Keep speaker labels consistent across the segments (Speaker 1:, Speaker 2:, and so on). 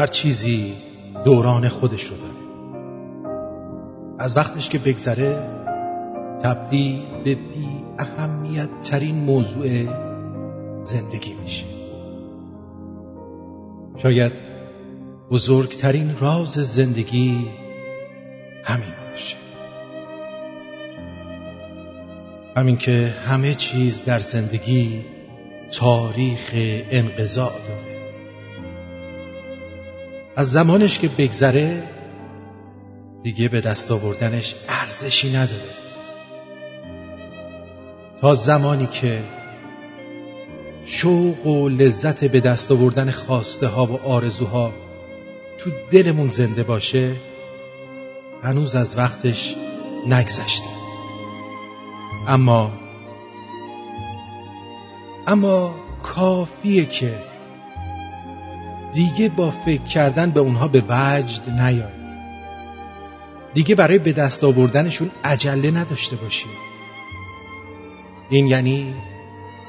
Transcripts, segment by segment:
Speaker 1: هر چیزی دوران خودش رو داره. از وقتش که بگذره تبدیل به بی اهمیت ترین موضوع زندگی میشه. شاید بزرگترین راز زندگی همین باشه. همین که همه چیز در زندگی تاریخ انقضاء داره. از زمانش که بگذره دیگه به دست آوردنش ارزشی نداره. تا زمانی که شوق و لذت به دست آوردن خواسته ها و آرزوها تو دلمون زنده باشه هنوز از وقتش نگذشته. اما اما کافیه که دیگه با فکر کردن به اونها به وجد نیاید. دیگه برای به دست آوردنشون عجله نداشته باشیم این یعنی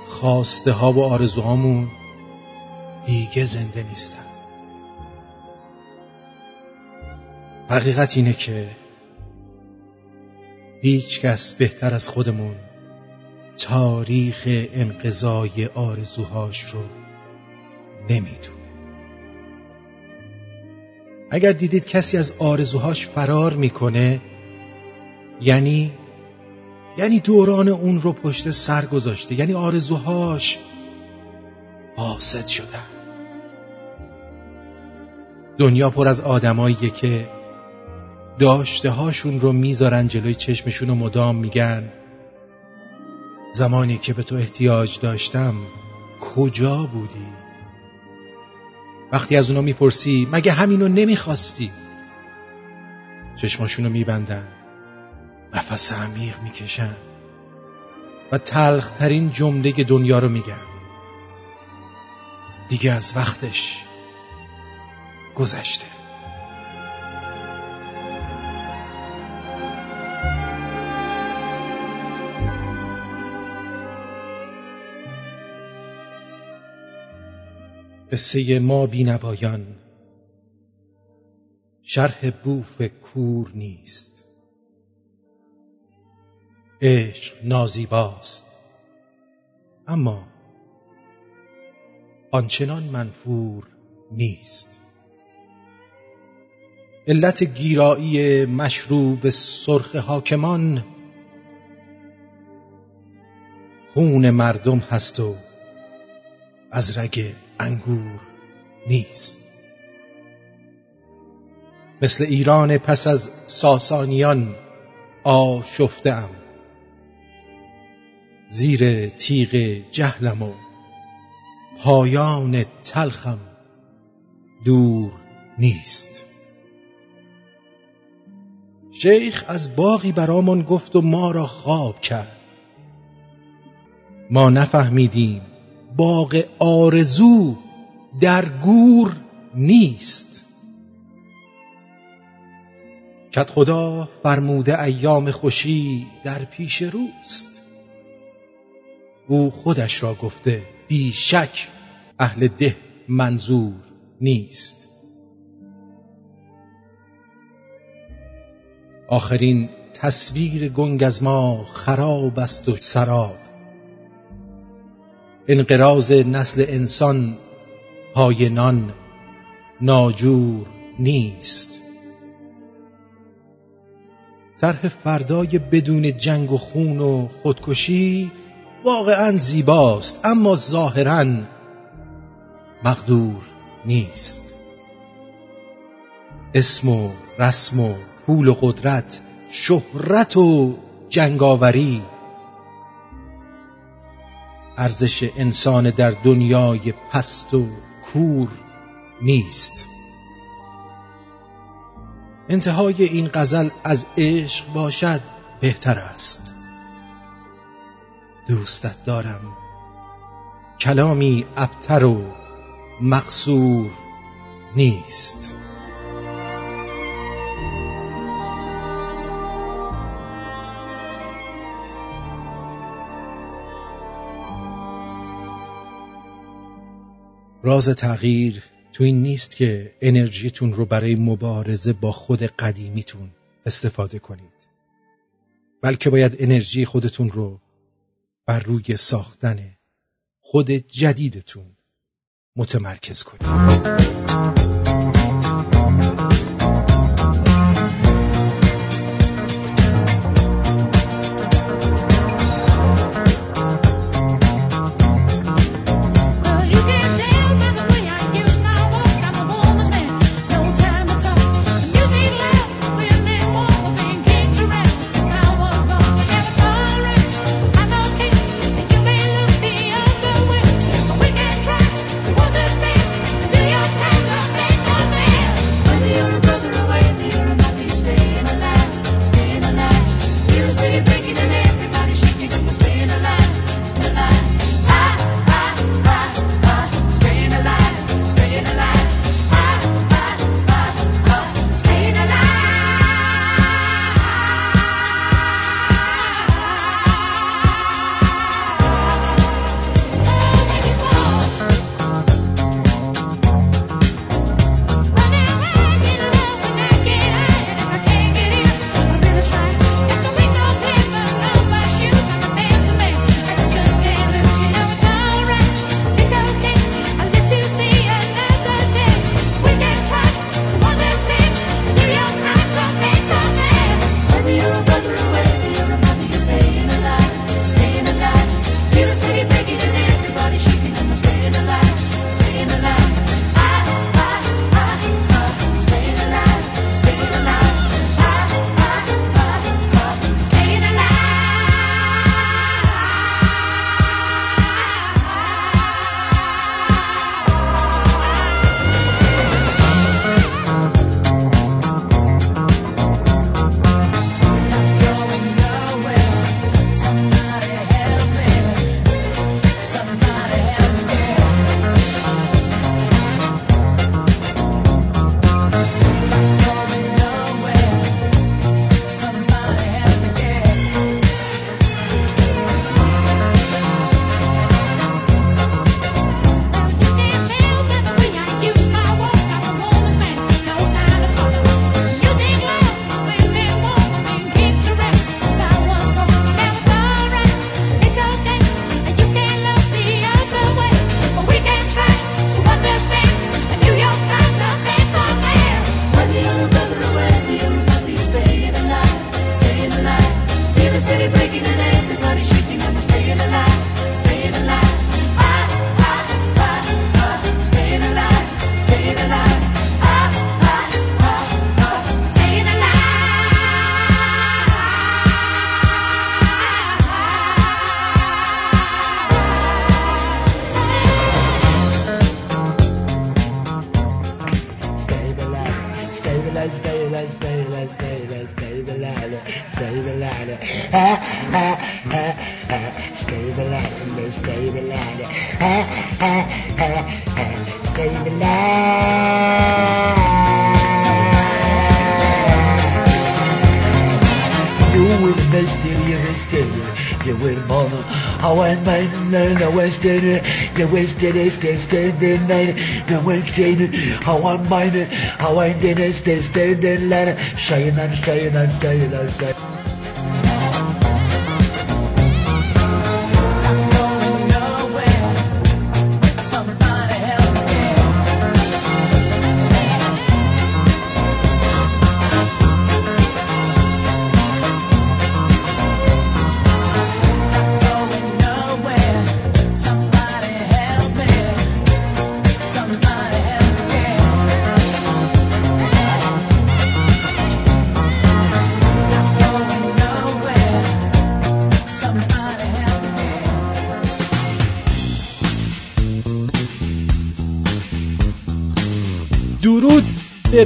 Speaker 1: خواسته ها و آرزوهامون دیگه زنده نیستن. حقیقت اینه که هیچ کس بهتر از خودمون تاریخ انقضای آرزوهاش رو نمی‌دونه. اگر دیدید کسی از آرزوهاش فرار می‌کنه یعنی یعنی دوران اون رو پشت سر گذاشته یعنی آرزوهاش فاسد شده دنیا پر از آدماییه که داشته هاشون رو می‌ذارن جلوی چشمشون و مدام میگن زمانی که به تو احتیاج داشتم کجا بودی؟ وقتی از اونا می‌پرسی مگه همینو نمی‌خواستی؟ چشماشونو میبندن نفس عمیق می‌کشن و تلخترین جمله دنیا رو میگن دیگه از وقتش گذشته قصه ما بینوایان. شرح بوف کور نیست. عشق نازیباست. اما آنچنان منفور نیست. علت گیرایی مشروب سرخ حاکمان خون مردم هست و از رگ انگور نیست. مثل ایران پس از ساسانیان آشفتم زیر تیغ جهلم و پایان تلخم دور نیست. شیخ از باغی برامون گفت و ما را خواب کرد. ما نفهمیدیم باغ آرزو در گور نیست. کت خدا فرموده ایام خوشی در پیش روست. او خودش را گفته بی شک اهل ده منظور نیست. آخرین تصویر گنگ از ما خراب است و سراب. انقراض نسل انسان پای نان ناجور نیست. طرح فردای بدون جنگ و خون و خودکشی واقعا زیباست اما ظاهرا مقدور نیست. اسم و رسم و پول و قدرت شهرت و جنگاوری ارزش انسان در دنیای پست و کور نیست. انتهای این غزل از عشق باشد بهتر است. دوستت دارم. کلامی ابتر و مقصور نیست. راز تغییر
Speaker 2: تو این نیست که انرژیتون رو برای مبارزه با خود قدیمیتون استفاده کنید. بلکه باید انرژی خودتون رو بر روی ساختن خود جدیدتون متمرکز کنید.
Speaker 3: The wasted is the standing line, the wasted, how I'm minded, how I did is the standing line, shine and shine and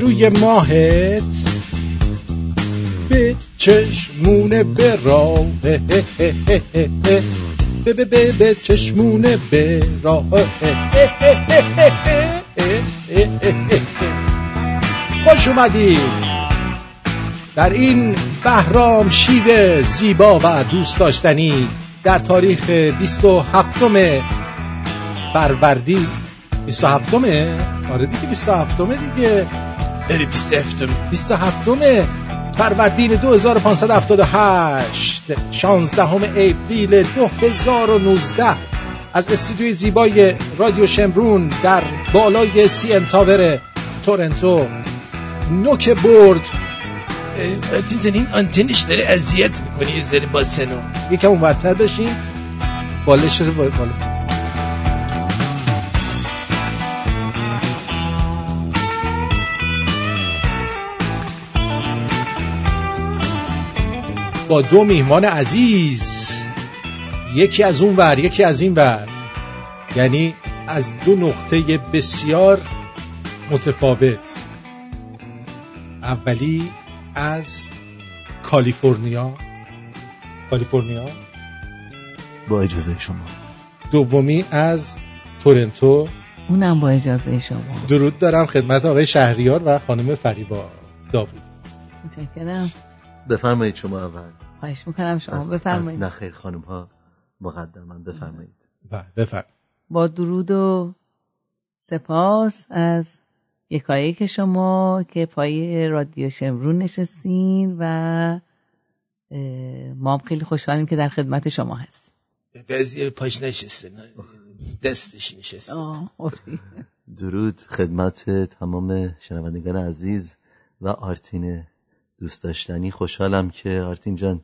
Speaker 2: روی ماهت. به چشمونه به راه. به به به به چشمونه به راه. خوش اومدید در این بهرام شید زیبا و دوست داشتنی در تاریخ 27 فروردین.
Speaker 1: 27 همه آره دیگه 27 همه دیگه. بری 27 27 همه فروردین 2578 16 اپریل 2019 از استودیوی زیبای رادیو شمرون در بالای سی انتاور تورنتو. نوک برج این آنتنش داره اذیت می‌کنی یه ذره با سنو یکم اونورتر بشین. بالش رو بالا. با دو میهمان عزیز. یکی از اون ور یکی از این ور. یعنی از دو نقطه بسیار متفاوت. اولی از کالیفرنیا. کالیفرنیا.
Speaker 4: با اجازه شما.
Speaker 1: دومی از تورنتو.
Speaker 5: اونم با اجازه شما.
Speaker 1: درود دارم خدمت آقای شهریار و خانم فریبا. داوود.
Speaker 5: متشکرم.
Speaker 4: بفرمایید شما اول.
Speaker 5: خواهش می‌کنم شما بفرمایید.
Speaker 4: نخیر خانم ها مقدما بفرمایید.
Speaker 1: بله بفرم
Speaker 5: با درود و سپاس از یکایی که شما که پای رادیو شمرون نشستین و ما هم خیلی خوشحالیم که در خدمت شما هستیم.
Speaker 1: بعضی پاش نشسته دستش نشسته.
Speaker 4: درود خدمت تمام شنوندگان عزیز و آرتین دوست داشتنی خوشحالم که آرتین جان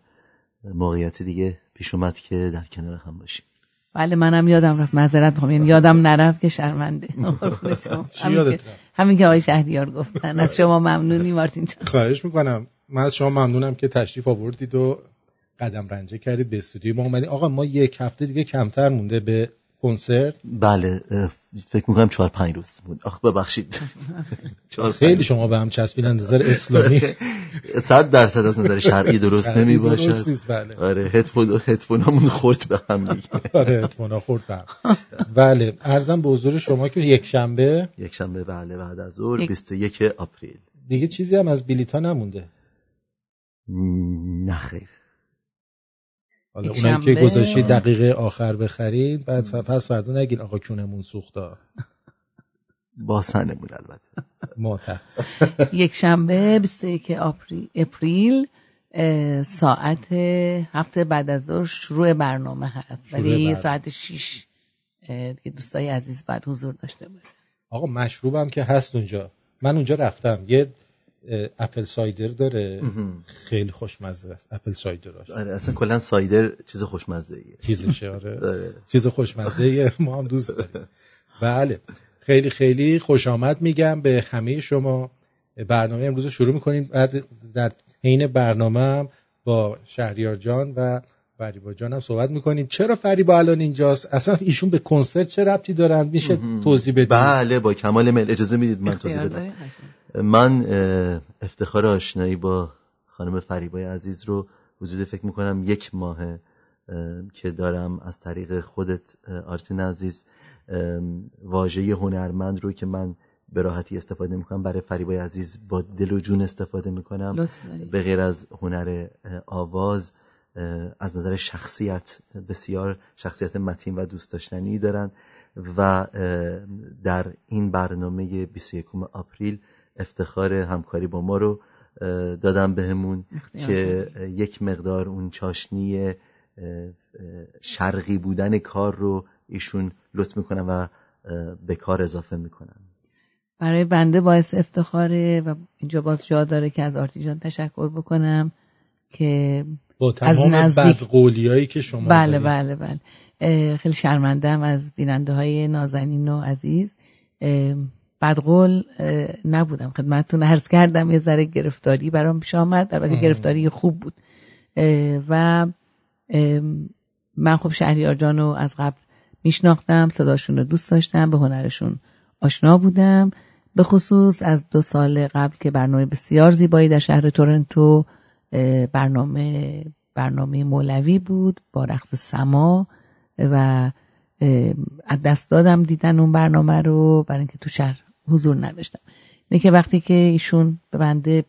Speaker 4: موقعیت دیگه پیش اومد که در کنار هم باشیم.
Speaker 5: بله منم یادم رفت. معذرت می‌خوام. یعنی یادم نرفت که شرمنده. همین, همین که آقای شهریار گفتن. از شما ممنونی مارتین جان.
Speaker 1: خواهش می‌کنم. من از شما ممنونم که تشریف آوردید و قدم رنجه کردید به استودیو ما اومدید. آقا ما یک هفته دیگه کمتر مونده به کنسرت؟
Speaker 4: بله فکر می‌کنم چهار پنج روز بود. آخ ببخشید.
Speaker 1: خیلی شما به هم چسبیدن نظر اسلامی.
Speaker 4: صد درصد از نظر شرعی درست نمی باشد
Speaker 1: بله.
Speaker 4: آره هدفون هدفونامون خورد به هم دیگه.
Speaker 1: آره هدفونا خورد به هم. بله ارزم به حضور شما که یک شنبه.
Speaker 4: یک شنبه بله بعد از ظهر 21 آپریل.
Speaker 1: دیگه چیزی هم از بلیتا نمونده.
Speaker 4: نه خیر.
Speaker 1: حالا اونایی که گذاشتی دقیقه آخر بخرید بعد پس فردا نگین آقا کونمون سوختا.
Speaker 4: با سنمون البته.
Speaker 1: ما تحت
Speaker 5: یک شنبه 21 اپریل ساعت هفته بعد از ظهر شروع برنامه هست. ولی ساعت 6 دوستای عزیز بعد حضور داشته باشه
Speaker 1: آقا مشروبم که هست اونجا. من اونجا رفتم. یه اپل سایدر داره. خیلی خوشمزه است. اپل سایدراش
Speaker 4: آره اصلا کلا سایدر چیز خوشمزه ایه
Speaker 1: چیزشه آره. چیز خوشمزه ایه ما هم دوست داریم. بله. خیلی خیلی خوش آمد میگم به همه شما. برنامه امروز شروع می‌کنیم. بعد در حین برنامه هم با شهریار جان و فریبا جان هم صحبت می‌کنیم. چرا فریبا الان اینجاست؟ اصلا ایشون به کنسرت چه ربطی دارن؟ میشه توضیح بدید.
Speaker 4: بله با کمال میل اجازه می‌دید من توضیح بدم. من افتخار آشنایی با خانم فریبای عزیز رو وجود فکر می‌کنم یک ماه که دارم از طریق خودت آرتین عزیز واژه هنرمند رو که من به راحتی استفاده می‌کنم برای فریبای عزیز با دل و جون استفاده می‌کنم. به غیر از هنر آواز. از نظر شخصیت بسیار شخصیت متین و دوست داشتنی دارن و در این برنامه 21 آپریل افتخار همکاری با ما رو دادم بهمون که یک مقدار اون چاشنی شرقی بودن کار رو ایشون لطف می‌کنن و به کار اضافه می‌کنن.
Speaker 5: برای بنده باعث افتخاره و اینجا باز جا داره که از آرتیجان تشکر بکنم که
Speaker 1: با تمام نزدیک... هایی که شما
Speaker 5: بله بله بله. خیلی شرمندم از بیننده های نازنین و عزیز. بدقول نبودم خدمتتون. عرض کردم یه ذره گرفتاری برام پیش آمد. البته گرفتاری خوب بود. و من خب شهریار جان رو از قبل میشناختم صداشون رو دوست داشتم به هنرشون آشنا بودم. به خصوص از دو سال قبل که برنامه بسیار زیبایی در شهر تورنتو برنامه برنامه مولوی بود با رقص سما و از دست دادم دیدن اون برنامه رو برای اینکه تو شهر حضور نداشتم. اینه که وقتی که ایشون به بنده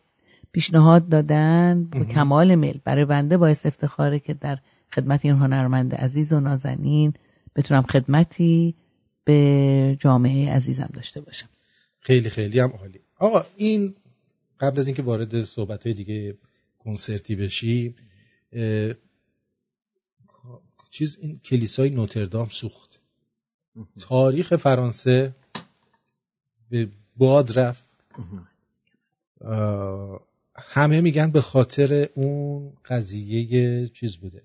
Speaker 5: پیشنهاد دادن با کمال میل برای بنده باعث افتخاره که در خدمت این هنرمند عزیز و نازنین بتونم خدمتی به جامعه عزیزم داشته باشم.
Speaker 1: خیلی خیلی هم عالی. آقا این قبل از اینکه وارد صحبت های دیگه کنسرتی بشیم چیز این کلیسای نوتردام سوخت. تاریخ فرانسه به باد رفت. همه میگن به خاطر اون قضیه چیز بوده.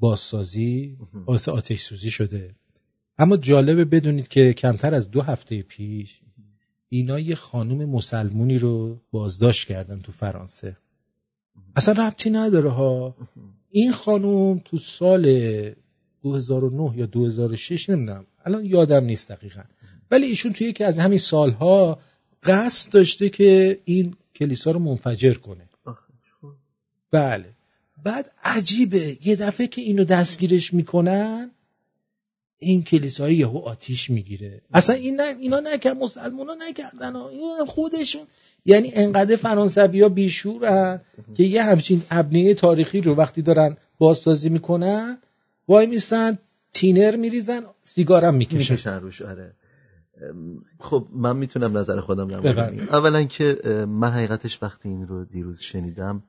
Speaker 1: بازسازی باعث آتش سوزی شده. اما جالبه بدونید که کمتر از دو هفته پیش اینا یه خانم مسلمونی رو بازداشت کردن تو فرانسه. اصلا ربطی نداره ها. این خانم تو سال 2009 یا 2006 نمی‌دونم. الان یادم نیست دقیقا. ولی ایشون توی یکی از همین سالها قصد داشته که این کلیسا رو منفجر کنه. بله. بعد عجیبه. یه دفعه که اینو دستگیرش می‌کنن این کلیسای یهو آتیش می‌گیره. اصلا این نه اینا نکرد مسلمونا نکردن این خودشون یعنی انقدر فرانسوی ها بیشورن که یه همچین ابنیه تاریخی رو وقتی دارن بازسازی می‌کنن وای میسن تینر میریزن سیگارم می‌کشن.
Speaker 4: می‌کشن روش آره. خب من می‌تونم نظر خودم نمونم اولا که من حقیقتش وقتی این رو دیروز شنیدم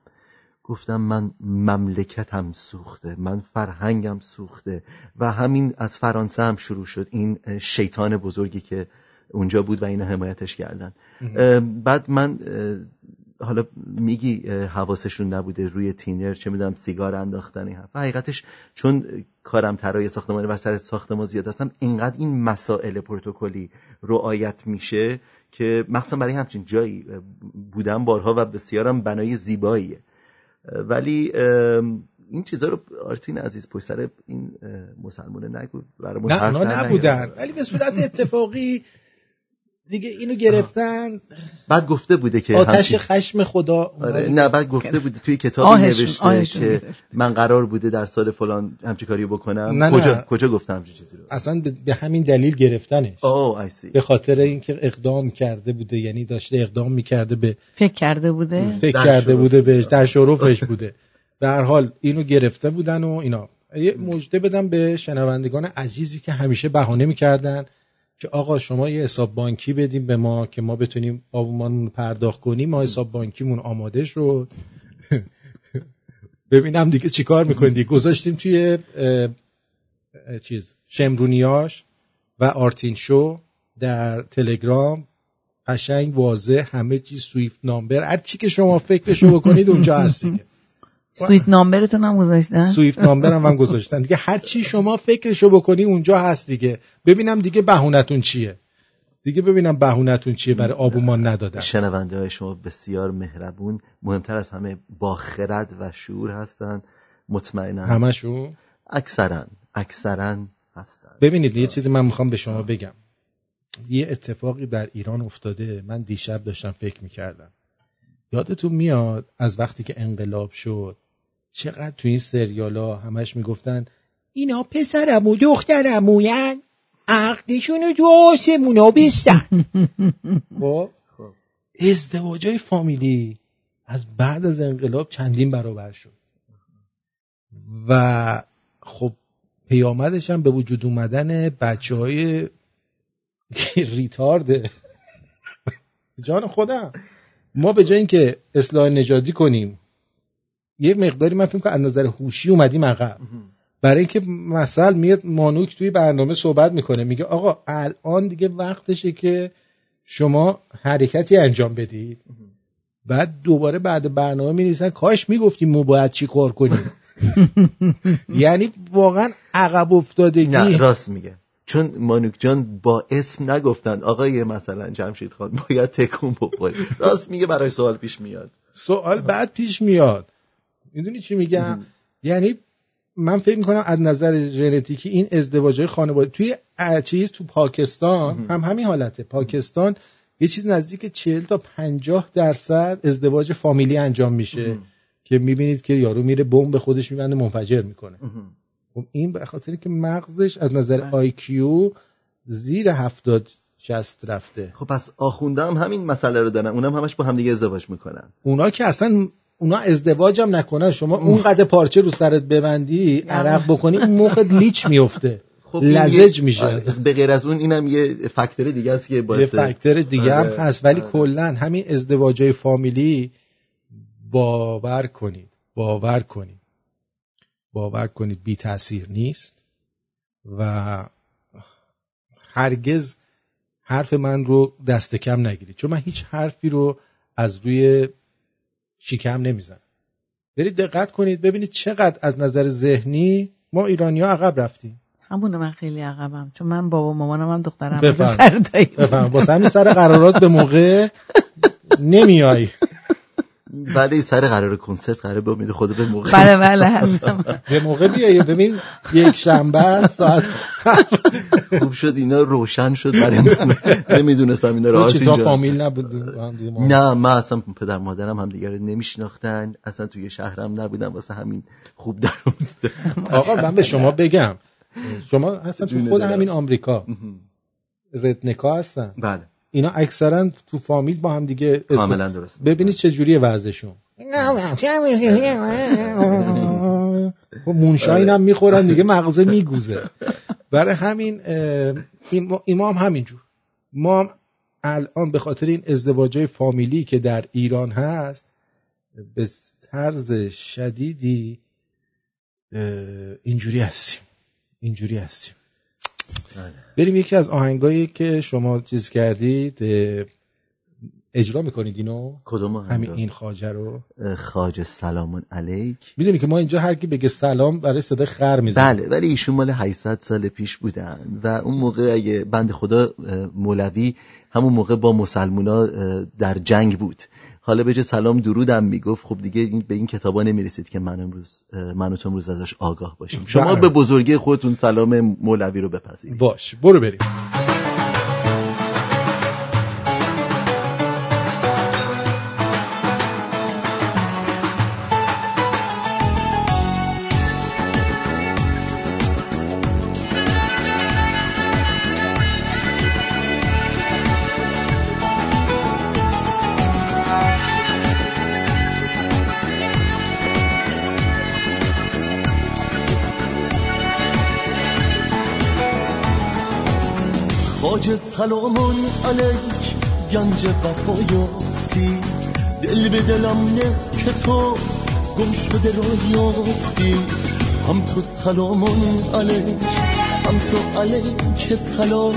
Speaker 4: گفتم من مملکتم سوخته من فرهنگم سوخته و همین از فرانسه هم شروع شد. این شیطان بزرگی که اونجا بود و اینا حمایتش کردن. بعد من حالا میگی حواسشون نبوده روی تینر چه می‌دونم سیگار انداختن این حرف. حقیقتش چون کارم طراحی ساختمانی و سر ساختمان زیاد هستم اینقدر این مسائل پروتکلی رعایت میشه که مخصوصا برای همچین جایی بودم بارها و بسیارم بنای زیباییه. ولی این چیزا رو آرتین عزیز پشت سر این مسلمونه نگو برای
Speaker 1: نه نبودن. ولی به صورت اتفاقی دیگه اینو گرفتن.
Speaker 4: بعد گفته بوده که
Speaker 1: آتش خشم خدا.
Speaker 4: آره نه بعد گفته بوده توی کتابی نوشته که من قرار بوده در سال فلان همچی کاری بکنم.
Speaker 1: نه
Speaker 4: کجا
Speaker 1: نه.
Speaker 4: کجا گفتم همچین چیزی رو؟
Speaker 1: اصلا به همین دلیل گرفتنش.
Speaker 4: اوه
Speaker 1: به خاطر اینکه اقدام کرده بوده یعنی داشته اقدام می‌کرده به
Speaker 5: فکر کرده بوده؟
Speaker 1: فکر کرده بوده بهش در شرفش بوده. به هر حال اینو گرفته بودن و اینا. یه مژده بدم به شنوندگان عزیزی که همیشه بهانه می‌کردن. که آقا شما یه حساب بانکی بدیم به ما که ما بتونیم آبومان پرداخت کنیم ما حساب بانکیمون آماده شد. ببینم دیگه چیکار می‌کنید دیگه گذاشتیم توی چیز شمرونیاش و آرتین شو در تلگرام. قشنگ واضح همه چیز سویفت نامبر. هر چی که شما فکرشو بکنید اونجا هست دیگه.
Speaker 5: سویت نامبرتون هم گذاشتن؟
Speaker 1: سویفت نامبر هم, هم گذاشتن. دیگه هر چی شما فکرشو بکنی اونجا هست دیگه. ببینم دیگه بهونتون چیه. دیگه ببینم بهونتون چیه برای آبومان ندادن.
Speaker 4: شنونده های شما بسیار مهربون. مهمتر از همه با خرد و شعور هستن مطمئنا
Speaker 1: همشون؟
Speaker 4: اکثرا. اکثرا هستن
Speaker 1: ببینید یه چیزی من می‌خوام به شما بگم. یه اتفاقی در ایران افتاده. من دیشب داشتم فکر می‌کردم. یادتون میاد از وقتی که انقلاب شد چقدر تو این سریالا همش می‌گفتن اینا پسرم و دخترموین عقدشون رو تو آسمونا بستن. خب؟ ازدواج های فامیلی از بعد از انقلاب چندین برابر شد. و خب پیامدش هم به وجود اومدن بچه های ریتارده. جان خودم. ما به جای اینکه اصلاح نژادی کنیم یه مقداری من فکر کنم از نظر هوشی اومدیم عقب. برای اینکه مثل میاد مانوک توی برنامه صحبت می‌کنه میگه آقا الان دیگه وقتشه که شما حرکتی انجام بدید. بعد دوباره بعد برنامه می نویسن کاش می‌گفتیم ما باید چی کار کنیم. یعنی واقعا عقب افتادگی.
Speaker 4: نه راست میگه. چون مانوک جان با اسم نگفتن آقای مثلا جمشید خان باید تکون بخوری راست میگه برای سوال پیش میاد.
Speaker 1: سوال بعد پیش میاد. می‌دونی چی میگم؟ یعنی من فکر می‌کنم از نظر ژنتیکی این ازدواج های خانواده توی چیز تو پاکستان هم همین حالته. پاکستان یه چیز نزدیک 40 تا 50 درصد ازدواج فامیلی انجام میشه که می‌بینید که یارو میره بمب به خودش میبنده منفجر می‌کنه. خب این به خاطر که مغزش از نظر آی کیو زیر هفتاد شست رفته.
Speaker 4: خب پس آخونده هم همین مسئله رو دارن. اونم همش با همدیگه ازدواج می‌کنن.
Speaker 1: اونا که اصلا اونا ازدواج هم نکنن شما اونقدر پارچه رو سرت ببندی عرق بکنی اون موقع لیچ میفته. خب لزج میشه. آره،
Speaker 4: به غیر از اون اینم یه فاکتور دیگه است که
Speaker 1: باعث یه فاکتور دیگه هم آره. هست. ولی آره. کلا همین ازدواجای فامیلی باور کنید. باور کنید. باور کنید بی تاثیر نیست. و هرگز حرف من رو دست کم نگیرید. چون من هیچ حرفی رو از روی شکم نمی‌زنم برید دقت کنید ببینید چقدر از نظر ذهنی ما ایرانی ها عقب رفتیم.
Speaker 5: همونه من خیلی عقبم چون من بابا مامانم هم دخترم. بفهم
Speaker 1: بفهم با همین سر قرارات به موقع نمیای.
Speaker 4: بعد سر قرار کنسرت قرار به امید خدا به موقع
Speaker 5: بله بله هستم
Speaker 1: به موقع بیایی ببین یک شنبه ساعت
Speaker 4: خوب شد اینا روشن شد برای من. نمی‌دونستم اینا راحت
Speaker 1: اینجا. فامیل نبود
Speaker 4: نه من اصلا پدر مادرم هم دیگه نمیشناختن اصلا توی شهرم نبودم واسه همین خوب در
Speaker 1: آقا من به شما بگم. شما اصلا تو خود همین آمریکا رتنکا هستن.
Speaker 4: بله.
Speaker 1: اینا اکثرا تو فامیل با هم دیگه
Speaker 4: کاملا درست.
Speaker 1: ببینید چه جوریه وضعشون. خب مونشاین هم می‌خورن دیگه مغزه میگوزه. برای همین امام همینجور. ما الان به خاطر این ازدواجای فامیلی که در ایران هست به طرز شدیدی اینجوری هستیم. اینجوری هستیم. بریم یکی از آهنگایی که شما چیز کردید اجرا می‌کنید اینو؟
Speaker 4: کدوم
Speaker 1: همین این خاجه رو.
Speaker 4: خاجه سلامون علیک.
Speaker 1: می‌دونی که ما اینجا هر کی بگه سلام برای صدا خر می‌زنه.
Speaker 4: بله ولی ایشون مال 800 سال پیش بودن و اون موقع اگه بند خدا مولوی همون موقع با مسلمونا در جنگ بود. حالا به سلام درودم می‌گفت خب دیگه به این کتابا نمی‌رسید که من امروز من و تو امروز ازش آگاه باشیم. شما بله. به بزرگی خودتون سلام مولوی رو بپذیرید.
Speaker 1: باش برو بریم.
Speaker 6: سلامون علیک گنج وفا یافتی دل به دلم نه که تو گم شده را یافتی هم تو سلامون علیک هم تو علیک سلام.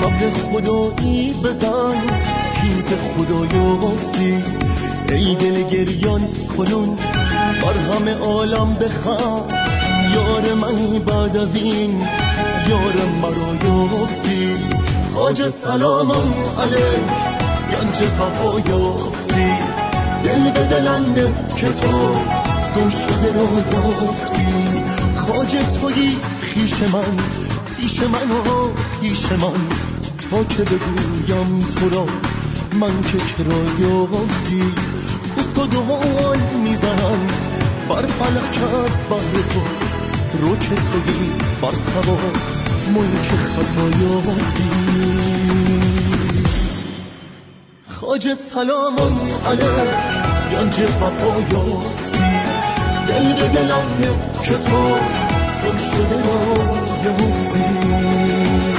Speaker 6: تبر خدایی بزن کیز خدا یافتی ای دل گریان کنون بر همه عالم بخم یار من بعد از این یار مرا یافتی. خاج سلام علیک. گنج وفا یافتی دل به دلنده که تو گم شده رو یافتی. خاج توی خیش من پیش من و پیش من. تا که بگویم تو را من که کرا یافتی. پوست و دوال می‌زنم بر فلکت بر تو. رو که توی بر سوار ملک خطا یافتی خاج سلامون علیک گنج وفا یافتی دل به دلم که تو گم شده را یافتی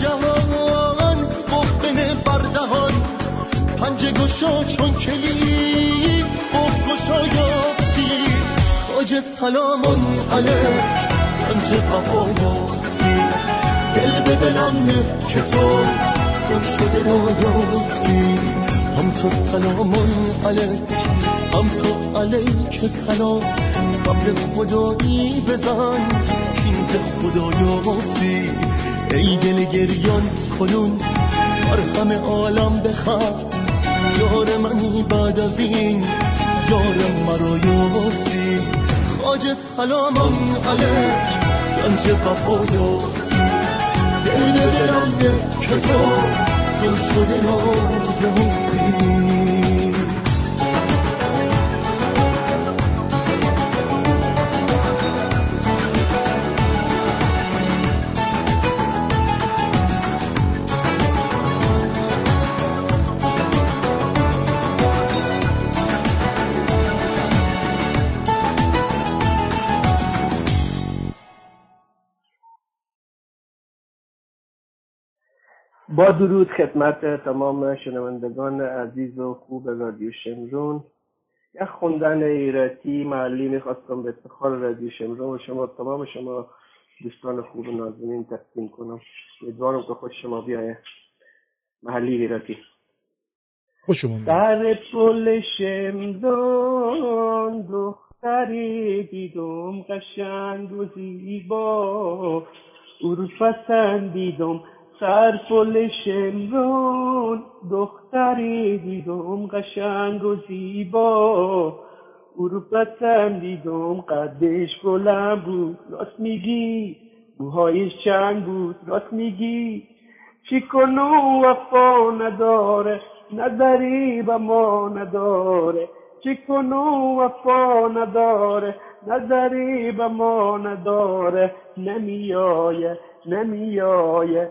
Speaker 6: جهان قفل بردهان پنج گشا چون کلی قفل گشا یافتی. خاج سلامون علیک پنج وفا یافتی. دل به دلم که تو گم شده را یافتی هم تو سلامون علیک هم تو علیک سلام. تبر خدایی بزن کینز خدا یافتی ای دل گریان کنون بر همه عالم بخواه. یار منی بعد از این یار مرا یافتی. خاج سلامم علیک گنج وفا یافتی. دل دلم که تو گم شده را یافتی.
Speaker 7: با درود خدمت تمام شنوندگان عزیز و خوب رادیو شمرون. یک خوندن ایراتی محلی می‌خواستم به افتخار رادیو شمرون و شما تمام شما دوستان خوب و نازنین تقدیم کنم. امیدوارم که خوش شما بیایه محلی ایراتی
Speaker 1: خوشمون
Speaker 7: در پل شمرون دختری دیدم قشنگ و زیبا. او رو پسندیدم سر پل شمرون دختری دیدم قشنگ و زیبا. او رو پسندیدم قدش بلند بود راست میگی؟ موهایش چند بود؟ راست میگی؟ چی کنو وفا نداره نداری به ما نداره. چی کنو وفا نداره نظری به ما نداره. نمیایه نمیایه.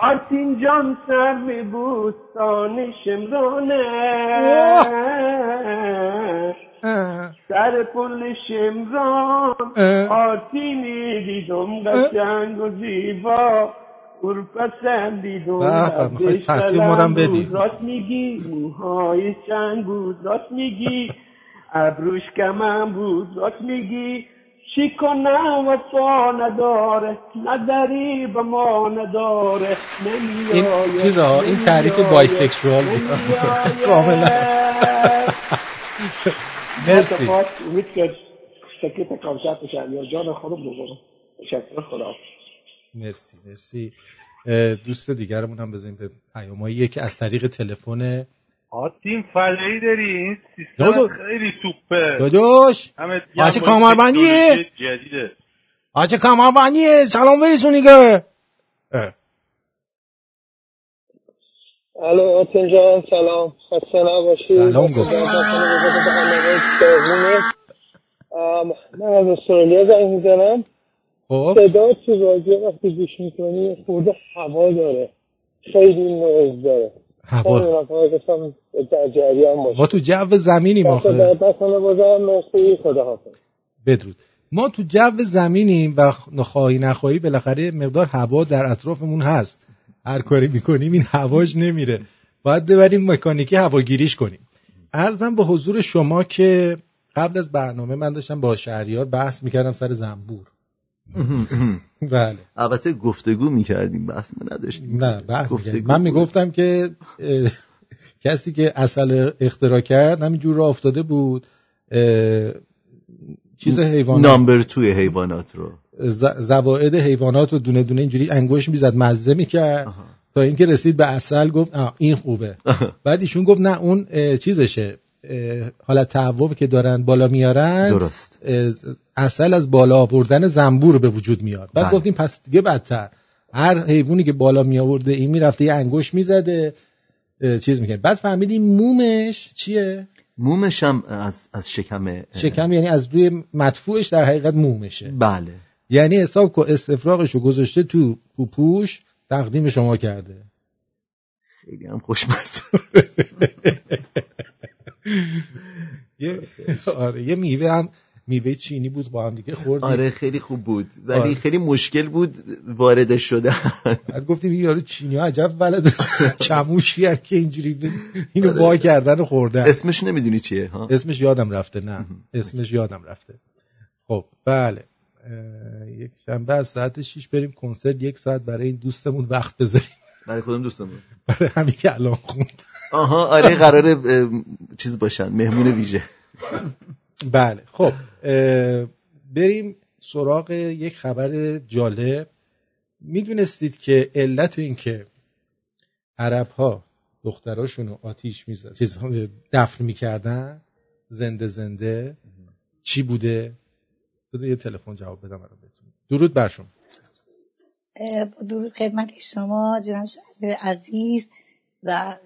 Speaker 7: آرتین جان سر به بوستان شمرانه سر پل شمران آرتینی دیدم قشنگ و زیبا. اور پسندیدم
Speaker 1: تحتیل مارم بدی.
Speaker 7: راست میگی موهای چند بود راست میگی. ابروش کمم بود راست میگی. چی کنم وفا نداره نداری به ما نداره
Speaker 1: این چیزا این تعریف بایسکشوال بود. کاملا. مرسی.
Speaker 7: امید که سکت کامشت بشن یا جان خودم بگم تشکر خدا.
Speaker 1: مرسی مرسی. دوست دیگرمون هم بزنیم به پیامایی که از طریق تلفن
Speaker 8: آتین فلایی داری این سیستم خیلی توپه.
Speaker 1: داداش. آچه کامربندیه.
Speaker 8: جدیده.
Speaker 1: آچه کامربندیه. سلام برسون دیگه.
Speaker 9: الو آتین جان سلام. خسته نباشی.
Speaker 1: سلام گفت.
Speaker 9: من از استرالیا زنگ می‌زنم.
Speaker 1: خب.
Speaker 9: صدا تو رادیو وقتی گوش می‌کنی خورده هوا داره. خیلی نوز داره.
Speaker 1: هوا ما تو جو زمینیم آخه. بدرود. ما تو جو زمینیم و نخواهی نخواهی بالاخره مقدار هوا در اطرافمون هست. هر کاری می‌کنیم این هواش نمیره. باید ببریم مکانیکی هواگیریش کنیم. ارزم به حضور شما که قبل از برنامه من داشتم با شهریار بحث می‌کردم سر زنبور. بله.
Speaker 4: البته گفتگو می‌کردیم بحث ما نداشتیم.
Speaker 1: نه بحث می‌کردیم. من می‌گفتم که کسی که اصل اختراع کرد همینجور را افتاده بود. چیز حیوانات؟
Speaker 4: نامبر توی حیوانات رو.
Speaker 1: زوائد حیوانات رو دونه دونه اینجوری انگوش می‌زد مزه می‌کرد. تا اینکه رسید به اصل گفت این خوبه. بعد ایشون گفت نه اون چیزشه. حالت تعوب که دارن بالا میارن
Speaker 4: درست.
Speaker 1: اصل از بالا آوردن زنبور به وجود میاد. بعد
Speaker 4: بله.
Speaker 1: گفتیم پس دیگه بدتر. هر حیوانی که بالا می آورده این می‌رفته یه انگوش می‌زده چیز می‌کنه. بعد فهمیدیم مومش چیه؟
Speaker 4: مومش هم از, از شکم
Speaker 1: شکم یعنی از روی مدفوعش در حقیقت مومشه.
Speaker 4: بله.
Speaker 1: یعنی حساب کو استفراغش رو گذاشته تو پوپوش تقدیم شما کرده.
Speaker 4: خیلی هم خوشمزه.
Speaker 1: یه آره یه میوه هم میوه چینی بود با هم دیگه خوردیم.
Speaker 4: آره خیلی خوب بود. ولی
Speaker 1: آره.
Speaker 4: خیلی مشکل بود وارد شده
Speaker 1: بعد گفتیم یارو چینی ها عجب بلد چموشی هست که اینجوری اینو با کردن و خوردن.
Speaker 4: اسمش نمی‌دونی چیه ها؟
Speaker 1: اسمش یادم رفته نه. اسمش یادم رفته. خب بله. یک شنبه از ساعت 6 بریم کنسرت یک ساعت برای این دوستمون وقت بذاریم.
Speaker 4: برای خودم دوستمون.
Speaker 1: برای همین که الان خوند.
Speaker 4: آها آره قراره چیز باشن مهمون ویژه.
Speaker 1: بله خب بریم سراغ یک خبر جالب. می‌دونستید که علت این که عرب ها دختراشون رو آتیش می‌زد چیز دفن می‌کردن زنده زنده چی بوده؟ بذار یه تلفن جواب بدم الان بهتون. درود بر شما.
Speaker 10: درود خدمت شما جناب عزیز. و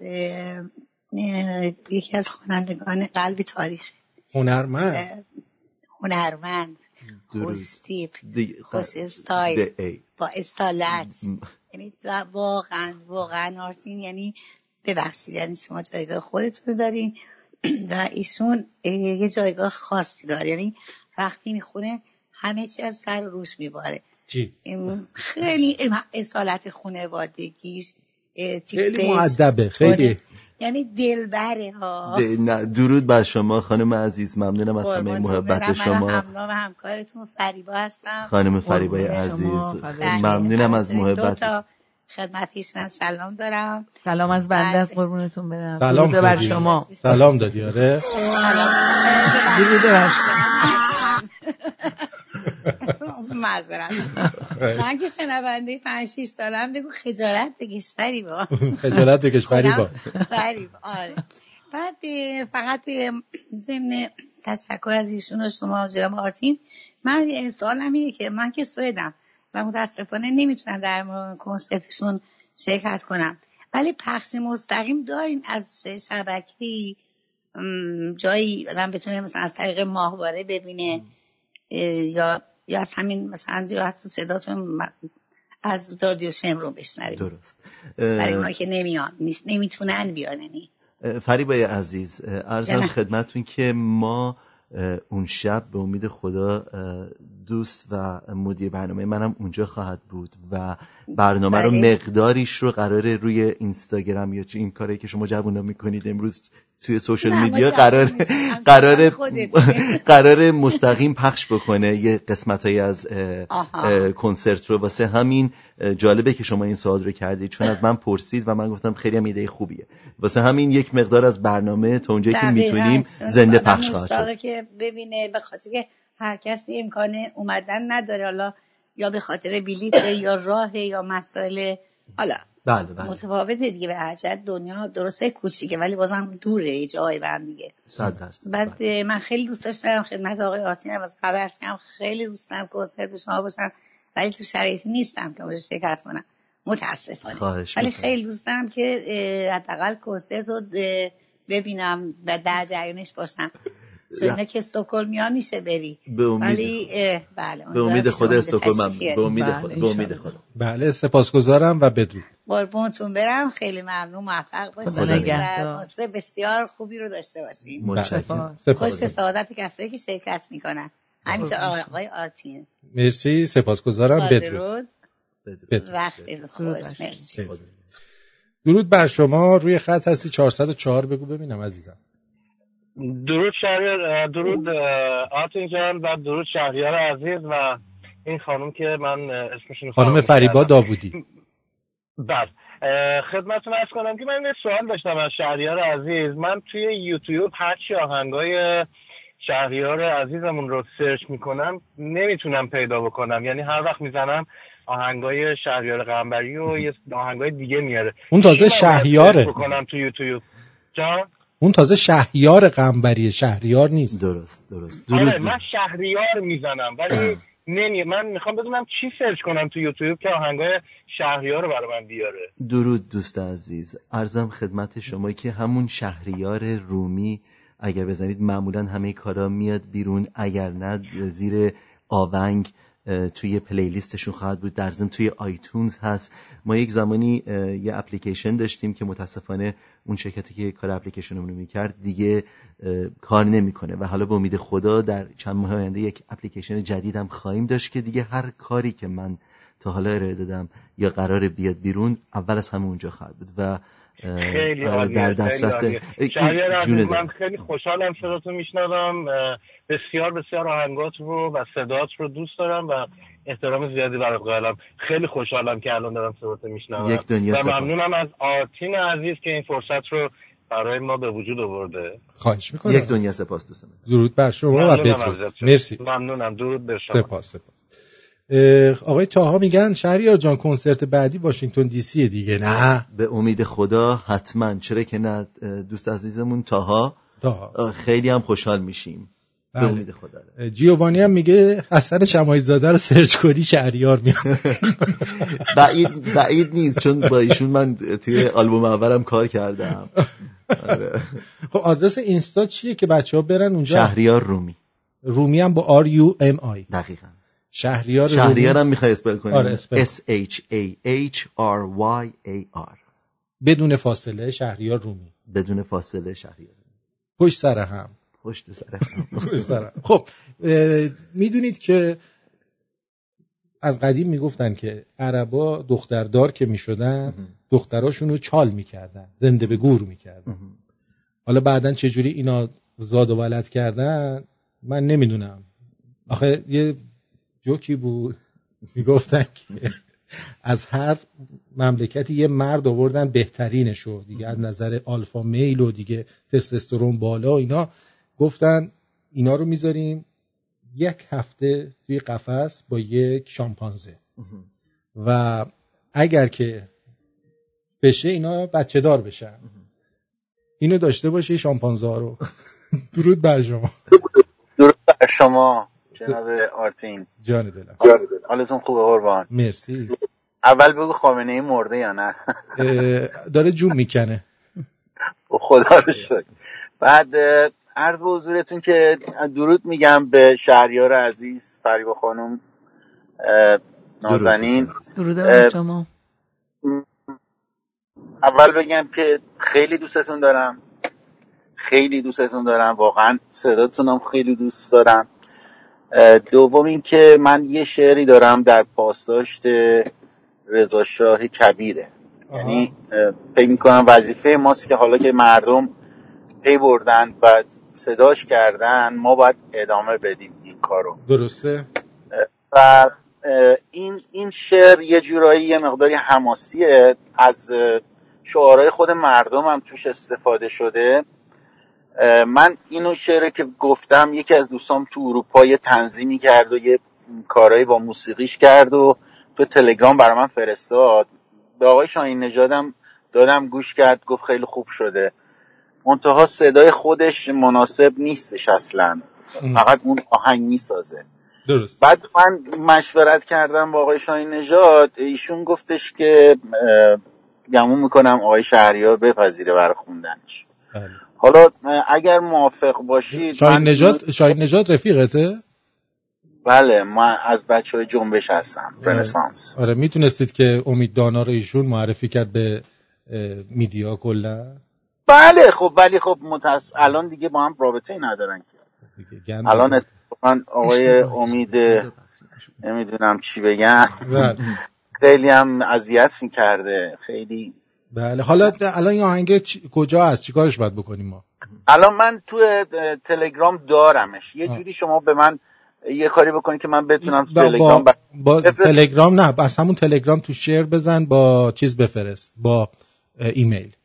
Speaker 10: یکی از خوانندگان قلب تاریخ
Speaker 1: هنرمند.
Speaker 10: هنرمند. خوستیپ خوش استایل. با استالت. یعنی واقعا واقعا آرتین یعنی ببخشید یعنی شما جایگاه خودتون دارین. و ایشون یه جایگاه خاصی داره. یعنی وقتی می‌خونه همه چی از سر روش میباره. خیلی اصالت خونوادگیش
Speaker 1: خیلی معدبه خیلی. آره.
Speaker 10: یعنی دلبره ها.
Speaker 4: درود بر شما خانم عزیز ممنونم از همه محبت شما.
Speaker 10: همراه همکارتون فریبا هستم.
Speaker 4: خانم فریبای عزیز. ممنونم از محبت.
Speaker 10: خدمت ایشون سلام دارم.
Speaker 5: سلام از بنده از قربونتون برم.
Speaker 1: سلام
Speaker 5: بر شما.
Speaker 1: سلام دادی آره.
Speaker 5: درود بر شما.
Speaker 10: معذرت من که شنونده پنج شیش سالم بگو خجالت بکش فریبا
Speaker 1: خجالت بکش فریبا
Speaker 10: فریبا آره. بعد فقط ضمن تشکر از ایشون و شما جناب آرتین من سوالم اینه که من که سویدم و متاسفانه نمی‌تونم در کنسرتشون شرکت کنم. ولی پخش مستقیم دارین از شبکه جایی آدم بتونه مثلا از طریق ماهواره ببینه یا یا از همین مثلا یا حتی صداتون از رادیو شمرون بشنویم
Speaker 4: درست.
Speaker 10: برای اونا که نمیان نمی‌تونن بیان یعنی.
Speaker 4: فریبای عزیز ارزم خدمتون که ما اون شب به امید خدا دوست و مدیر برنامه منم اونجا خواهد بود و برنامه رو بله. مقداریش رو قراره روی اینستاگرام یا چه این کاری که شما جوونا می‌کنید امروز توی سوشل میدیا قرار قرار قرار مستقیم پخش بکنه یه قسمت از کنسرت رو واسه همین. جالبه که شما این سوال رو کردید چون از من پرسید و من گفتم خیلی هم ایده خوبیه. واسه همین یک مقدار از برنامه تا اونجایی که می‌تونیم زنده پخش خواهد شد.
Speaker 10: که ببینه به خاطر که هر کسی امکان اومدن نداره. حالا یا به خاطر بلیت یا راه یا مسائل حالا
Speaker 4: بله بله.
Speaker 10: متفاوته دیگه به هرچند دنیا درسته کوچیکه ولی بازم دوره جای هم دیگه.
Speaker 4: صد درصد.
Speaker 10: بعد بله. من خیلی دوست داشتم خدمت آقای آتین از خبر کنم خیلی دوست دارم کنسرت شما باشم ولی تو شرایطی نیستم که اونجا شرکت کنم. متاسفانه. ولی خیلی دوست دارم که حداقل کنسرت رو ببینم و در جریانش باشم. چون که استکهلم میشه بری.
Speaker 4: به امید ولی
Speaker 10: بله
Speaker 4: به امید خدا استکهلم به امید خدا به امید خدا.
Speaker 1: بله سپاسگزارم و بدرود.
Speaker 10: قربونتون برم. خیلی ممنون موفق باشید بسیار خوبی رو داشته باشید
Speaker 4: متشکرم.
Speaker 10: خوش به سعادت کسایی که شرکت می‌کنن. همینطور آقای آرتین.
Speaker 1: مرسی سپاسگزارم. بدرود.
Speaker 10: وقت خوش. مرسی.
Speaker 1: درود بر شما. روی خط هستی 404 بگو ببینم عزیزم.
Speaker 11: درود شهریار درود آتین جان و درود شهریار عزیز و این خانم که من اسمشون
Speaker 1: خانم فریبا داوودی.
Speaker 11: بله. خدمتتون ارز کنم که من یه سوال داشتم از شهریار عزیز. من توی یوتیوب هرچی آهنگای شهریار عزیزمون رو سرچ می‌کنم نمی‌تونم پیدا بکنم. یعنی هر وقت می‌زنم آهنگای شهریار قنبری و یه آهنگای دیگه میاره.
Speaker 1: اون تازه شهریاره.
Speaker 11: بکنم تو یوتیوب؟ جان؟
Speaker 1: اون تازه شهریار قنبری شهریار نیست.
Speaker 4: درست درست.
Speaker 11: آره من شهریار می‌زنم ولی نمی من می‌خوام بدونم چی سرچ کنم تو یوتیوب که آهنگای شهریار رو برای من بیاره.
Speaker 4: درود دوست عزیز. ارزم خدمت شما که همون شهریار رومی اگر بزنید معمولا همه کارا میاد بیرون اگر نه زیر آونگ توی پلیلیستشون خواهد بود. در ضمن توی آیتونز هست. ما یک زمانی یه اپلیکیشن داشتیم که متاسفانه اون شرکتی که کار اپلیکیشنمون رو می‌کرد دیگه کار نمی‌کنه. و حالا به امید خدا در چند ماه آینده یک اپلیکیشن جدیدم خواهیم داشت که دیگه هر کاری که من تا حالا ارائه دادم یا قرار بیاد بیرون اول از همه اونجا خواهد بود. و
Speaker 11: خیلی عالیه در دسترس من خیلی خوشحالم صداتو میشنوم. بسیار بسیار آهنگات رو و صدات رو دوست دارم و احترام زیادی برای قائلم. خیلی خوشحالم که الان دارم صداتو میشنوم.
Speaker 4: یک دنیا
Speaker 11: و ممنونم از آرتین عزیز که این فرصت رو برای ما به وجود آورده.
Speaker 1: خواهش می‌کنم.
Speaker 4: یک دنیا سپاس دوستم
Speaker 1: درود بر شما و بدرود. مرسی.
Speaker 11: ممنونم. درود به شما.
Speaker 1: سپاس سپاس. آقای تاها میگن شهریار جان کنسرت بعدی واشنگتن دی سی دیگه نه؟
Speaker 4: به امید خدا حتما. چرا که نه دوست عزیزمون تاها.
Speaker 1: تاها.
Speaker 4: خیلی هم خوشحال میشیم. به بله. امید خدا.
Speaker 1: جیوانی هم میگه حسن شمایی زاده رو سرچ کنی شهریار میاد.
Speaker 4: بعید بعید نیست چون با ایشون من توی آلبوم اولم کار کردم.
Speaker 1: آره. خب آدرس اینستا چیه که بچه ها برن اونجا؟
Speaker 4: شهریار رومی.
Speaker 1: رومی هم با R U M I
Speaker 4: دقیقا.
Speaker 1: شهریار
Speaker 4: شهریار هم می‌خوای spell کنی.
Speaker 1: آره
Speaker 4: S H A H R Y A R.
Speaker 1: بدون فاصله شهریار رومی.
Speaker 4: بدون فاصله شهریار
Speaker 1: پشت سر هم.
Speaker 4: پشت سر
Speaker 1: سر خب می‌دونید که از قدیم می‌گفتن که عربا دختردار که می‌شدن دختراشون رو چال می‌کردن زنده به گور می‌کردن. حالا بعدا چجوری اینا زاد و ولد کردن من نمی‌دونم. آخه یه جوکی بود. می‌گفتن که از هر مملکتی یه مرد آوردن بهترینشو. دیگه از نظر آلفا میل و دیگه تستوسترون بالا اینا. گفتن اینا رو می‌ذاریم یک هفته توی قفس با یک شامپانزه. و اگر که بشه اینا بچه دار بشن. اینو داشته باشه شامپانزه ها رو. درود بر شما.
Speaker 12: درود بر شما. جناب آرتین.
Speaker 1: جان دلم.
Speaker 12: حالتون خوبه قربان؟
Speaker 1: مرسی.
Speaker 12: اول بگو خامنه ای مرده یا نه؟
Speaker 1: داره جون می‌کنه.
Speaker 12: خدا رو شکر. بعد عرض به حضورتون که درود میگم به شهریار عزیز فریبا خانم نازنین.
Speaker 5: درود. شما.
Speaker 12: اول بگم که خیلی دوستتون دارم. خیلی دوستتون دارم. واقعا صداتونم خیلی دوست دارم. دوم اینکه من یه شعری دارم در پاسداشت رضا شاه کبیره. یعنی فکر می‌کنم وظیفه ماست که حالا که مردم پی بردن و صداش کردن ما باید ادامه بدیم این کارو.
Speaker 1: درسته؟
Speaker 12: و این این شعر یه جورایی یه مقداری حماسیه. از شعارهای خود مردم هم توش استفاده شده. من اینو شعره که گفتم یکی از دوستام تو اروپا یه تنظیمی کرد و یه کارهایی با موسیقیش کرد و تو تلگرام برای من فرستاد. به آقای شاهین نژادم دادم گوش کرد گفت خیلی خوب شده. منتها صدای خودش مناسب نیستش اصلا. فقط اون آهنگ می‌سازه.
Speaker 1: درست.
Speaker 12: بعد من مشورت کردم با آقای شاهین نژاد. ایشون گفتش که گمون می‌کنم آقای شهریار بپذیره برای خوندنش. بله. حالا اگر موافق باشید
Speaker 1: شاهین نژاد شاهین نژاد رفیقته؟
Speaker 12: بله ما از بچه های جنبش هستم رنسانس.
Speaker 1: آره می‌تونستید که امید دانا رو ایشون معرفی کرد به میدیا کلا؟
Speaker 12: بله خب ولی خب متس... الان دیگه با هم رابطه ندارن که. الان اتفاقا آقای امید نمی‌دونم چی بگم بله. خیلی هم اذیت می‌کرده. خیلی
Speaker 1: بله. حالا الان این آهنگ کجا هست؟ چیکارش باید بکنیم ما؟
Speaker 12: الان من تو تلگرام دارمش. یه جوری شما به من یه کاری بکنید که من بتونم تو تلگرام
Speaker 1: با, با تلگرام نه بس همون تلگرام تو share بزن با چیز بفرست با ایمیل.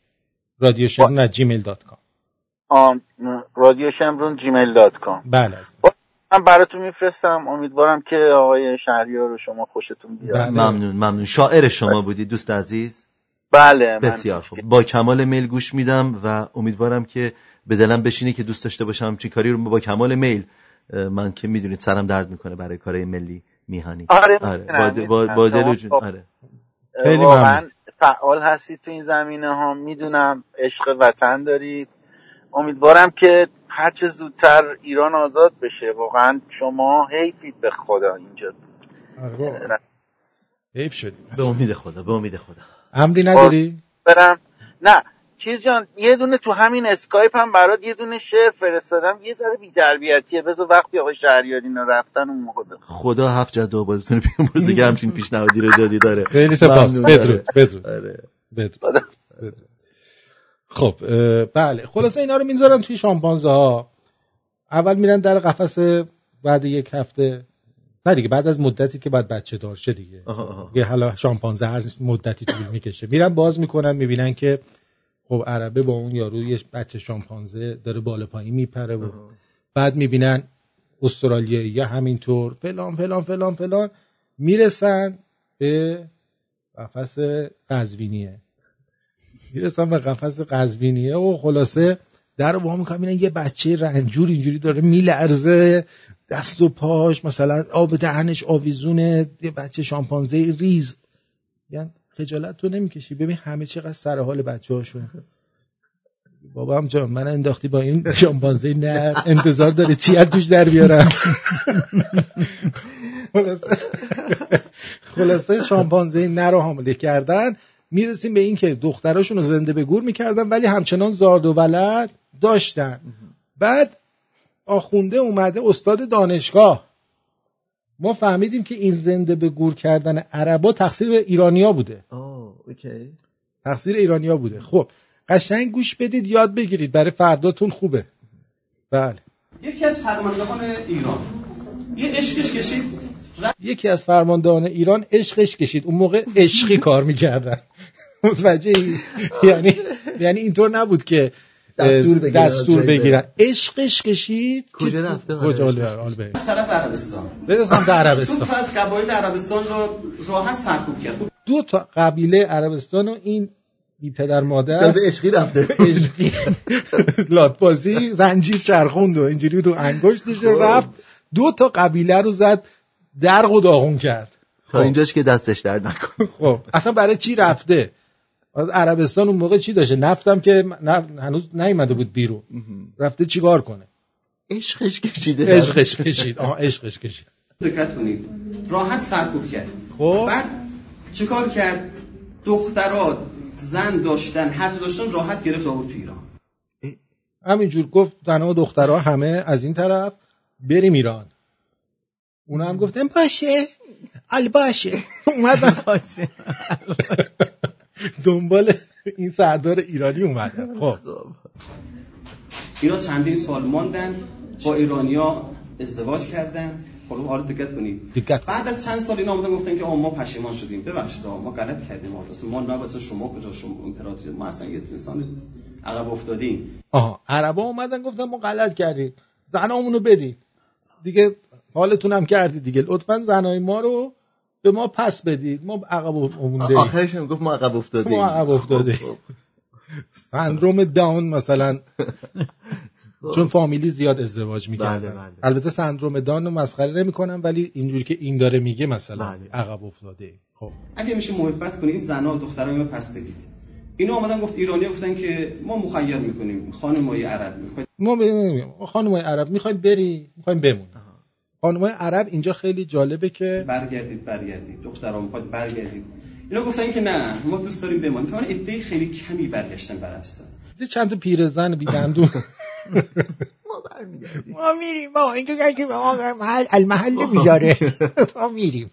Speaker 1: رادیو شمرون Gmail dot com
Speaker 12: رادیو شمرون Gmail dot com
Speaker 1: بله.
Speaker 12: من براتون میفرستم. امیدوارم که آقای شهریار رو شما خوشتون بیاد. بله.
Speaker 4: ممنون ممنون. شاعر شما بودی دوست عزیز.
Speaker 12: بله
Speaker 4: بسیار خوب. با کمال میل گوش میدم و امیدوارم که به دلم بشینی که دوست داشته باشم چی کاری رو با کمال میل. من که می‌دونید سرم درد می‌کنه برای کارهای ملی میهانی
Speaker 12: آره,
Speaker 4: آره. با, با, دل و جون. خب آره.
Speaker 12: خیلی واقعا فعال هستید تو این زمینه ها. می‌دونم عشق وطن دارید. امیدوارم که هرچه زودتر ایران آزاد بشه. واقعا شما حیفید به خدا اینجا.
Speaker 1: آره حیف شدیم.
Speaker 4: به امید خدا به امید خدا.
Speaker 1: امری نداری؟
Speaker 12: برم. نه چیز جان یه دونه تو همین اسکایپ هم برات یه دونه شعر فرستادم. یه ذره بی‌تربیتیه. بذار وقتی آقای شهریاری اینا رفتن اون موقع
Speaker 4: خدا هفت جد آبادتون بیامرزه دیگه همچین پیشنهادی رو دادی داره.
Speaker 1: خیلی سپاس. بدرود بدرود. آره. بدرود. خب بله. خلاصه اینا رو می‌ذارن توی شامپانزه ها اول میرن در قفس بعد یک هفته نه دیگه بعد از مدتی که بعد بچه دار شه دیگه. یه حالا شامپانزه هر مدتی طول می‌کشه. میرن باز می‌کنن می‌بینن که خب عربه با اون یارو یه بچه شامپانزه داره بالا پایین میپره و بعد می‌بینن استرالیایی یا همینطور فلان فلان فلان فلان می‌رسن به قفس قزوینیه. می‌رسن به قفس قزوینیه و خلاصه در رو می‌کنم می‌بینن یه بچه رنجور اینجوری داره میلرزه دست و پاش مثلا آب دهنش آویزونه یه بچه شامپانزه ریز. یعنی خجالت تو نمی‌کشی. ببین همه چقدر سر حال بچه هاشون بابا هم جان من انداختی با این شامپانزه نه انتظار داره چی توش در بیارم؟ خلاصه شامپانزه نه رو حامله کردن. می‌رسیم به این که دختراشون رو زنده به گور می‌کردن ولی همچنان زارد و ولد داشتن. بعد آخونده اومده استاد دانشگاه. ما فهمیدیم که این زنده به گور کردن عربا تقصیر ایرانیا بوده.
Speaker 4: آه، اوکی.
Speaker 1: تقصیر ایرانیا بوده. خب قشنگ گوش بدید یاد بگیرید. برای فرداتون خوبه. بله.
Speaker 13: یکی از فرماندهان ایران. یه عشقش کشید.
Speaker 1: یکی از فرماندهان ایران عشقش کشید. اون موقع عشقی کار می‌کردن. متوجه یعنی یعنی اینطور نبود که
Speaker 4: دستور بگیرن
Speaker 1: دستور بگیرن. عشقش کشید.
Speaker 4: کجا رفته؟
Speaker 1: کجا؟ حال به
Speaker 13: طرف عربستان.
Speaker 1: برسم به عربستان.
Speaker 13: تا از قبایل عربستان رو راحت سرکوب کرد.
Speaker 1: دو تا قبیله عربستان و این بی پدر مادر.
Speaker 4: تازه عشقی رفته.
Speaker 1: عشقی. لاتبازی زنجیر چرخوند و اینجوری رو انگشتش
Speaker 4: خب.
Speaker 1: رفت. دو تا قبیله رو زد درق و داغون کرد.
Speaker 4: تا اینجاش که دستش در نکن
Speaker 1: خب. اصلا برای چی رفته؟ از عربستان اون موقع چی داشته؟ نفتم که نه هنوز نیومده بود بیرون. رفته چیکار کنه؟
Speaker 4: عشقش کشیده.
Speaker 1: عشقش کشید. آها عشقش کشید.
Speaker 13: دقت کنید. راحت سرکوب کرد.
Speaker 1: خب.
Speaker 13: بعد چیکار کرد؟ دخترات زن داشتن هر داشتن راحت گرفت آورد تو ایران.
Speaker 1: همینجور گفت زنها و دخترها همه از این طرف بریم ایران. اونا هم گفتن باشه. ال باشه. اومدن دنبال این سردار ایرانی اومدن. خب.
Speaker 13: اینا چندین سال ماندن با ایرانیا ازدواج کردن. خب حالا دقت کنید.
Speaker 1: دقت
Speaker 13: بعد از چند سال اینا آمدن گفتن که ما پشیمان شدیم. ببخشید ما غلط کردیم. اصلا ما نه شما کجا شما امپراتوری ما اصلا یه انسان عقب افتادیم.
Speaker 1: آها عربا اومدن گفتن ما غلط کردیم. زنامونو بدید دیگه حالتون هم کردید دیگه. لطفا زنای ما رو به ما پس بدید. ما عقب مونده
Speaker 4: آخرش هم گفت ما عقب افتادیم
Speaker 1: ما عقب افتاده
Speaker 4: خب، خب.
Speaker 1: سندروم داون مثلا. چون فامیلی زیاد ازدواج می‌کردن
Speaker 4: بله، بله.
Speaker 1: البته سندروم داون رو مسخره نمی‌کنم ولی اینجوری که این داره میگه مثلا
Speaker 4: بله.
Speaker 1: عقب افتاده خب.
Speaker 13: اگه میشه محبت کنید این زنا و دخترای ما پس بدید. اینا آمدن گفت ایرانی گفتن که ما مخیر می‌کنیم. خانمای عرب می‌خواید
Speaker 1: ما ب- خانمای عرب می‌خوایم بری می‌خوایم بمون خانمای عرب اینجا خیلی جالبه که
Speaker 13: برگردید برگردید. دخترها می‌خواید برگردید. اینا گفتن که نه ما دوست داریم بمانیم. که من عده خیلی کمی برگشتن عربستان
Speaker 1: چند تا پیرزن بی دندون.
Speaker 4: ما برمیگردیم.
Speaker 1: ما میریم. ما اینجا که ما محل المحل می‌ذاره ما میریم.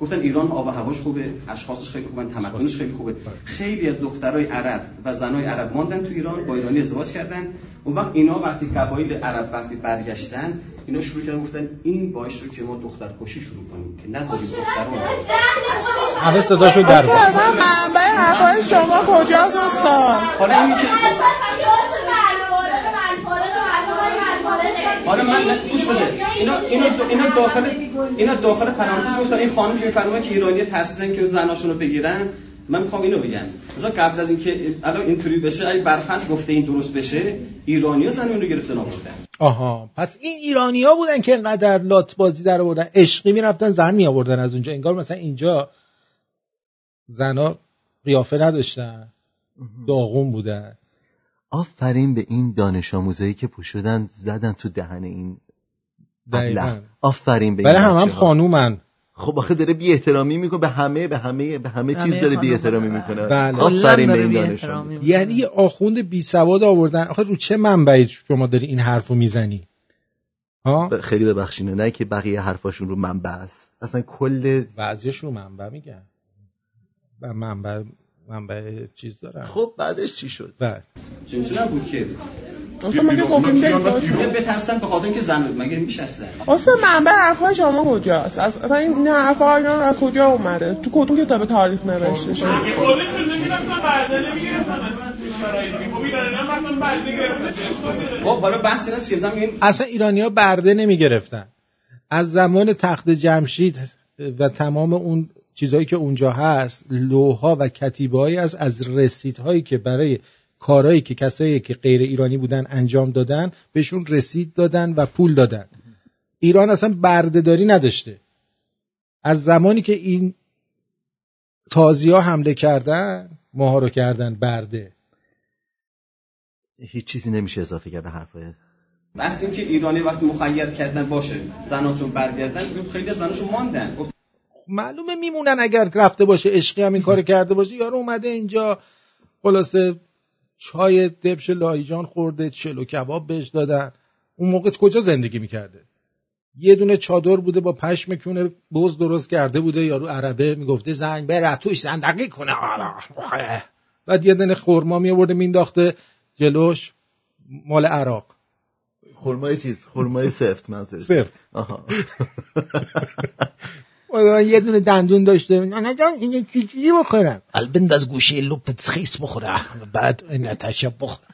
Speaker 13: گفتن ایران آب و هواش خوبه اشخاصش خیلی خوبن تمدنش خیلی خوبه. خیلی از دخترای عرب و زنای عرب ماندن تو ایران با ایرانی ازدواج کردن. اون وقت اینا وقتی قبایل عرب وقتی برگشتن اینا شروع کردن گفتن این باعث شد که ما دختر کشی شروع کنیم که نذاریم دختران
Speaker 1: همه صداشون در بود.
Speaker 14: اصلا منبع حرفای شما کجاست استاد
Speaker 13: حالا این که حالا من گوش بده. اینا اینا اینا داخل اینا داخل پرانتز گفتن. این خانم که میفرمایه که ایرانی ترسیدن که زناشونو بگیرن من می‌خوام اینو بگم. مثلا قبل از اینکه الان اینطوری بشه اگه برفرض گفته این درست بشه ایرانی‌ها زن اونو گرفتن آوردن.
Speaker 1: آها. پس این ایرانی ها بودن که انقدر لات بازی در آوردن. عشقی می‌رفتن زن می آوردن از اونجا. انگار مثلا اینجا زنا قیافه نداشتن. داغون بودن.
Speaker 4: آفرین به این دانش آموزایی که پوشودن زدن تو دهن این
Speaker 1: دقیقاً.
Speaker 4: آفرین به
Speaker 1: برای
Speaker 4: این
Speaker 1: هم هم
Speaker 4: بچه‌ها.
Speaker 1: خانومن.
Speaker 4: خب آخه داره بی احترامی می‌کنه. به همه به همه به همه چیز داره. بی احترامی می‌کنه.
Speaker 1: بله.
Speaker 4: آفرین به
Speaker 5: داره
Speaker 4: این دانش
Speaker 1: یعنی یه آخوند بی سواد آوردن. آخه رو چه منبعی شما داری این حرفو می‌زنی؟ ها؟
Speaker 4: ب- خیلی ببخشینه نه که بقیه حرفاشون رو منبع است. اصلا کل
Speaker 1: بعضیش رو منبع میگن. و منبع منبع چیز دارن.
Speaker 4: خب بعدش چی شد؟
Speaker 1: بله.
Speaker 13: چنچون نبود که
Speaker 14: اصلا مگه باشون
Speaker 13: یه بترسن به خاطر اینکه زن بود. مگه میشه اصلا
Speaker 14: استاد منبع حرفای شما کجاست؟ از- اصلا این حرفا اینا از کجا اومده؟ تو کدوم کتاب تاریخ نوشته شده؟
Speaker 15: خودشون نمی‌رفتن برده نمی‌گرفتن از کشورهای دیگه خب ایرانی؟
Speaker 13: خب حالا بحث این است که
Speaker 1: اصلا ایرانی ها برده نمی‌گرفتن. از زمان تخت جمشید و تمام اون چیزهایی که اونجا هست لوها و کتیبه از از رسیدهایی که برای کارهایی که کسایی که غیر ایرانی بودن انجام دادن بهشون رسید دادن و پول دادن. ایران اصلا بردهداری نداشته. از زمانی که این تازی ها حمله کردن ماها رو کردن برده.
Speaker 4: هیچ چیزی نمیشه اضافه کرد به حرفای.
Speaker 13: بحث این که ایرانی وقتی مخیر کردن باشه زناشون برگردن خیلی زناشون ماندن.
Speaker 1: معلومه میمونن اگر رفته باشه عشقی هم این کار کرده باشه. یارو اومده اینجا خلاصه چای دبش لایجان خورده چلو کباب بهش دادن. اون موقع کجا زندگی می‌کرده؟ یه دونه چادر بوده با پشم کونه بز درست کرده بوده یارو عربه می‌گفته زنگ بره توش زندگی کنه. بعد یه دونه خورما میورده مینداخته جلوش. مال عراق.
Speaker 4: خرمای چیز؟ خرمای سفت منظور
Speaker 1: سفت. آها. یه دونه دندون داشته. نه جان این چی بخورم؟ البند از گوشه لپت خیس بخوره بعد این بخوره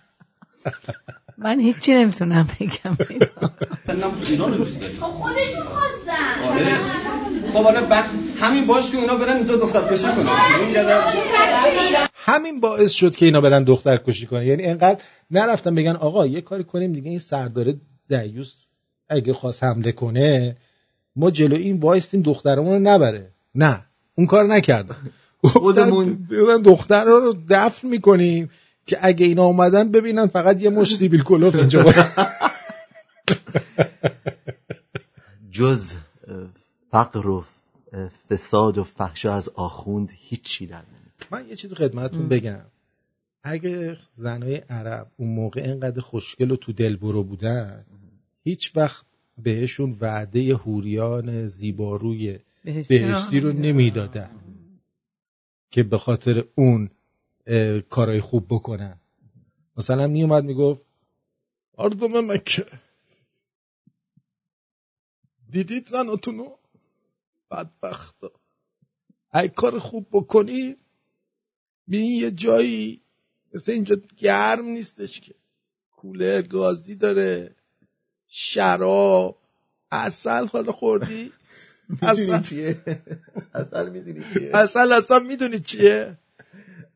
Speaker 5: من هیچی نمی‌تونم بگم.
Speaker 13: خب خودشون خواستن. آره. خب آره همین باش که اینا برن اینجا دختر کشی کنن.
Speaker 1: همین باعث شد که اینا برن دختر کشی کنن. یعنی انقدر نرفتن بگن آقا یه کاری کنیم دیگه این سرداره دیوس اگه خواست حمله کنه ما جلو این وایستیم دخترمون رو نبره. نه اون کار نکردن خودمون دختر رو دفن می‌کنیم که اگه اینا اومدن ببینن فقط یه مش سیبیل کلوف اینجا
Speaker 4: جز فقر و فساد و فحشا از آخوند هیچی در
Speaker 1: من یه چیز خدمتتون بگم. اگه زنای عرب اون موقع اینقدر خوشگل و تو دل برو بودن هیچ وقت بهشون وعده هوریان زیباروی بهشتی رو نمی‌دادن. که به خاطر اون کارهای خوب بکنن. مثلا میومد می‌گفت مردم مکه. دیدید زناتونو؟ بدبختا. ای کار خوب بکنی می یه جایی مثل اینجا گرم نیستش که. کوله گازی داره. شراب. اصل حالا خوردی؟
Speaker 4: اصل چیه؟ اصل می‌دونی چیه؟
Speaker 1: اصل اصلا می‌دونی چیه؟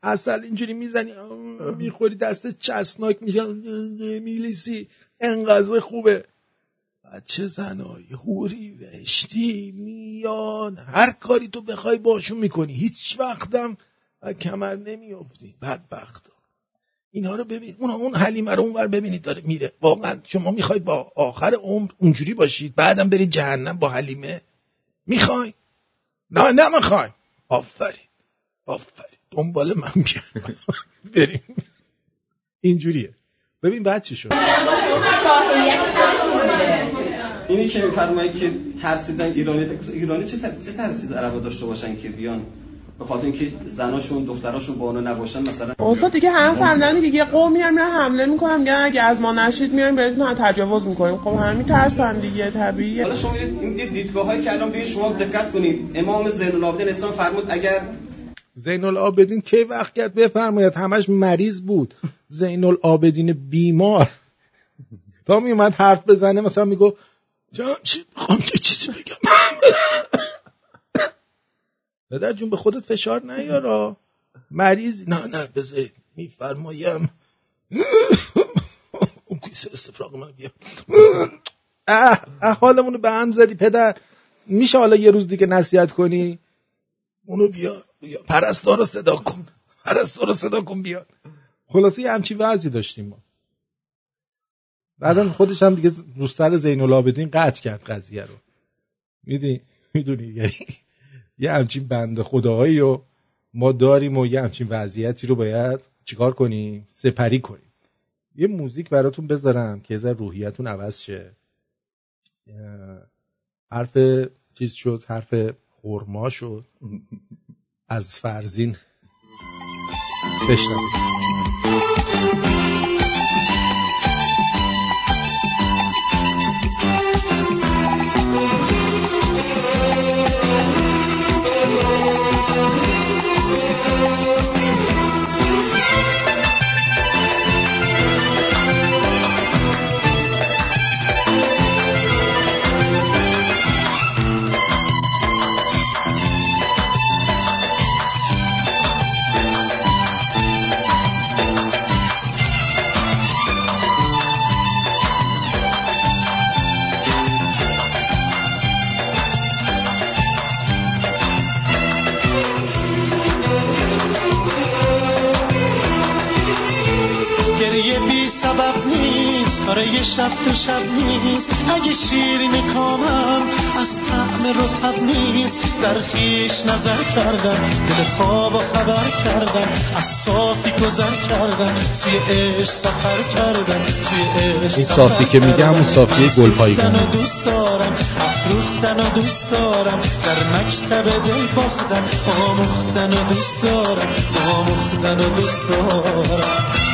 Speaker 1: اصل اینجوری می‌زنی می‌خوری دست چسناک میشه میلیسی انقدر خوبه. بچه زنای هوری وشتی میان. هر کاری تو بخوای باشون می‌کنی. هیچ وقتم کمر نمیافتی. بدبخت اینا رو ببین اون اون حلیمه رو اونور ببینید داره میره. واقعا شما می‌خواید با آخر عمر اونجوری باشید بعدم برید جهنم با حلیمه. می‌خوای؟ نه نمی‌خوای آفرین. آفرین. دنبال من بیا بریم. اینجوریه. ببین بعد چی شد؟
Speaker 13: اینی که میفرمایی که ترسیدن ایرانی ایرانی چه ترسید عربا داشته باشن که بیان به خاطر اینکه زناشون دختراشون با اونا نباشن مثلا
Speaker 14: استاد دیگه هم فهمیدن دیگه قوم میان میرن حمله می‌کنن میگن اگه از ما نشید میان بهتون تجاوز می‌کنیم. خب همین ترسن دیگه طبیعیه.
Speaker 13: حالا شما این دیدگاه هایی که الان به شما دقت کنید. امام زین العابدین اسلام فرمود اگر
Speaker 1: زین العابدین کی وقت کرد؟ بفرمایید همش مریض بود. زین العابدین بیمار. تا می اومد حرف بزنه مثلا میگو جان چی می‌خوام؟ یه چیزی بگم؟ پدر جون به خودت فشار نیارا. مریض؟ نه نه بذارید میفرمایم. اون کیسه استفراغ من بیا. حالمونو به هم زدی پدر. میشه حالا یه روز دیگه نصیحت کنی؟ اونو بیا بیا. پرستار رو صدا کن. پرستار رو صدا کن بیا. خلاصه یه همچین وضعی داشتیم ما. بعدا خودش هم دیگه رو سر زین العابدین قطع کرد قضیه رو. می‌دونی می‌دونی یعنی یه همچین بند خداهایی رو ما داریم و یه همچین وضعیتی رو باید چیکار کنیم؟ سپری کنیم. یه موزیک براتون بذارم که از روحیتون عوض شه. حرف چیز شد؟ حرف خورما شد. از فرزین. بشنوید.
Speaker 16: یه شب تو شب نیست. اگه شیرین کامم از طعم رتب نیست. در خیش نظر کردم دل خواب و خبر کردم از صافی گذر کردم سوی عشق سفر کردم سوی عشق
Speaker 1: این صافی که میگه همون صافی گلپایی
Speaker 16: دوست دارم افروختن و دوست دارم. در مکتب دل باختن آموختن و دوست دارم. آموختن و دوست دارم.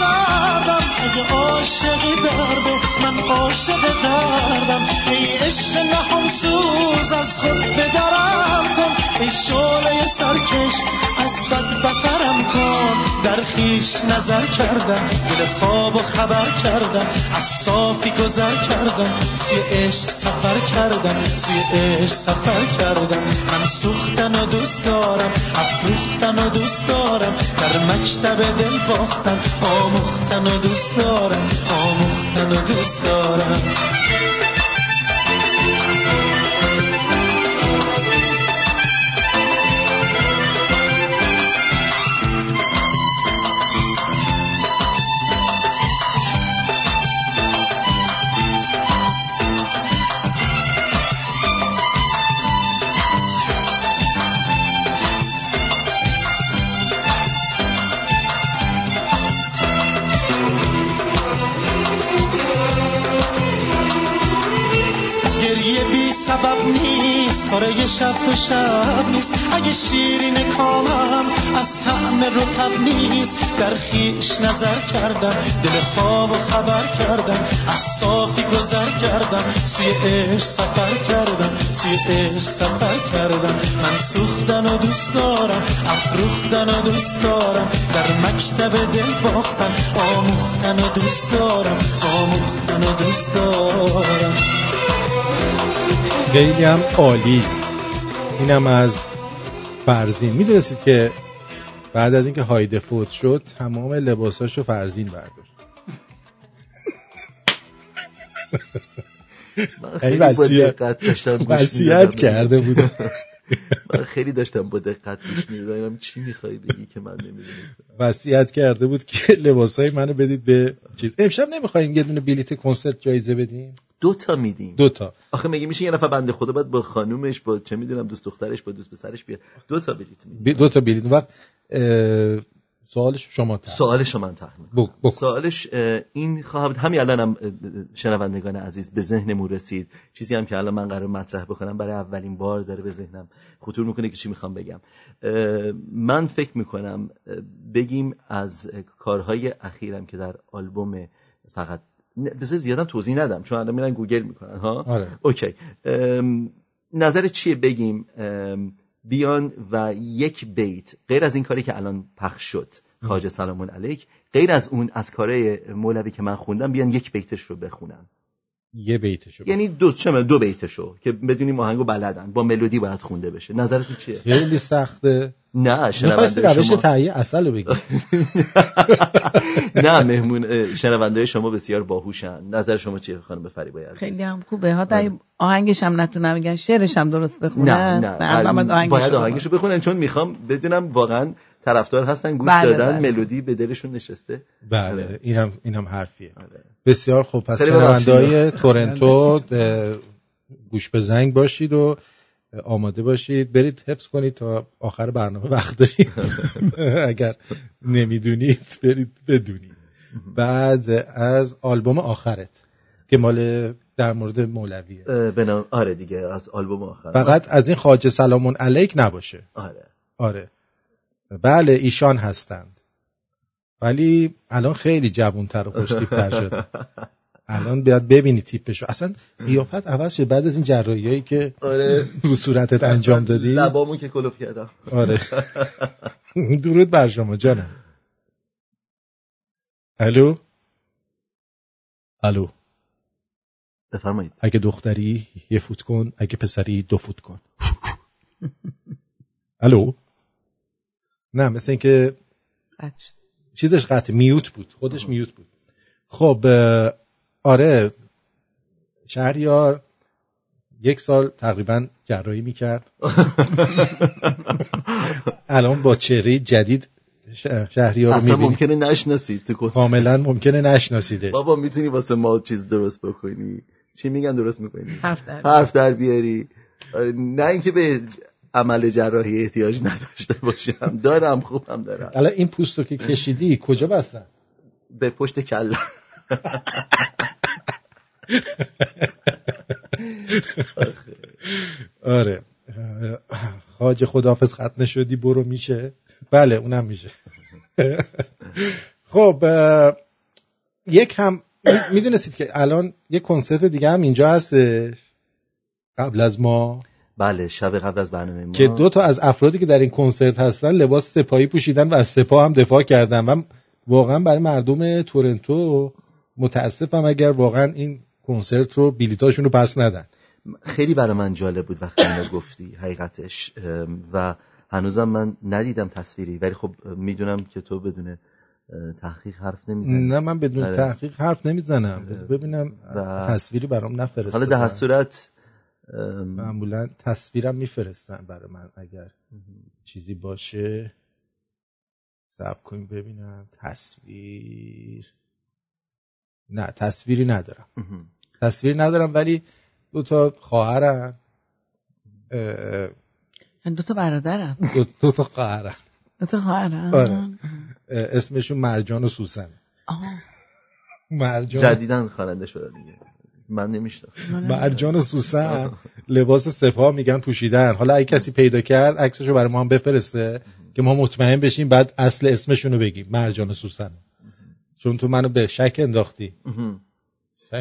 Speaker 16: saw the اگه عاشقی درده من عاشق دردم. ای عشق نهان سوز از خود بدرم کن. ای شعله سرکش از بد بترم کن. در خیش نظر کردم دل خواب و خبر کردم. از صافی گذر کردم سوی عشق سفر کردم. سوی عشق سفر کردم. من سوختن و دوست دارم افروختن و دوست دارم. در مکتب دل باختن آموختن و دوست دارم آموختن و دوست دارم. سبب نیست کار یه شب تو شب نیست. اگه شیرین کامم از طعم رتب نیست. در خیش نظر کردم دل خواب و خبر کردم. از صافی گذر کردم سوی عشق سفر کردم. سوی عشق سفر کردم. من سوختن و دوست دارم افروختن و دوست دارم. در مکتب دل باختن آموختن و دوست دارم. آموختن و دوست دارم.
Speaker 1: خیلی هم عالی. اینم از فرزین. می‌دونستید که بعد از اینکه هایده فوت شد تمام لباساش رو فرزین برداشت.
Speaker 4: وسیعت
Speaker 1: وسیعت کرده بود
Speaker 4: من خیلی داشتم با دقت گوش می‌دادم. چی می‌خوای بگی که من نمی‌دونم.
Speaker 1: وصیت کرده بود که لباسای منو بدید به چیز. امشب نمی‌خوایم یه دونه بلیت کنسرت جایزه بدیم؟
Speaker 4: دو تا میدیم.
Speaker 1: دو تا.
Speaker 4: آخه مگه میشه یه نفر بنده خدا باید با خانومش با چه می‌دونم دوست دخترش با دوست پسرش بیاد؟ دو تا بلیت میدیم.
Speaker 1: دو تا بلیت. وقت سوالش شما
Speaker 4: تحمل. سوالش من تحمل. سوالش این خواهد همین الان هم شنوندگان عزیز به ذهنمون رسید. چیزی هم که الان من قرار مطرح بکنم برای اولین بار داره به ذهنم خطور می‌کنه که چی می‌خوام بگم. من فکر می‌کنم بگیم از کارهای اخیرم که در آلبوم فقط بذار زیادم توضیح ندم چون الان میرن گوگل می‌کنن ها؟
Speaker 1: آره.
Speaker 4: okay. نظر چیه بگیم؟ بیان و یک بیت غیر از این کاری که الان پخش شد خواجه سلامون علیک غیر از اون از کارهای مولوی که من خوندم بیان یک بیتش رو بخونم
Speaker 1: یه بیتشو
Speaker 4: یعنی دو چه دو بیتشو که بدونیم آهنگو بلدن. با ملودی باید خونده بشه. نظرتون چیه؟
Speaker 1: خیلی سخته.
Speaker 4: نه شنونده
Speaker 1: روش شما. تهیه اصل رو بگی.
Speaker 4: نه مهمون شنونده شما بسیار باهوشن. نظر شما چیه خانم فریبای عزیز؟
Speaker 5: خیلی هم خوبه. ها آره. آهنگش هم نتونم بگن شعرش هم درست
Speaker 4: بخونن نه نه باید آهنگش رو بخونن چون می‌خوام بدونم واقعا طرفدار هستن گوش بله دادن بله. ملودی به دلشون نشسته.
Speaker 1: بله آره. اینم اینم حرفیه. آره. بسیار خوب. پس شنونده‌های تورنتو گوش به زنگ باشید و آماده باشید. برید حفظ کنید تا آخر برنامه وقت دارید اگر نمی‌دونید برید بدونید. بعد از آلبوم آخرت که مال در مورد مولویه
Speaker 4: بنام آره دیگه از آلبوم آخر
Speaker 1: فقط از این خواجه سلامون علیک نباشه.
Speaker 4: آره.
Speaker 1: آره. بله ایشان هستند. ولی الان خیلی جوانتر و خوشتیبتر شد الان بیاد ببینی تیپشو. اصلا قیافت عوض شد بعد از این جراحیایی که
Speaker 4: آره.
Speaker 1: رو صورتت انجام دادی.
Speaker 4: لبامو که کلوف کردم.
Speaker 1: آره. درود بر شما جانم. الو؟ الو.
Speaker 4: بفرمایید.
Speaker 1: اگه دختری یه فوت کن. اگه پسری دو فوت کن. الو؟ نه مثل اینکه چیزش قطع میوت بود. خودش میوت بود. خب آره. شهریار یک سال تقریبا جراحی می‌کرد. الان با چهره جدید شهریار رو
Speaker 4: اصلا ممکنه نشناسید تو
Speaker 1: کاملا ممکنه نشناسیده.
Speaker 4: بابا می‌تونی واسه ما چیز درست بکنی. چی میگن درست می‌کنی؟
Speaker 5: حرف در,
Speaker 4: حرف در بیاری. آره، نه اینکه به عمل جراحی احتیاج نداشته باشم. دارم خوبم دارم.
Speaker 1: الان این پوستو که کشیدی کجا بستن؟
Speaker 4: به پشت کله.
Speaker 1: آره. خاج خدافز ختنه شدی برو میشه. بله اونم میشه. خب یک هم می‌دونستید که الان یک کنسرت دیگه هم اینجا هستش؟ قبل از ما.
Speaker 4: بله شب قبل از برنامه ما.
Speaker 1: که دو تا از افرادی که در این کنسرت هستن لباس سپاهی پوشیدن و از سپاه هم دفاع کردن. و واقعا برای مردم تورنتو متاسفم اگر واقعا این کنسرت رو بیلیتاشون رو پس ندن.
Speaker 4: خیلی برای من جالب بود وقتی اینو گفتی حقیقتش. و هنوزم من ندیدم تصویری ولی خب می‌دونم که تو بدون تحقیق حرف نمی‌زنی.
Speaker 1: نه من بدون آره. تحقیق حرف نمی‌زنم. ببینم و... تصویری برام نفرستن
Speaker 4: حالا در صورت
Speaker 1: معمولا تصویرم میفرستن برای من. اگر چیزی باشه سب کنیم ببینم. تصویر. نه تصویری ندارم. تصویری ندارم ولی دو تا خواهرن.
Speaker 5: دو تا برادرم
Speaker 1: دو, دو تا خواهرن.
Speaker 5: دو تا خواهرن.
Speaker 1: آره. اسمشون مرجان و سوسن.
Speaker 4: مرجان جدیدن خواننده شده دیگه. من نمی‌شناسم.
Speaker 1: مرجان و سوسن لباس سپاه میگن پوشیدن. حالا اگه کسی پیدا کرد عکسشو برای ما هم بفرسته که ما مطمئن بشیم بعد اصل اسمشون رو بگیم. مرجان و سوسن. چون تو منو به شک انداختی.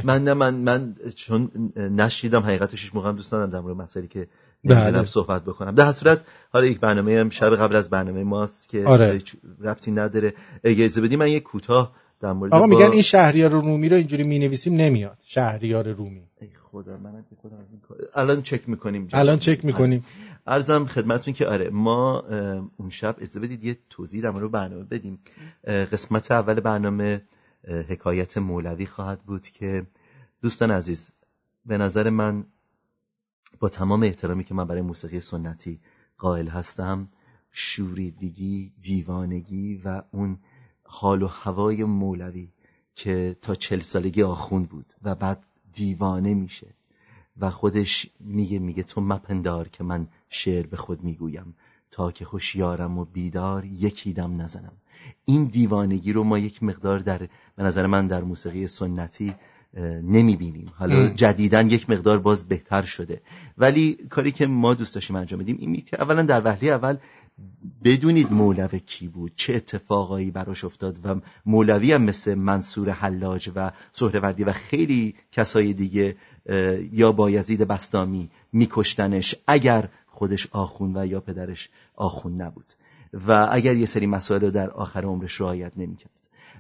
Speaker 4: من نه من من چون نشیدم حقیقتش موقع دوست ندارم در مورد مسائلی که بله. صحبت بکنم. در صورت حالا یک برنامه هم شب قبل از برنامه ماست که
Speaker 1: آره.
Speaker 4: ربطی نداره. اجازه بدی من یک کوتاه در مورد
Speaker 1: آقا میگن این شهریار رومی رو اینجوری می‌نویسیم نمیاد. شهریار رومی.
Speaker 4: ای خدا من خدا الان چک می‌کنیم
Speaker 1: الان چک می‌کنیم.
Speaker 4: ارزم خدمتتون که آره ما اون شب اجازه بدید یه توضیح در مورد برنامه بدیم. قسمت اول برنامه حکایت مولوی خواهد بود که دوستان عزیز به نظر من با تمام احترامی که من برای موسیقی سنتی قائل هستم شوریدگی دیوانگی و اون حال و هوای مولوی که تا چل سالگی آخوند بود و بعد دیوانه میشه و خودش میگه میگه تو مپندار که من شعر به خود می‌گویم. تا که خوشیارم و بیدار یکی دم نزنم. این دیوانگی رو ما یک مقدار در به نظر من در موسیقی سنتی نمی‌بینیم. حالا جدیدن یک مقدار باز بهتر شده. ولی کاری که ما دوست داشتیم انجام بدیم این که اولا در وهله اول بدونید مولوی کی بود چه اتفاقایی براش افتاد و مولوی هم مثل منصور حلاج و سهروردی و خیلی کسای دیگه یا بایزید بستامی میکشتنش. اگر خودش آخون و یا پدرش آخون نبود. و اگر یه سری مسائل رو در آخر عمرش رعایت نمی‌کرد.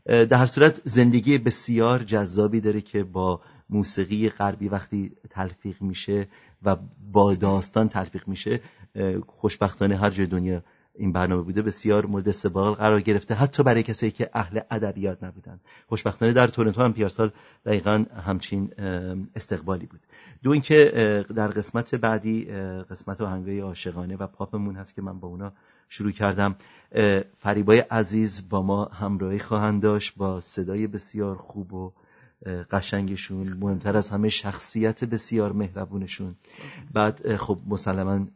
Speaker 4: در هر صورت زندگی بسیار جذابی داره که با موسیقی غربی وقتی تلفیق میشه و با داستان تلفیق میشه خوشبختانه هر جای دنیا این برنامه بوده بسیار مورد استقبال قرار گرفته حتی برای کسایی که اهل ادبیات نبودن خوشبختانه در تورنتو هم پیارسال دقیقا همچین استقبالی بود. دو اینکه در قسمت بعدی قسمت آهنگای عاشقانه و پاپمون هست که من با اونا شروع کردم. فریبای عزیز با ما همراهی خواهند داشت با صدای بسیار خوب و قشنگشون مهمتر از همه شخصیت بسیار مهربونشون. بعد خب مسلما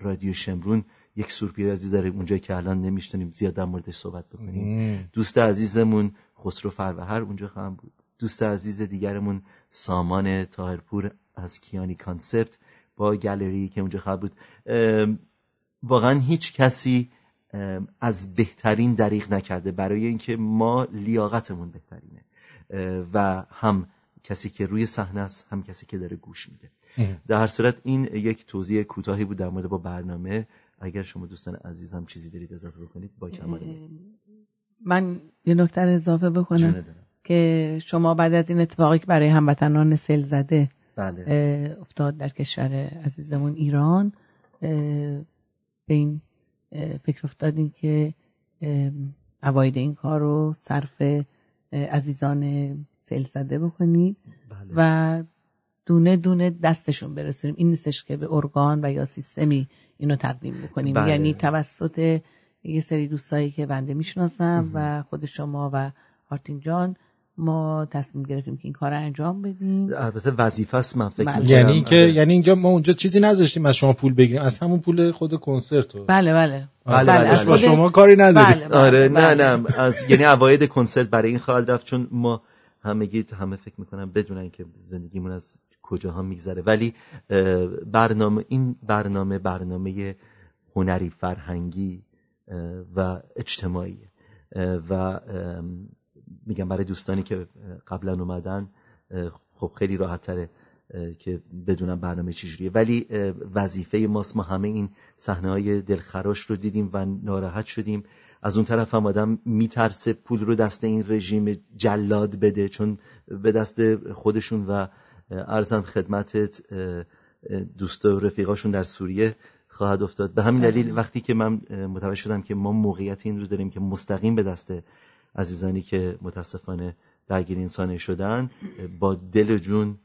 Speaker 4: رادیو شمرون یک سورپرایزی داره اونجا که الان نمیشتونیم زیاد در موردش صحبت بکنیم. دوست عزیزمون خسرو فروهر اونجا خواهم بود. دوست عزیز دیگرمون سامان تاهرپور از کیانی کانسپت با گالری که اونجا خواهد بود. واقعا هیچ کسی از بهترین دریغ نکرده. برای اینکه ما لیاقتمون بهترینه. و هم کسی که روی صحنه است هم کسی که داره گوش میده. در هر صورت این یک توضیح کوتاهی بود در مورد با برنامه. اگر شما دوستان عزیزم چیزی دارید اضافه بکنید با کمال
Speaker 5: من یه نکته اضافه بکنم که شما بعد از این اتفاقی که برای هموطنان سل زده
Speaker 4: بله.
Speaker 5: افتاد در کشور عزیزمون ایران به این فکر افتادیم که اواید این کار رو صرف عزیزان سل زده بکنید بله. و دونه دونه دستشون برسونیم این نیستش که به ارگان و یا سیستمی اینو تقدیم بکنیم. بله. یعنی توسط یه سری دوستایی که بنده می‌شناسم و خود شما و آرتین جان ما تصمیم گرفتیم که این کار رو انجام بدیم.
Speaker 4: البته وظیفه است من فکر
Speaker 1: بله. یعنی که یعنی اینجا ما اونجا چیزی نذاشتیم از شما پول بگیریم. از همون پول خود کنسرت رو.
Speaker 5: بله بله.
Speaker 1: بله, بله, بله. با شما کاری نداریم.
Speaker 4: بله, بله, آره نه نه. از یعنی اواید کنسرت برای این خواهد رفت چون ما همگی همه فکر می‌کنم بدونن که زندگیمون از کجاها میگذره. ولی برنامه این برنامه برنامه هنری فرهنگی و اجتماعی. و میگم برای دوستانی که قبلا اومدن خب خیلی راحت تره که بدونم برنامه چجوریه ولی وظیفه ماست. ما همه این صحنه های دلخراش رو دیدیم و ناراحت شدیم. از اون طرف هم آدم میترسه پول رو دست این رژیم جلاد بده چون به دست خودشون و ارزم خدمتت دوست و رفیقاشون در سوریه خواهد افتاد. به همین دلیل وقتی که من متوجه شدم که ما موقعیت این رو داریم که مستقیم به دست عزیزانی که متاسفانه درگیر انسانه شدن با دل و جون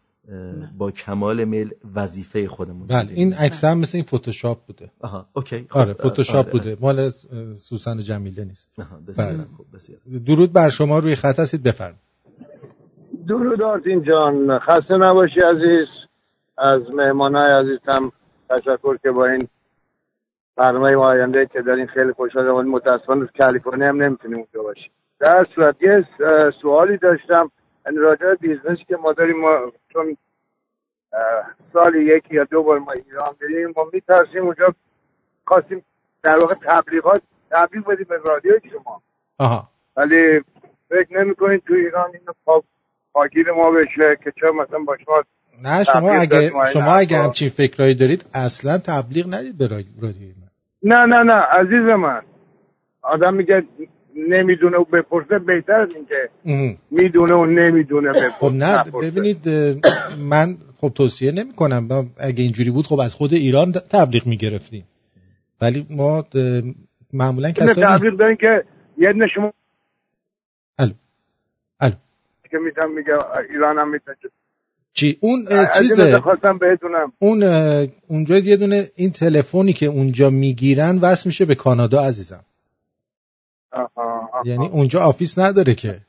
Speaker 4: با کمال میل وظیفه خودمون
Speaker 1: بله این عکس هم مثل این فتوشاپ بوده.
Speaker 4: آها اوکی.
Speaker 1: خب، آره فتوشاپ آره. بوده. مال سوسن جمیله نیست.
Speaker 4: آها بسیار بله. خوب بسیار
Speaker 1: درود بر شما روی خط هستید بفرمایید.
Speaker 17: درود آرتین جان. خسته نباشی عزیز. از مهمانای عزیزم تشکر که با این برنامه آینده که دارین خیلی خوشحال ولی متاسفانه کالیفرنیا هم نمی‌تونیم اونجا باشیم. در صورت یه سوالی داشتم. یعنی راجع business ی که ما داریم ما چون سال یکی یا دو بار ما ایران بریم ما میترسیم اونجا خواستیم در واقع تبلیغات تبلیغ بدیم به رادیو شما.
Speaker 1: آها.
Speaker 17: ولی فکر نمی کنید تو ایران اینو پاگیر ما بشه که چه مثلا با شما
Speaker 1: نه شما اگه شما اگه همچین فکرایی دارید اصلا تبلیغ ندید به رادیو
Speaker 17: من. نه نه نه عزیز من. آدم میگه نمی‌دونه و بپرسه بهتر از اینکه می‌دونه و نمی‌دونه بپرسه
Speaker 1: خب نه ببینید من خب توصیه نمی کنم اگه اینجوری بود خب از خود ایران تبلیغ می‌گرفتیم. ولی ما معمولا کسایی
Speaker 17: تبلیغ داریم که یه شما
Speaker 1: الو. الو.
Speaker 17: که می‌تونم میگه ایران هم می‌تونه.
Speaker 1: چی؟ اون چیزه؟
Speaker 17: بهتونم
Speaker 1: اون اونجا یه دونه این تلفنی که اونجا می‌گیرن وصل میشه به کانادا عزیزم. یعنی اونجا آفیس نداره که.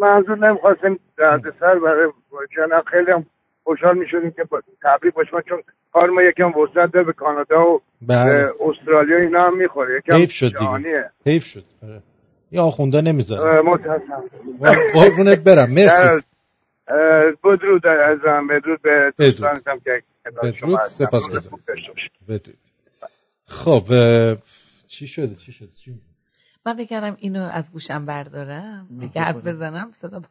Speaker 17: منظور نمی‌خواستیم درد سر برای جناب خیلی هم خوشحال می‌شدیم که تبریک باشیم چون کار ما یکم وسط داره به کانادا و بله. استرالیا اینا هم می‌خوره. یکم
Speaker 1: حیف شد دیگه. حیف شد. یا آخونده نمی‌ذاره
Speaker 17: متاسفم.
Speaker 1: قربونت برم مرسی.
Speaker 17: بدرود ازم بدرود به دوستانتم که
Speaker 1: بدرود. سپاس بدرود. خب چی شده چی شده چی
Speaker 5: من بگرم اینو از گوشم بردارم. بگه بزنم صدا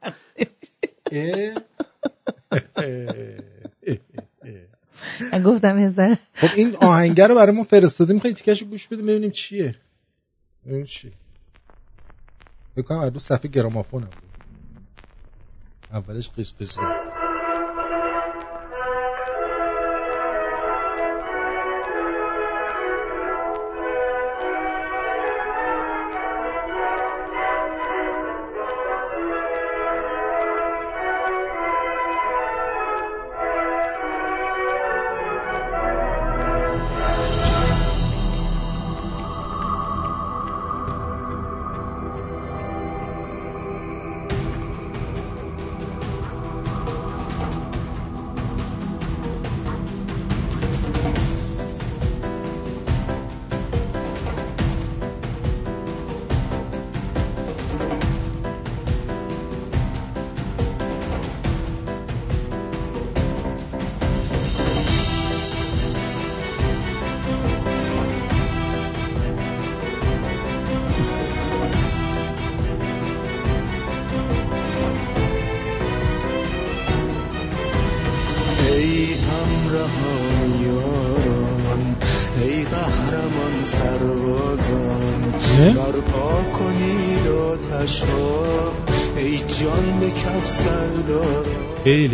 Speaker 5: من گفتم هزار
Speaker 1: خب این آهنگر رو برای ما فرستادیم. خیلی تیکش گوش بدیم ببینیم چیه. ببینیم چی بکنم هر روز صفحه گرامافون هم اولش قیس قیس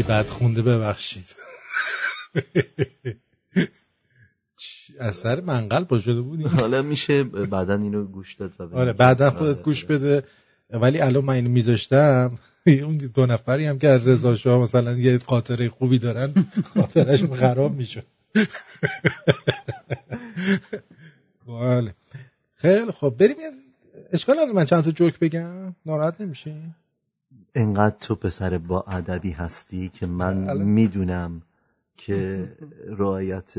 Speaker 1: بد خونده ببخشید. از سر منقل پا شده بودی
Speaker 4: حالا میشه بعدا اینو گوش داد و
Speaker 1: آره بعدا خودت آره. گوش بده. ولی الان من اینو میذاشتم. اون دو نفری هم که از رضا شاه مثلا یه خاطره خوبی دارن خاطرشون خراب میشه بله. خیلی خب بریم اشکال نداره من چند تا جوک بگم؟ ناراحت نمیشه
Speaker 4: انقدر تو پسر با ادبی هستی که من می‌دونم که رعایت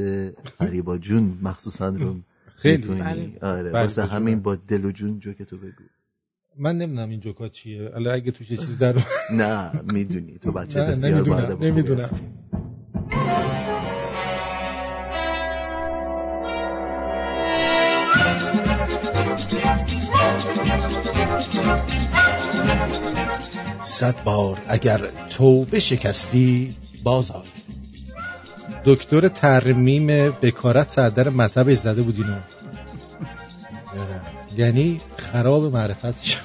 Speaker 4: فریبا جون مخصوصا رو خیلی. بله. آره بله، واسه همین با دل و جون جوک تو بگو.
Speaker 1: من نمی‌دونم این جوکا چیه. الان اگه توش چیز در
Speaker 4: نه می‌دونی. تو بچه بسیار
Speaker 1: نمی‌دونم نمی‌دونم. صد بار اگر توبه شکستی باز آی. دکتر ترمیم بکارت سردر مطبش زده بود اینو یعنی خراب معرفتش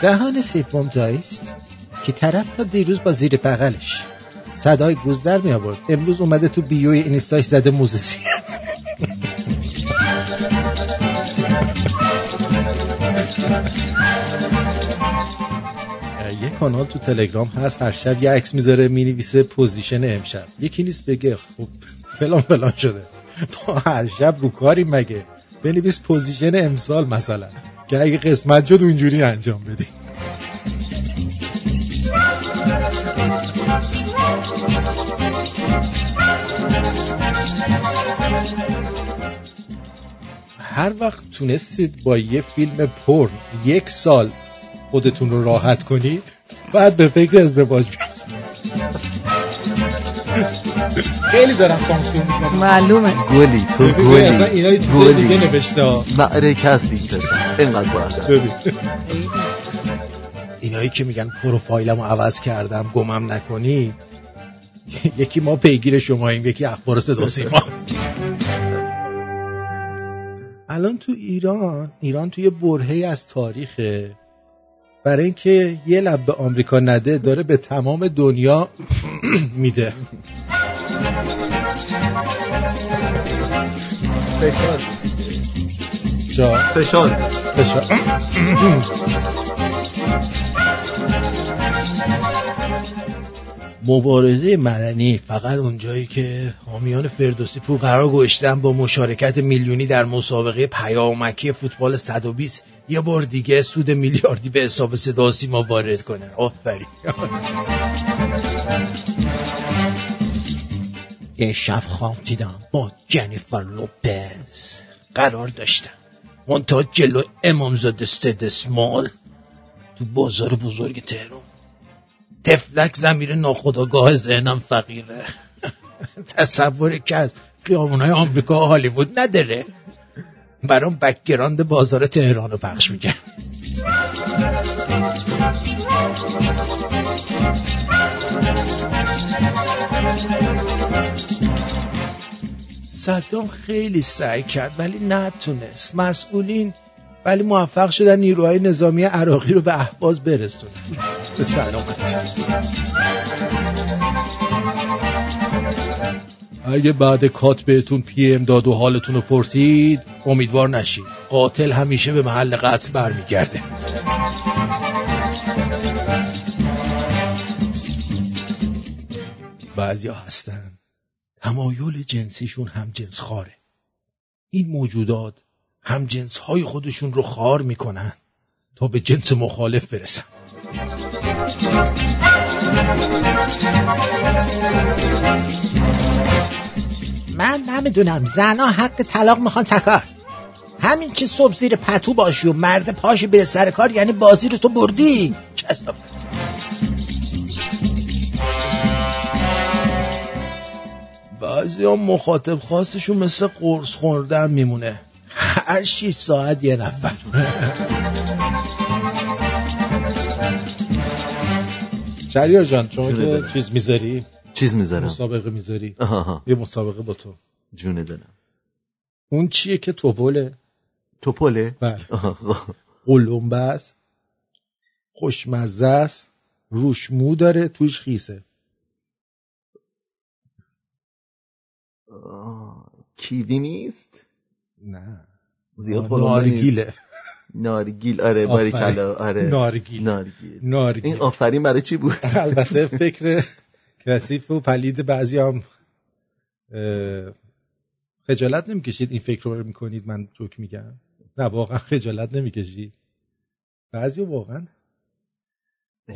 Speaker 1: دهان سوم جاییست که طرف تا دیروز با زیر بغلش صدای گوزدر می آورد امروز اومده تو بیوی اینستاش زده موزیسی کانال تو تلگرام هست هر شب یه عکس می‌ذاره می‌نویسه position امشب. یکی نیست بگه خب فلان فلان شده. ما هر شب رو کاری مگه؟ بنویس position امسال مثلا. که اگه قسمت شد اونجوری انجام بدی. هر وقت تونستید با یه فیلم پورن یک سال خودتون رو راحت کنید بعد به فکر ازدواج بیاد خیلی دارم function می‌کنم.
Speaker 5: معلومه.
Speaker 4: گلی تو گلی.
Speaker 1: اینا گلی دیگه نوشته
Speaker 4: معرکه هستی پسر اینقدر باید
Speaker 1: اینایی که میگن پروفایلمو عوض کردم گمم نکنی. یکی ما پیگیر شماییم یکی اخبار صدا سیما. الان تو ایران ایران توی برهه از تاریخه. برای اینکه یه لب به آمریکا نده داره به تمام دنیا میده.
Speaker 4: فشار.
Speaker 1: جا.
Speaker 4: فشار.
Speaker 1: فشار. مبارزه مدنی فقط اونجایی که حامیان فردوسی پور قرار گذاشتن با مشارکت میلیونی در مسابقه پیامکی فوتبال 120 یه بار دیگه سود میلیاردی به حساب صدا سیما وارد کنن آفرین. یه شب خواب دیدم با جنیفر لوپز قرار داشتم. منتها جلو امامزاده سید اسمال تو بازار بزرگ تهران. طفلک ضمیر ناخودآگاه ذهنم فقیره. تصور کرد خیابونای آمریکا هالیوود نداره. برام background بازار تهران رو پخش می‌کنه صدام خیلی سعی کرد ولی نتونست. مسئولین ولی موفق شدن نیروهای نظامی عراقی رو به احواز برسونن. به سلامت اگه بعد کات بهتون پی ام داد و حالتون رو پرسید امیدوار نشید. قاتل همیشه به محل قتل برمیگرده. بعضیا هستن. تمایل جنسیشون هم جنس خاره این موجودات هم جنس های خودشون رو خار می‌کنن. تا به جنس مخالف برسن. من نمی‌دونم. زنا حق طلاق می‌خوان تکار همین که صبح زیر پتو باشی و مرد پاشی بره سر کار یعنی بازی رو تو بردی. کسافت بعضی هم مخاطب خواستشون مثل قرص خوردن میمونه. هر شیش ساعت یه نفر. شریار جان شما که چیز می‌ذاری؟
Speaker 4: چیز می‌ذارم.
Speaker 1: مسابقه می‌ذاری؟ یه مسابقه با تو.
Speaker 4: جونه دلم.
Speaker 1: اون چیه که توپله؟
Speaker 4: توپله؟
Speaker 1: بله. قلومبه است خوشمزه است روش مو داره توش خیسه.
Speaker 4: کیوی نیست؟
Speaker 1: نه.
Speaker 4: زیاد
Speaker 1: نارگیله.
Speaker 4: نارگیل آره باری کلا آره.
Speaker 1: نارگیل.
Speaker 4: نارگیل.
Speaker 1: نارگیل.
Speaker 4: این آفرین برای چی بود؟
Speaker 1: البته فکر کثیف و پلید بعضی هم خجالت نمی‌کشید این فکر رو می‌کنید من جوک میگم. نه واقعا خجالت نمی‌کشید. بعضی واقعا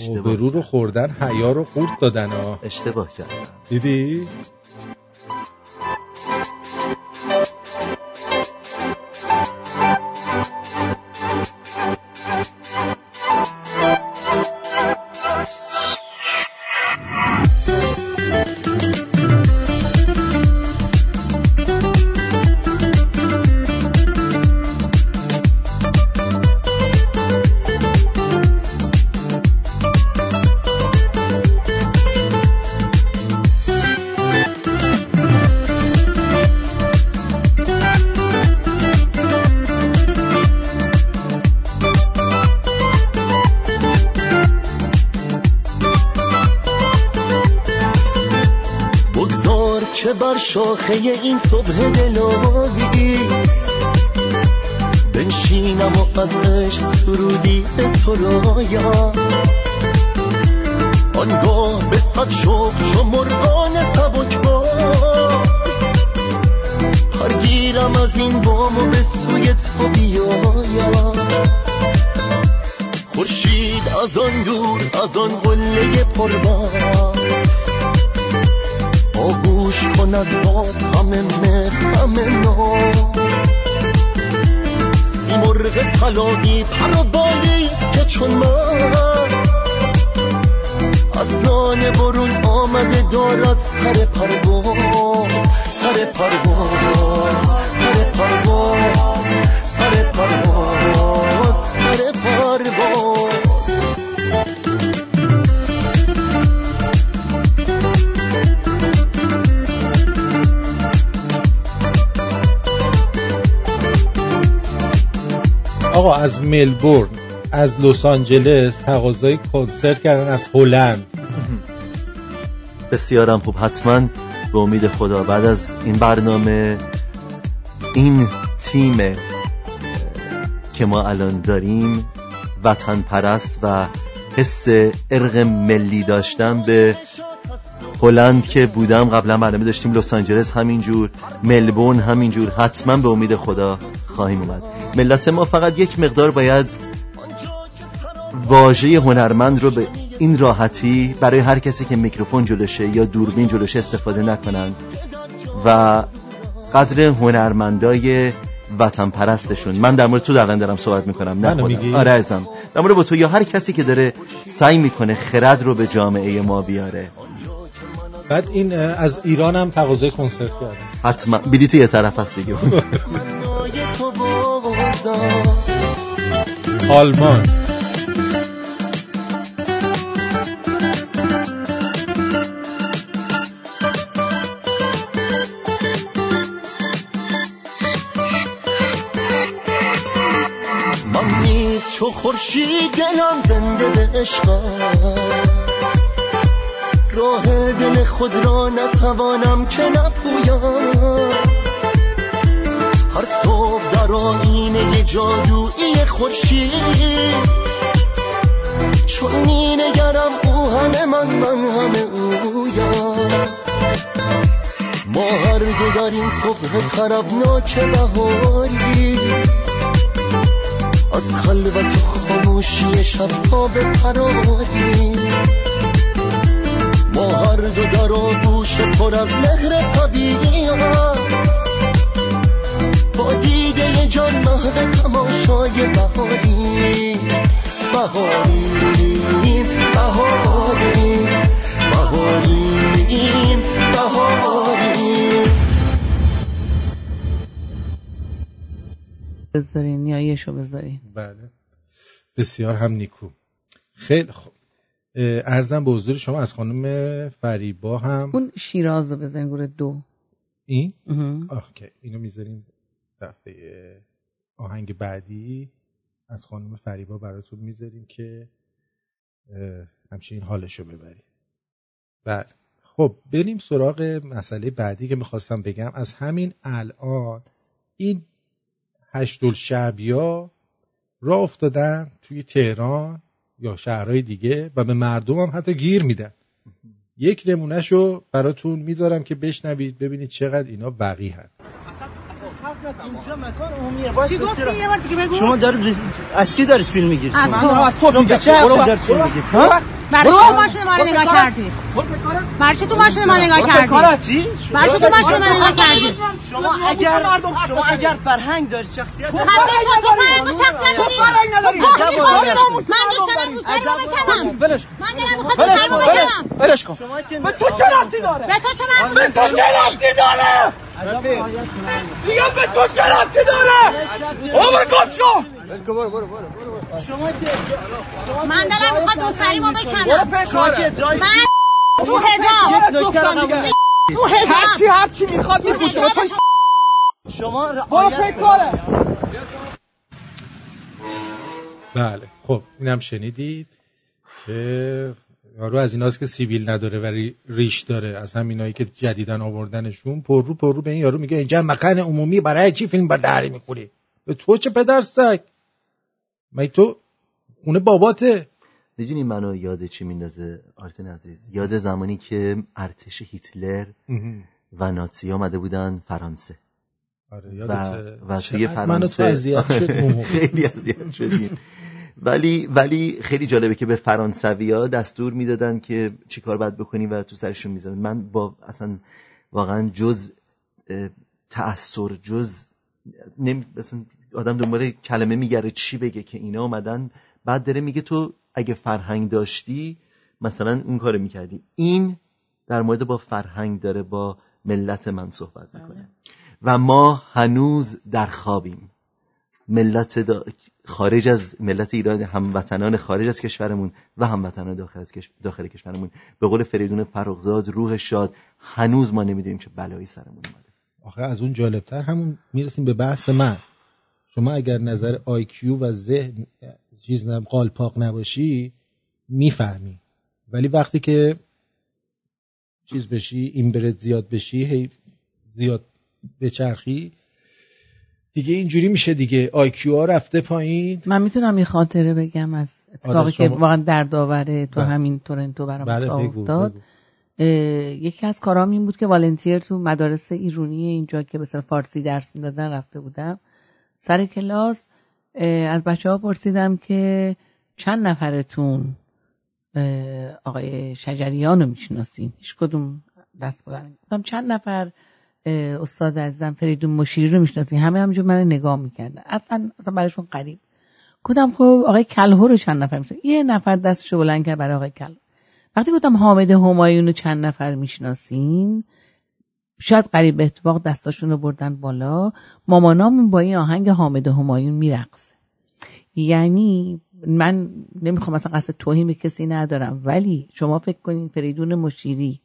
Speaker 1: آبرو رو خوردن حیا رو خورد دادن ها
Speaker 4: اشتباه کردم
Speaker 1: دیدی؟ لس آنجلس تقاضای کنسرت کردن از هلند.
Speaker 4: بسیارم خوب. حتما به امید خدا بعد از این برنامه این تیم که ما الان داریم وطن پرست و حس ارق ملی داشتم به هلند که بودم. قبلا برنامه داشتیم لس آنجلس همینجور ملبورن همینجور. حتما به امید خدا خواهیم اومد. ملت ما فقط یک مقدار باید واژه هنرمند رو به این راحتی برای هر کسی که میکروفون جلوشه یا دوربین جلوشه استفاده نکنن و قدر هنرمندای وطن پرستشون. من در مورد تو در دارم صحبت می‌کنم نه خودم آره ازم در مورد با تو یا هر کسی که داره سعی می‌کنه خرد رو به جامعه ما بیاره.
Speaker 1: بعد این از ایران هم تقاضای کنسرت کرده
Speaker 4: حتما. بیدی تو یه طرف هست دیگه.
Speaker 1: آلمان.
Speaker 6: خورشید دلم زنده به عشق راه دل خود را نتوانم که نپویم. هر صبح در آینه جادویی خورشید. چون می نگرم او همه من من همه اویم. ما هر دو در این صبح طربناک بهاری. از خلوت و خاموشی شب ها به پراریم ما هر دو در پر از مهر طبیعی هست با دیده جان محو تماشای بهاری بهاریم بهاریم بهاریم بهاریم
Speaker 5: بذارین نیایشو بذارین؟
Speaker 1: بله. بسیار هم نیکو. خیلی خوب ارزم به حضور شما از خانم فریبا هم.
Speaker 5: اون شیراز رو بزنین گروه دو.
Speaker 1: این؟ اوکی. اینو می‌ذاریم دفعه آهنگ بعدی. از خانم فریبا براتون می‌ذاریم که همچین حالشو ببری بله. خب بریم سراغ مسئله بعدی که می‌خواستم بگم. از همین الان این هشت شبیا را افتادن توی تهران یا شهرهای دیگه و به مردم هم حتی گیر میدن. یک نمونهشو براتون می‌ذارم که بشنوید ببینید چقدر اینا وقی هست
Speaker 18: اینجا مکان عمومیه
Speaker 10: چی گفتی؟ یه بار دیگه بگو.
Speaker 18: شما دارید از کی دارید فیلم می‌گیرید.
Speaker 10: از تو.
Speaker 18: از تو به چه حقی دارید فیلم می‌گیرید. ها؟
Speaker 10: برای چی تو ماشین ما رو نگاه کردی. برای چی تو ماشین ما نگاه کردی. برای چی؟ تو ماشین ما نگاه کردی.
Speaker 18: شما اگر شما اگر فرهنگ دارید شخصیت
Speaker 10: شو تو فرهنگ و شخصیت داری. خوبی
Speaker 18: ادب.
Speaker 10: رو من دارم روسری رو بکنم
Speaker 18: ولش
Speaker 10: من دلم می‌خواد رو بکنم
Speaker 18: ولش کن. به تو چه ربطی داره؟
Speaker 10: به تو چه
Speaker 18: ربطی داره؟ میگم به تو چه ربطی داره. عمر گم شو. شما که
Speaker 10: من دلم می‌خواد رو
Speaker 18: برو
Speaker 10: بکنم. من تو
Speaker 18: قبول
Speaker 10: تو حجاب.
Speaker 18: هرچی هرچی می‌خواد
Speaker 10: حجاب.
Speaker 18: شما
Speaker 15: برو فکر
Speaker 1: بله خب اینم شنیدید. که یارو از ایناست که سیویل نداره ولی ریش داره. از همینایی که جدیدن آوردنشون پر رو پر رو به این یارو میگه اینجا مکان عمومی برای چی فیلم برداری می‌کنی به تو چه پدر سگ؟ می تو خونه باباته؟
Speaker 4: می‌دونی منو یاد چی میندازه آرتین عزیز؟ یاد زمانی که ارتش هیتلر و نازی آمده بودن فرانسه.
Speaker 1: آره
Speaker 4: و, و توی
Speaker 1: چقدر منو تو
Speaker 4: فرانسه. خیلی اذیت شدیم. ولی ولی خیلی جالبه که به فرانسوی ها دستور می‌دادن که چیکار باید بکنی و تو سرشون می‌زدن. من با اصلا واقعا جز تأثیر جز نمی... مثلا آدم دنبال کلمه میگره چی بگه که اینا اومدن. بعد داره میگه تو اگه فرهنگ داشتی مثلا اون کارو می‌کردی. این در مورد با فرهنگ داره با ملت من صحبت می‌کنه. و ما هنوز در خوابیم. ملت دا- خارج از ملت ایران هموطنان خارج از کشورمون و هموطنان داخل از کش- داخل کشورمون. به قول فریدون فرخزاد روح شاد هنوز ما نمی‌دونیم چه بلایی سرمون اومده.
Speaker 1: آخه از اون جالبتر همون می‌رسیم به بحث من. شما اگر نظر آیکیو و ذهن چیز قالپاق نباشی می‌فهمی. ولی وقتی که چیز بشی این برد زیاد بشی هی زیاد بچرخی دیگه اینجوری میشه دیگه. آیکیو ها رفته پایین.
Speaker 5: من می‌تونم یه خاطره بگم از اتفاقی
Speaker 1: آره،
Speaker 5: که واقعا دردآوره تو
Speaker 1: بله.
Speaker 5: همین تورنتو برام
Speaker 1: بله،
Speaker 5: افتاد. یکی از کارام این بود که والنتیر تو مدارس ایرونی اینجا که مثلا فارسی درس می‌دادن رفته بودم. سر کلاس از بچه ها پرسیدم که چند نفرتون آقای شجریان رو می‌شناسین؟ هیچ کدوم دست گفتم چند نفر استاد عزیزم فریدون مشیری رو می‌شناسین. همه همینجور من نگاه می‌کردن. اصلا اصلا برایشون قریب گفتم خب آقای کلهو رو چند نفر می‌شناسین یه نفر دستشو بلند کرد برای آقای کلهو. وقتی گفتم حامد همایون رو چند نفر می‌شناسین؟ شاید قریب به اتفاق دستاشون رو بردن بالا. مامانامون با این آهنگ حامد همایون میرقصه. یعنی من نمی‌خوام مثلا قصد توهین کسی ندارم. ولی شما فکر کنین فریدون مشیری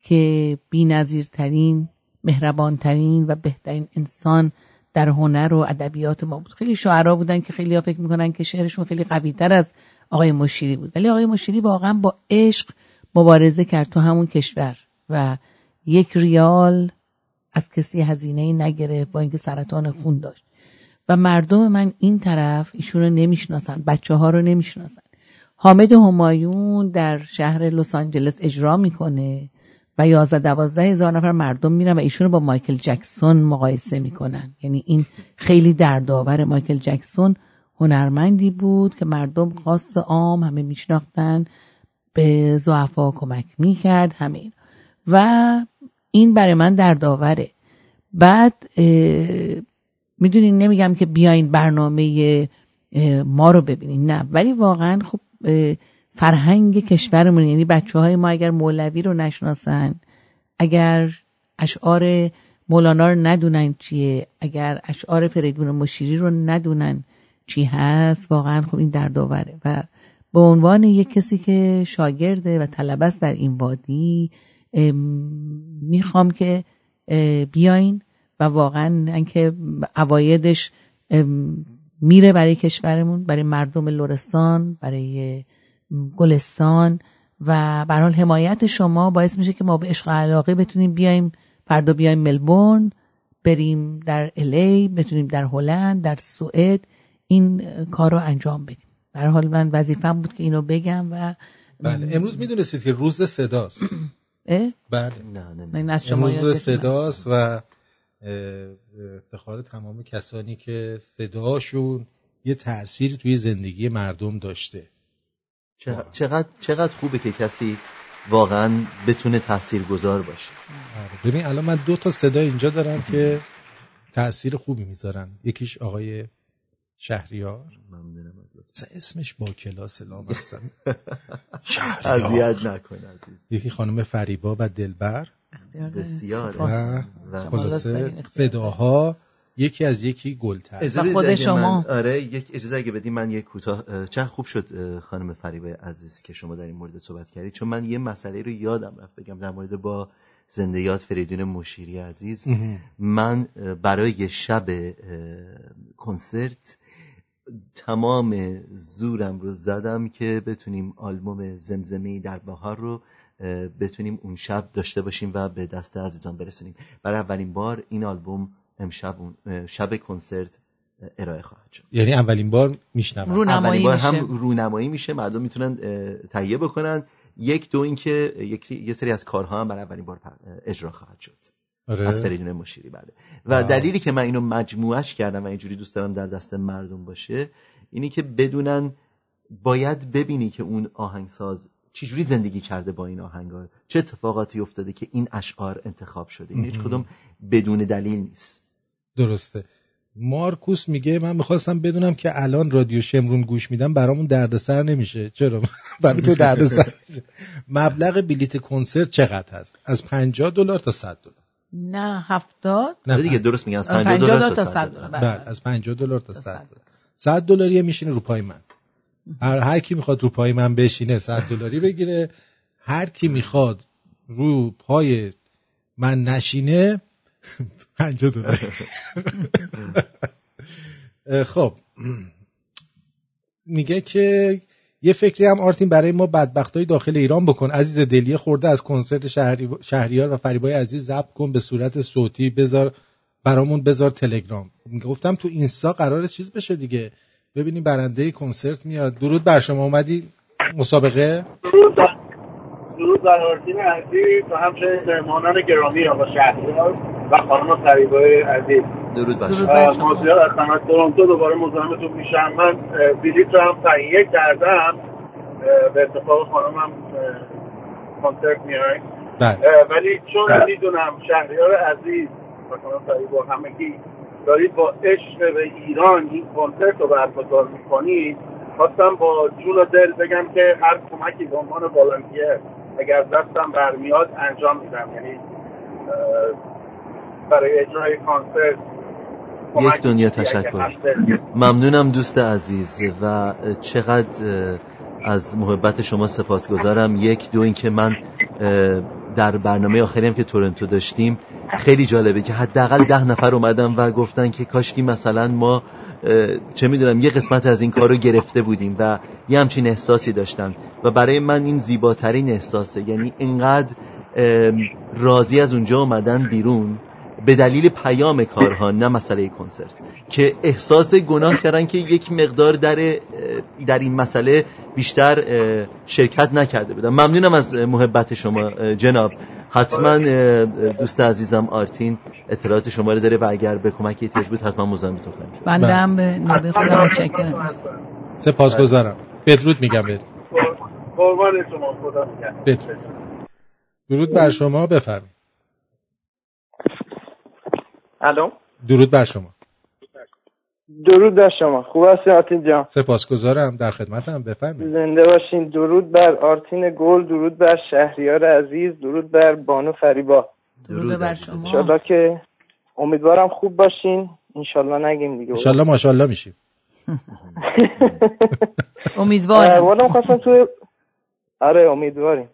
Speaker 5: که بی‌نظیرترین مهربانترین و بهترین انسان در هنر و ادبیات ما بود. خیلی شاعرها بودن که خیلی ها فکر می‌کنن که شعرشون خیلی قوی تر از آقای مشیری بود. ولی آقای مشیری واقعا با عشق مبارزه کرد تو همون کشور و یک ریال از کسی هزینه نگرفت با اینکه سرطان خون داشت. و مردم من این طرف ایشون رو نمی‌شناسن بچه ها رو نمی‌شناسن. حامد همایون در شهر لس آنجلس اجرا می‌کنه. و 11 12 هزار نفر مردم میرن و ایشون رو با مایکل جکسون مقایسه می‌کنن. یعنی این خیلی دردآور مایکل جکسون هنرمندی بود که مردم خاص عام همه میشناختن به ضعفا کمک می‌کرد همه این و این برای من دردآوره. بعد می‌دونین نمیگم که بیاین برنامه ما رو ببینین نه. ولی واقعا خب فرهنگ کشورمون یعنی بچه های ما اگر مولوی رو نشناسن اگر اشعار مولانا رو ندونن چیه اگر اشعار فریدون مشیری رو ندونن چی هست واقعا خب این دردآوره و به عنوان یک کسی که شاگرده و طلبه است در این وادی ام، می‌خوام که بیاین و واقعا اینکه عوایدش ام، میره برای کشورمون برای مردم لرستان برای گلستان و برحال حمایت شما باعث میشه که ما به عشق علاقه بتونیم بیایم فردا بیایم ملبورن بریم در الی بتونیم در هلند در سوئد این کار رو انجام بدیم. برای حال من وظیفم بود که اینو بگم و
Speaker 1: بله. امروز می‌دونستید که روز صداست.
Speaker 5: اه؟
Speaker 1: بله.
Speaker 5: نه نه از شما
Speaker 1: امروز صداست و افتخار تمام کسانی که صداشون یه تأثیر توی زندگی مردم داشته.
Speaker 4: چقدر, چقدر خوبه که کسی واقعا بتونه تأثیر گذار باشه.
Speaker 1: آره، ببین الان من دو تا صدا اینجا دارم که تأثیر خوبی می‌ذارن. یکیش آقای شهریار.
Speaker 4: ممنونم از
Speaker 1: اسمش با کلاس لام هستم
Speaker 4: اذیت نکن عزیز.
Speaker 1: یکی خانم فریبا و دلبر.
Speaker 4: بسیار
Speaker 1: و خلاصه صداها یکی از یکی گلتر.
Speaker 5: و خود شما.
Speaker 4: آره یک اجازه اگه بدیم من یک کوتاه چند خوب شد خانم فریبا عزیز که شما در این مورد صحبت کردید. چون من یه مسئله رو یادم رفت بگم در مورد با زندیات فریدون مشیری عزیز. من برای شب کنسرت تمام زورم رو زدم که بتونیم آلبوم زمزمه در بهار رو بتونیم اون شب داشته باشیم و به دست عزیزان برسونیم. برای اولین بار این آلبوم امشب شب کنسرت ارائه خواهد شد.
Speaker 1: یعنی اولین بار میشنم
Speaker 4: اولین بار هم رونمایی میشه. مردم می‌تونن تهیه بکنن. یک دو اینکه یک یه سری از کارها هم برای اولین بار اجرا خواهد شد.
Speaker 1: آره.
Speaker 4: از فریدون مشیری بله. و دلیلی که من اینو مجموعش کردم و اینجوری دوست دارم در دست مردم باشه اینی که بدونن باید ببینی که اون آهنگساز چجوری زندگی کرده با این آهنگا. چه اتفاقاتی افتاده که این اشعار انتخاب شده. این هیچ کدوم بدون دلیل نیست.
Speaker 1: درسته. مارکوس میگه من می‌خواستم بدونم که الان رادیو شمرون گوش میدم برامون دردسر نمیشه. چرا؟ برای تو دردسر مبلغ بلیت کنسرت چقدر هست؟ از 50 دلار تا 100 دلار.
Speaker 5: نه 70
Speaker 4: نه دیگه درست میگن از 50 دلار تا 100 دلار.
Speaker 1: بله از 50 دلار تا 100 دلار. 100 دلاری میشینه رو پای من. هر هر کی می‌خواد رو پای من بشینه 100 دلاری بگیره. هر کی می‌خواد رو پای من نشینه 50 دلار خب. میگه که یه فکری هم آرتین برای ما بدبختای داخل ایران بکن. عزیز دلیه خورده از کنسرت شهری... شهریار و فریبای عزیز ضبط کن به صورت صوتی بذار برامون بذار تلگرام. گفتم تو اینستا قرار چیز بشه دیگه. ببینیم برنده کنسرت میاد. درود بر شما. اومدی مسابقه؟
Speaker 19: درود بر آرتین عزیز و همچنین مهمانان گرامی آقا شهریار. و خانم فریبای عزیز.
Speaker 4: درود شما.
Speaker 19: مازیار از قنات تورنتو دوباره مزاحمتون میشم من بلیط رو هم تهیه کردم. به اتفاق خانمم کنسرت میای ولی چون می‌دونم شهریار عزیز و خانم فریبا همگی دارید با عشق به ایران این کنسرت رو برگزار می‌کنید خواستم با جون و دل بگم که هر کمکی به عنوان والنتیر اگر دستم برمیاد انجام میدم. یعنی برای اجرای کانسرت.
Speaker 4: یک دنیا تشکر. ممنونم دوست عزیز و چقدر از محبت شما سپاسگزارم. یک دو اینکه من در برنامه آخری هم که تورنتو داشتیم خیلی جالبه که حداقل ده نفر اومدم و گفتن که کاشکی مثلا ما چه می‌دونم یه قسمت از این کار رو گرفته بودیم و یه همچین احساسی داشتن. و برای من این زیباترین احساسه. یعنی اینقدر راضی از اونجا اومدن بیرون. به دلیل پیام کارها نه مسئله کنسرت که احساس گناه کردن که یک مقدار در در این مسئله بیشتر شرکت نکرده بودن ممنونم از محبت شما جناب. حتما دوست عزیزم آرتین اطلاعات شما رو داره و اگر به کمک احتیاج بود حتما مزاحمتون خواهیم شد.
Speaker 5: بنده هم به نوبه خودم متشکرم.
Speaker 1: سپاسگزارم. بدرود میگم بهت.
Speaker 19: قربان شما خدا
Speaker 1: بدرود. درود بر شما بفرمایید.
Speaker 20: الو؟
Speaker 1: درود بر شما.
Speaker 20: درود بر شما. خوب هستی آرتین جان؟
Speaker 1: سپاسگزارم. در خدمتم. بفرمایید.
Speaker 20: زنده باشین. درود بر آرتین گل درود بر شهریار عزیز درود بر بانو فریبا.
Speaker 5: درود بر شما.
Speaker 20: انشالله که امیدوارم خوب باشین. انشالله نگیم دیگه.
Speaker 1: انشالله ماشالله میشیم.
Speaker 5: امیدوارم
Speaker 20: والا می‌خواستم توی آره امیدواریم.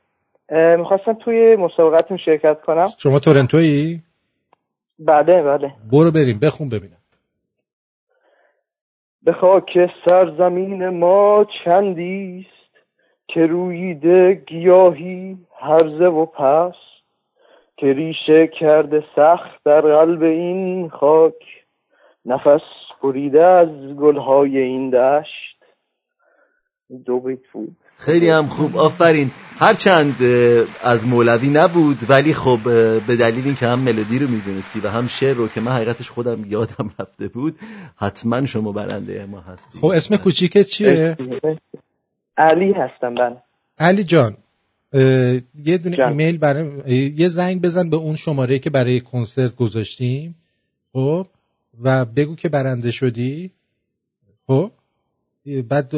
Speaker 20: می‌خواستم توی مسابقتون شرکت کنم.
Speaker 1: شما تورنتویی؟
Speaker 20: بله بله.
Speaker 1: برو بریم بخون ببینم.
Speaker 20: به خاک سرزمین ما چندیست که رویده گیاهی هرزه و پس که ریشه کرده سخت در قلب این خاک. نفس بریده از گلهای این دشت. دو بیت بود.
Speaker 4: خیلی هم خوب. آفرین. هرچند از مولوی نبود ولی خب به دلیل اینکه هم ملودی رو می‌دونستی و هم شعر رو که من حقیقتش خودم یادم رفته بود حتما شما برنده ما هستی
Speaker 1: خب اسم کوچیکت چیه؟
Speaker 20: علی هستم من
Speaker 1: علی جان یه دونه ایمیل برای یه زنگ بزن به اون شماره که برای کنسرت گذاشتیم. خب و بگو که برنده شدی. خب؟ بعد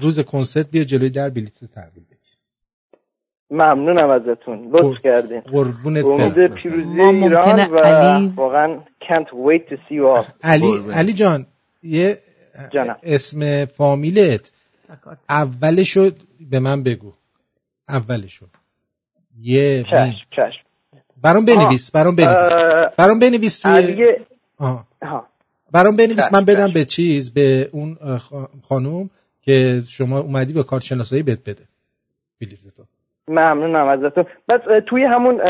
Speaker 1: روز کنسرت بیا جلوی در بلیط رو تحویل بگیر
Speaker 20: ممنونم ازتون. لطف کردین.
Speaker 1: قربونت
Speaker 20: امید پیروزی ایران و علی... واقعا can't wait to see you all.
Speaker 1: علی علی جان یه
Speaker 20: جانم.
Speaker 1: اسم فامیلت اولشو به من بگو. اولشو. یه
Speaker 20: چشم چشم.
Speaker 1: برام بنویس برام بنویس. برام بنویس توی
Speaker 20: علیه...
Speaker 1: آه. برام بنویس من بدم به چیز به اون خانوم که شما اومدی به کارت شناسایی بهت بده. بلیتتو
Speaker 20: ممنونم ازتون. پس توی همون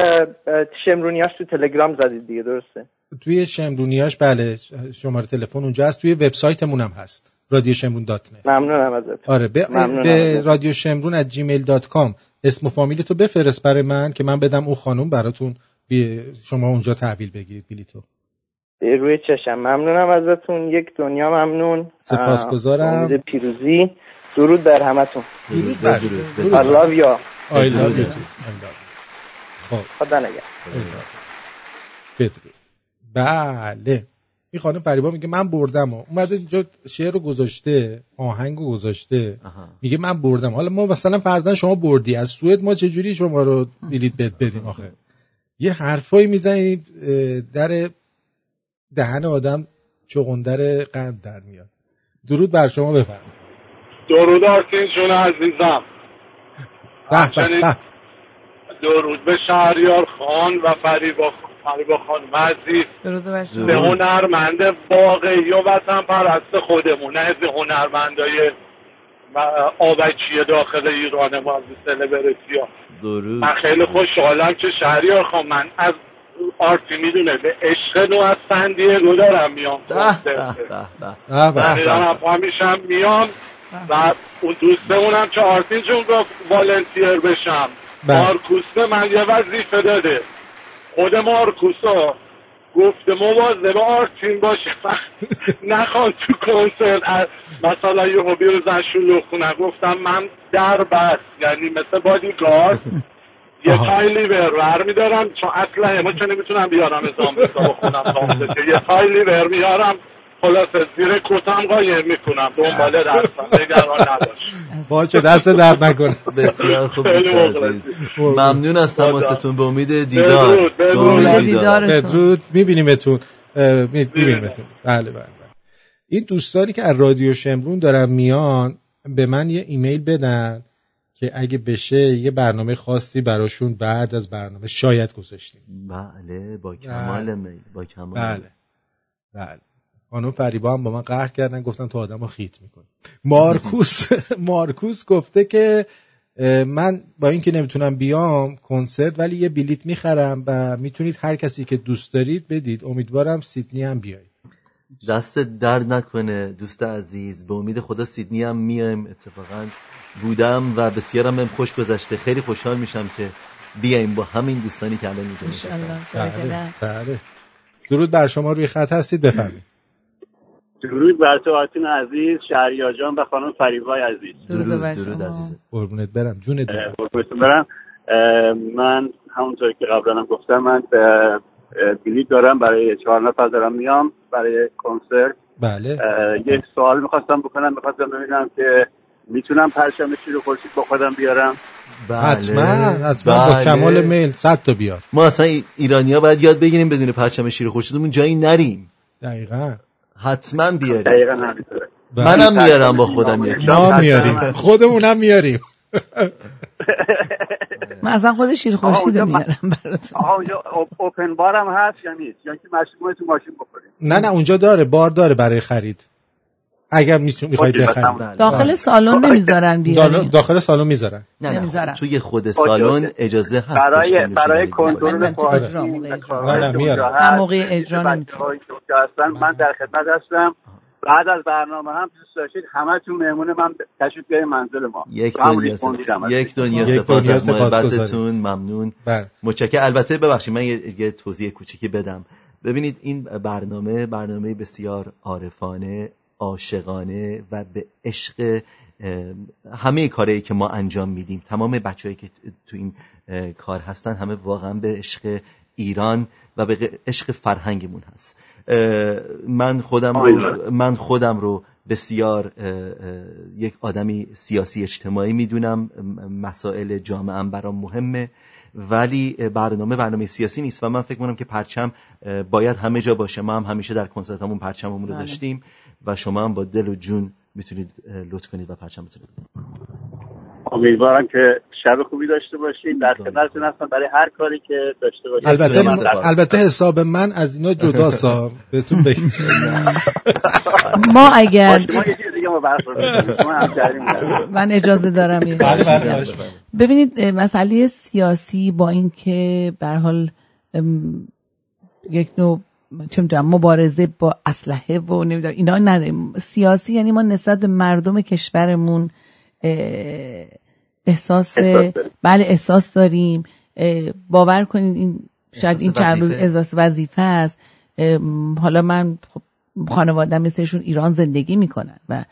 Speaker 20: شمرونیاش تو تلگرام زدید دیگه درسته؟
Speaker 1: توی شمرونیاش بله شماره تلفن اونجا هست. توی وبسایتمون هم هست رادیو شمرون dot net
Speaker 20: ممنونم ازتون.
Speaker 1: آره به, به رادیو شمرون at Gmail dot com اسم و فامیلتو بفرست برای من که من بدم اون خانوم براتون شما اونجا تحویل بگیرید بلیتو.
Speaker 20: روی چشم. ممنونم ازتون. یک دنیا ممنون.
Speaker 1: سپاسگزارم.
Speaker 20: پیروزی. درود بر همتون.
Speaker 1: درود بر
Speaker 20: I love you
Speaker 1: I love you
Speaker 20: خدا نگه
Speaker 1: بدرود. بله. این خانم فریبا میگه من بردم ها. اومده اینجا شعر رو گذاشته آهنگ رو گذاشته. میگه من بردم. حالا ما مثلا فرزن شما بردی. از سوئد ما چجوری شما رو بلیت بد بدیم آخه؟ یه حرفایی می‌زنید در دهن آدم چغندر قند در میاد. درود بر شما بفرمایید.
Speaker 19: درود آرتین جون عزیزم.
Speaker 1: به به
Speaker 19: درود به شهریار خان و فریبا فریبا خان عزیز به هنرمند واقعی و وطن پرست خودمون. نه از هنرمندای آبچی داخل ایران ما از سلبریتی ها
Speaker 4: درود.
Speaker 19: من خیلی خوشحالم که شهریار خان من از آرتی می‌دونه به عشق نو از سندیگو دارم میام.
Speaker 1: به
Speaker 19: میشم میام و اون دوستمونم که آرتین جون گفت والنتیر بشم. مارکوسه من یه وظیفه داده. خود مارکوسا گفته مواظب آرتین باشه. نخوان تو کنسرت. مثلا یه هوبی رو زن شلوغ گفتم من در بس یعنی مثل بادیگارد یه تای لیور ور میدارم چون اصلا ما که نمی‌تونم بیارم ازام بخونم یه تای لیور میارم خلاصه زیر کتم قایم می‌کنم دنبال درستم نگران نباش.
Speaker 1: باشه دست درد نکنه.
Speaker 4: بسیار خوب ممنون از تماستون به امید دیدار.
Speaker 1: به امید دیدار. بدرود. میبینیمتون. میبینیمتون. بله بله. این دوستانی که از رادیو شمرون دارن میان به من یه ایمیل بدن. که اگه بشه یه برنامه خاصی براشون بعد از برنامه شاید گذاشتیم.
Speaker 4: بله با کمال میل با کمال.
Speaker 1: بله. بله. خانم فریبا هم با من قهر کردن گفتن تو آدم رو خیت می‌کنی. مارکوس مارکوس گفته که من با اینکه نمی‌تونم بیام کنسرت ولی یه بلیت می‌خرم و می‌تونید هر کسی که دوست دارید بدید. امیدوارم سیدنی هم بیایید.
Speaker 4: دست درد نکنه دوست عزیز. به امید خدا سیدنی هم میایم. اتفاقا بودم و بسیارم بهم خوش گذشته. خیلی خوشحال میشم که بیایم با همین دوستانی که الان اینجا
Speaker 1: بله بله. درود بر شما روی خط هستید بفرمایید.
Speaker 19: درود بر تو آتین عزیز شهریار جان و خانم فریبای عزیز.
Speaker 4: درود درود عزیز
Speaker 1: قربونت برم جون
Speaker 19: قربونت برم. من همونطور که قبلا هم گفتم من بلیط دارم برای چهار نفر دارم میام برای کنسرت.
Speaker 1: بله.
Speaker 19: یک سوال می‌خواستم بکنم می‌خواستم ببینم که می‌تونم پرچم شیر خورشید با خودم بیارم؟
Speaker 1: بله. حتما حتما. بله. با کمال میل صد تا بیار.
Speaker 4: ما اصلا ایرانیا باید یاد بگیریم بدون پرچم شیر خورشیدمون جایی نریم.
Speaker 1: دقیقا.
Speaker 4: حتما بیاریم.
Speaker 19: دقیقا
Speaker 4: منم میارم با خودم یک
Speaker 1: ما میاریم. خودمونم میاریم.
Speaker 5: من اصلا خود شیر خورشید میارم براتون.
Speaker 19: اونجا اوپن بار هم هست یا نیست؟ یا که مشروب تو ماشین بخوریم.
Speaker 1: نه نه اونجا داره بار داره برای خرید. اگر می‌خوای بخری
Speaker 5: داخل سالن نمی‌ذارن
Speaker 1: بیاری داخل سالن می‌ذارن
Speaker 4: نه نمی‌ذارن توی خود سالن اجازه هست
Speaker 19: برای برای کنترل
Speaker 5: نه موقع اجرا
Speaker 19: من در خدمت هستم بعد از برنامه هم دوست داشتید همتون مهمون من تشریف بیارید منزل ما
Speaker 4: یک دنیا سپاس یک دنیا سپاس از محبتتون ممنون
Speaker 1: بله.
Speaker 4: متشکرم البته ببخشید من یه توضیح کوچیکی بدم ببینید این برنامه برنامه بسیار عارفانه عاشقانه و به عشق همه کارهایی که ما انجام میدیم تمام بچههایی که تو این کار هستن همه واقعا به عشق ایران و به عشق فرهنگمون هست. من خودم رو من خودم رو بسیار یک آدمی سیاسی اجتماعی می‌دونم مسائل جامعه برام مهمه ولی برنامه برنامه سیاسی نیست و من فکر کنم که پرچم باید همه جا باشه. ما هم همیشه در کنسرتمون پرچممون رو بله. داشتیم. و شما هم با دل و جون می‌تونید لطف کنید و پرچم بتونید.
Speaker 19: امیدوارم که شب خوبی داشته باشید در خدمتتون هستم. برای هر کاری که داشته باشید
Speaker 1: البته البته حساب من از اینا جداسا بهتون بگم.
Speaker 5: ما اگر من اجازه دارم بله، بله، ببینید مسئله سیاسی با اینکه به حال یک نوع چه می‌دونم مبارزه با اسلحه و نمی‌دونم اینا نداریم. سیاسی یعنی ما نسبت به مردم کشورمون احساس بله احساس داریم. باور کنید این شاید این چند روز احساس وظیفه است. حالا من خب خانوادم مثلشون ایران زندگی می‌کنن و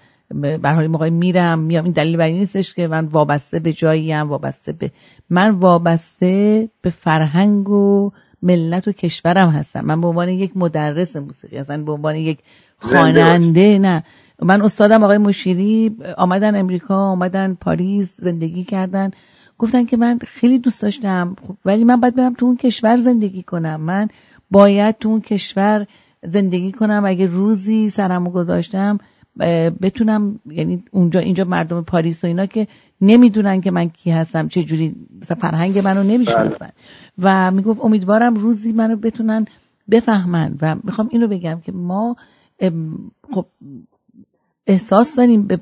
Speaker 5: به حال موقعی میرم میام این دلیل بر نیستش که من وابسته به جایی هم وابسته به من وابسته به فرهنگ و ملت و کشورم هستم. من به عنوان یک مدرس موسیقی هستم به عنوان یک خواننده نه. من استادم آقای مشیری آمدن امریکا آمدن پاریس زندگی کردن. گفتن که من خیلی دوست داشتم خب، ولی من باید برم تو اون کشور زندگی کنم. من باید تو اون کشور زندگی کنم. اگه روزی سرمو گذاشتم بتونم یعنی اونجا اینجا مردم پاریس و اینا که نمی‌دونن که من کی هستم چه جوری مثلا فرهنگ منو نمی‌شناسن. بله. و می‌گفت امیدوارم روزی منو بتونن بفهمن. و می‌خوام اینو بگم که ما خب احساس داریم به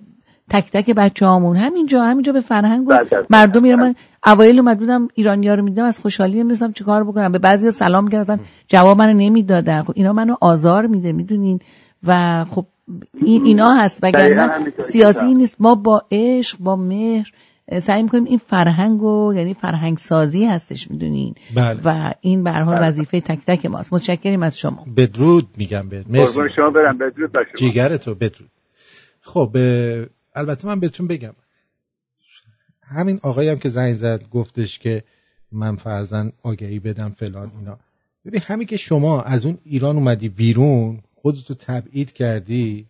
Speaker 5: تک تک بچه هامون همینجا همینجا به فرهنگ و بله، مردم ایران من اوایل اومد بودم ایرانی ها رو میدم از خوشحالی نمی‌دونستم چیکار بکنم. به بعضی سلام کردن جواب منو نمی‌دادن. خب اینا منو آزار میده می‌دونین؟ و خب این اینا هست وگرنه سیاسی نیست. ما با عشق با مهر سعی می‌کنیم این فرهنگ و یعنی فرهنگ سازی هستش می‌دونین؟
Speaker 1: بله.
Speaker 5: و این به حال بله. وظیفه تک تک ماست. متشکریم از شما.
Speaker 1: بدرود میگم به.
Speaker 19: مرسی. شما برم. بدرود
Speaker 1: جیگر تو بدرود. خب البته من بهتون بگم. همین آقایی هم که زنگ زد گفتش که من فرزن آگهی بدم فلان اینا. ببین همین که شما از اون ایران اومدی بیرون خودتو تبعید کردی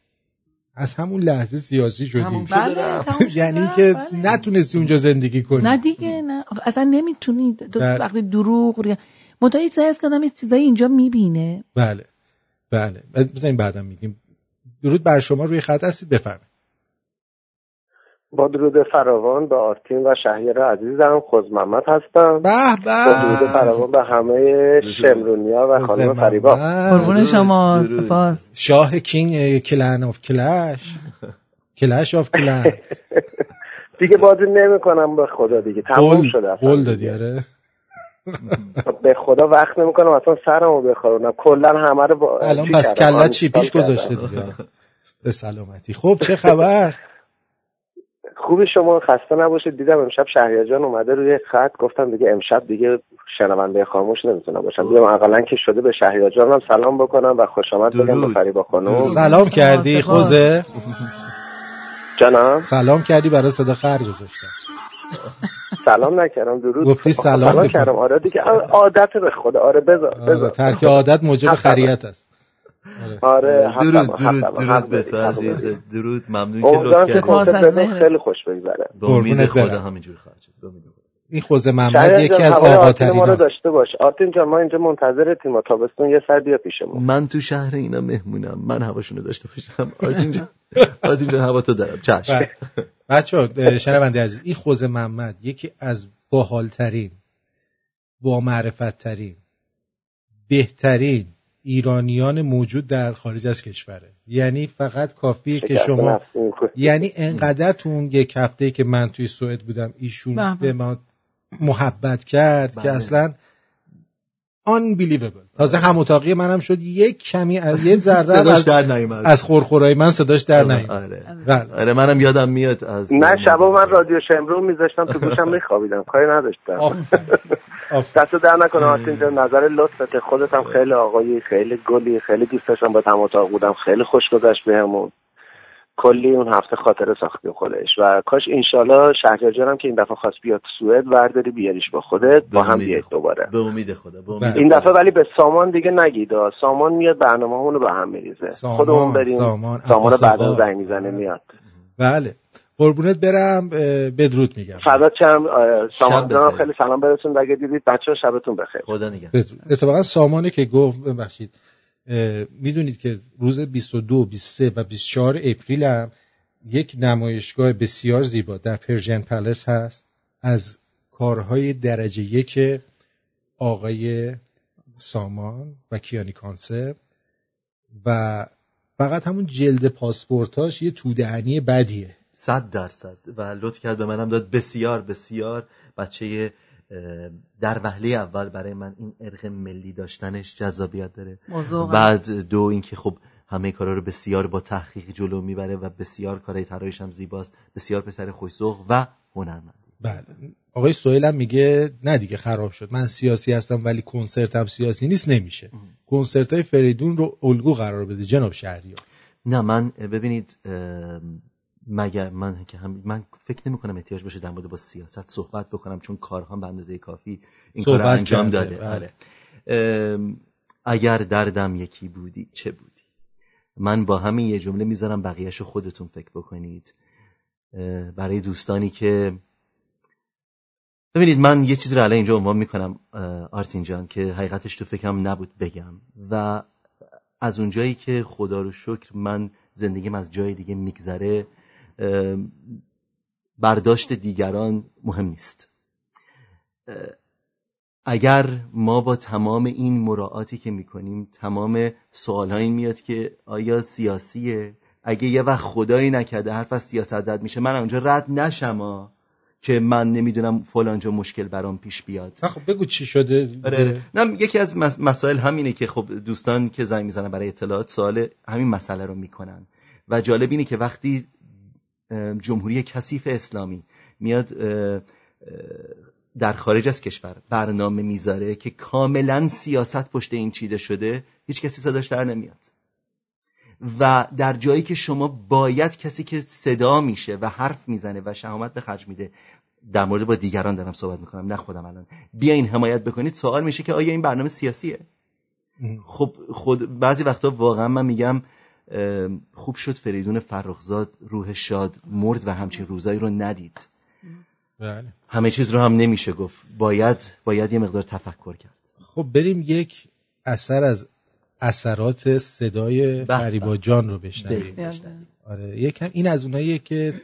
Speaker 1: از همون لحظه سیاسی شدی.
Speaker 5: بله،
Speaker 1: یعنی که بله. نتونستی اونجا زندگی کنی.
Speaker 5: نه دیگه نه. اصلا نمی‌تونی. وقتی دروغ متایی چیزایی از که آدم چیزایی اینجا می‌بینه؟
Speaker 1: بله بله. بزنین بعدم میگیم. درود بر شما روی خط هستید؟ بفرمایید.
Speaker 21: با درود فراوان به آرتین و شهیر عزیزم. خوز محمد هستم.
Speaker 1: به به.
Speaker 21: با درود فراوان به همه شمرونیا و خانم فریبا.
Speaker 5: قربون شما سپاس.
Speaker 1: شاه کینگ کلن آف کلش. کلش آف کلن.
Speaker 21: دیگه بازی نمی کنم به خدا دیگه. تموم شده
Speaker 1: قول دادی آره.
Speaker 21: به خدا وقت نمی کنم اصلا سرمو بخورونم. کلا همه رو با
Speaker 1: الان بس کلت چی پیش گذاشته دیگه. به سلامتی. خب چه خبر؟
Speaker 21: خوبی شما خسته نباشید. دیدم امشب شهریار جان اومده روی خط. گفتم دیگه امشب دیگه شنونده خاموش نمی‌تونم باشم. بیام اقلا که شده به شهریار جانم سلام بکنم و خوش آمد بگم به فریبا خانم.
Speaker 1: سلام کردی خوزه؟
Speaker 21: جانم؟
Speaker 1: سلام کردی برای صدا خر گذاشتم
Speaker 21: سلام نکردم درود.
Speaker 1: گفتی سلام, سلام
Speaker 21: کردم. آره دیگه عادت به خدا. آره بذار
Speaker 1: آره، بذار. ترک عادت موجب خریت است.
Speaker 21: آره,
Speaker 4: آره، درود درود درود به تو عزیز. درود ممنون که لطف
Speaker 21: کردی. خیلی خوش بگذره.
Speaker 4: به امید خدا همینجوری خواهد
Speaker 1: این خوزه محمد یکی از آقا
Speaker 21: ما رو داشته باش. آرتین جان ما اینجا منتظر تیم تابستون یه سر بیا پیشمون
Speaker 4: من تو شهر اینا مهمونم. من هواشون رو داشته باشم. آرتین جان. آرتین جان هوا تو دارم. چشم. بله.
Speaker 1: بچه شنونده عزیز این خوزه محمد یکی از باحالترین با معرفت ترین بهترین ایرانیان موجود در خارج از کشوره یعنی فقط کافیه که شما یعنی انقدرتون یک هفته که من توی سوئد بودم ایشون به ما محبت کرد که بله. Unbelievable. تازه هم اتاقی منم شد یک کمی از یه ذره
Speaker 4: از در
Speaker 1: از خورخورای من صداش در نیومد.
Speaker 4: آره. بله. آره منم یادم میاد از
Speaker 7: نه شبا من رادیو شمرو میذاشتم تو گوشم میخوابیدم. کاری نداشتم. دست در نکنه آرتین جان. نظر لطفت خودت هم خیلی آقایی خیلی گلی خیلی دوست داشتم با هم اتاق بودم. خیلی خوش گذشت بهمون. کلی اون هفته خاطره ساختیم خودش. و کاش انشالله شهریار جانم که این دفعه خواست بیاد سوئد ورداری بیاریش با خودت با هم بیاید دوباره.
Speaker 4: به امید خدا به امید
Speaker 7: این دفعه ولی به سامان دیگه نگید. سامان میاد برنامه رو به هم میریزه. خودمون بریم. سامان, سامان بعدا زنگ می‌زنه میاد.
Speaker 1: بله. قربونت برم بدرود میگم.
Speaker 7: فدات شم سامان جان خیلی سلام برسون اگه دیدید. بچه شبتون بخیر.
Speaker 4: خدا نگه
Speaker 1: اتفاقا سامانه که گفت ببخشید. می‌دونید که روز 22 23 و 24 April هم یک نمایشگاه بسیار زیبا در Persian Palace هست. از کارهای درجه یک آقای سامان و کیانی کانسر و فقط همون جلد پاسپورتاش یه تودهنی بدیه.
Speaker 4: صد درصد. و لطف کرد به منم داد بسیار بسیار. بچه در وهله اول برای من این ارق ملی داشتنش جذابیت داره. بعد دو اینکه خب همه کارا رو بسیار با تحقیق جلو می‌بره و بسیار کارهای طراحیش هم زیباست بسیار پسر خوشسوق و هنرمند.
Speaker 1: بله. آقای سویل هم میگه نه دیگه خراب شد. من سیاسی هستم ولی کنسرتم سیاسی نیست نمیشه. کنسرت های فریدون رو الگو قرار بده جناب شهریار.
Speaker 4: نه من ببینید مگر من که هم من فکر نمی کنم احتیاج باشه در مورد با سیاست صحبت بکنم چون کارها به اندازه کافی این کار انجام داده. بله. آره. اگر دردم یکی بودی چه بودی؟ من با همین یه جمله می‌ذارم بقیهش خودتون فکر بکنید. برای دوستانی که ببینید من یه چیزی رو الان اینجا عنوان می‌کنم آرتین جان که حقیقتش تو فکرم نبود بگم. و از اونجایی که خدا رو شکر من زندگیم از جای دیگه میگذره برداشت دیگران مهم نیست. اگر ما با تمام این مراعاتی که می‌کنیم تمام سوال این میاد که آیا سیاسیه؟ اگه یه وقت خدایی نکرده حرف از سیاست زد میشه من اونجا رد نشم که من نمی‌دونم فلانجا مشکل برام پیش بیاد.
Speaker 1: خب بگو چی شده.
Speaker 4: آره. نه یکی از مسائل همینه که خب دوستان که زنگ می‌زنن برای اطلاعات سوال همین مسئله رو می‌کنن. و جالب اینه که وقتی جمهوری کثیف اسلامی میاد در خارج از کشور برنامه می‌ذاره که کاملا سیاست پشت این چیده شده هیچ کسی صداش در نمیاد. و در جایی که شما باید کسی که صدا میشه و حرف می‌زنه و شهامت به خرج میده در مورد با دیگران دارم صحبت می‌کنم نه خودم الان. بیاین حمایت بکنید سوال میشه که آیا این برنامه سیاسیه؟ خب خود بعضی وقتا واقعا من میگم خوب شد فریدون فرخزاد روح شاد مرد و همچین روزایی رو ندید. بله. همه چیز رو هم نمیشه گفت. باید باید یه مقدار تفکر کرد.
Speaker 1: خب بریم یک اثر از اثرات صدای فریبا جان رو بشنویم. آره یکم این از اوناییه که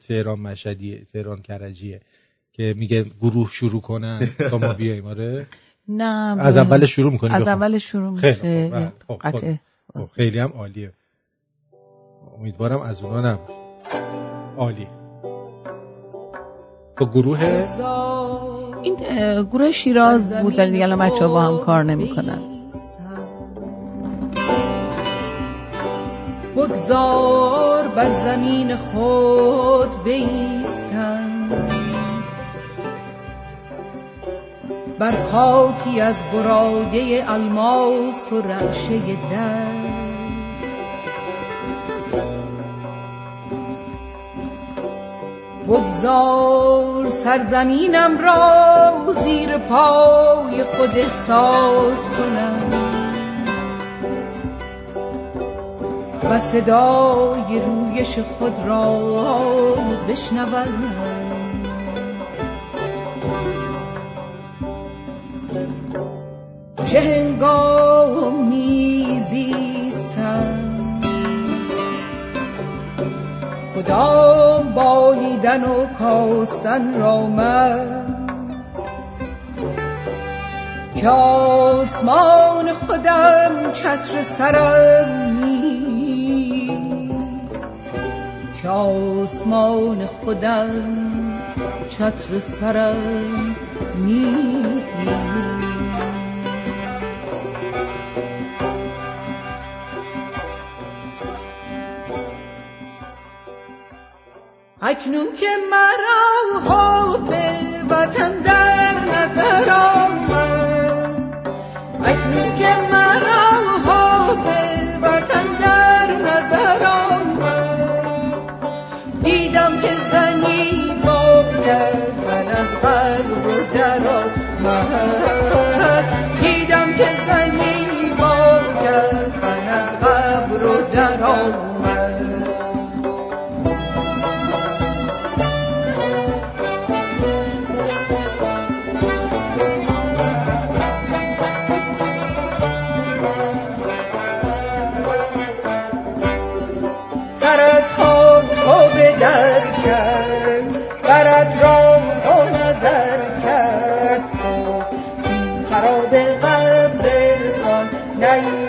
Speaker 1: تهران مشهدیه تهران کرجیه که میگه گروه شروع کنن تا ما بیایم. آره.
Speaker 5: نه
Speaker 1: از اول شروع می‌کنیم
Speaker 5: از اول شروع میشه.
Speaker 1: خب، خب، خب، خیلی هم عالیه. امیدوارم از اونا نم عالی. با گروه؟
Speaker 5: این گروه شیراز بود ولی دیگه الان بچه با هم کار نمی‌کنن.
Speaker 22: بگذار بر زمین خود بیستم. بر خاکی از براده الماس و رعشه در بگذار سرزمینم را زیر پای خود احساس کنم. و صدای رویش خود را بشنوم. چه هنگامی کدام بالیدن و کاستن را من؟ که آسمان خودم چتر سرم نیست. که آسمان خودم چتر سرم نیست. اکنون که مرا به وطن در نظر آمد. اکنون که مرا به وطن در نظر آمد. دیدم که زنی با من از قلب در دیدم که زنی با من از قبر در آمد.
Speaker 1: dan.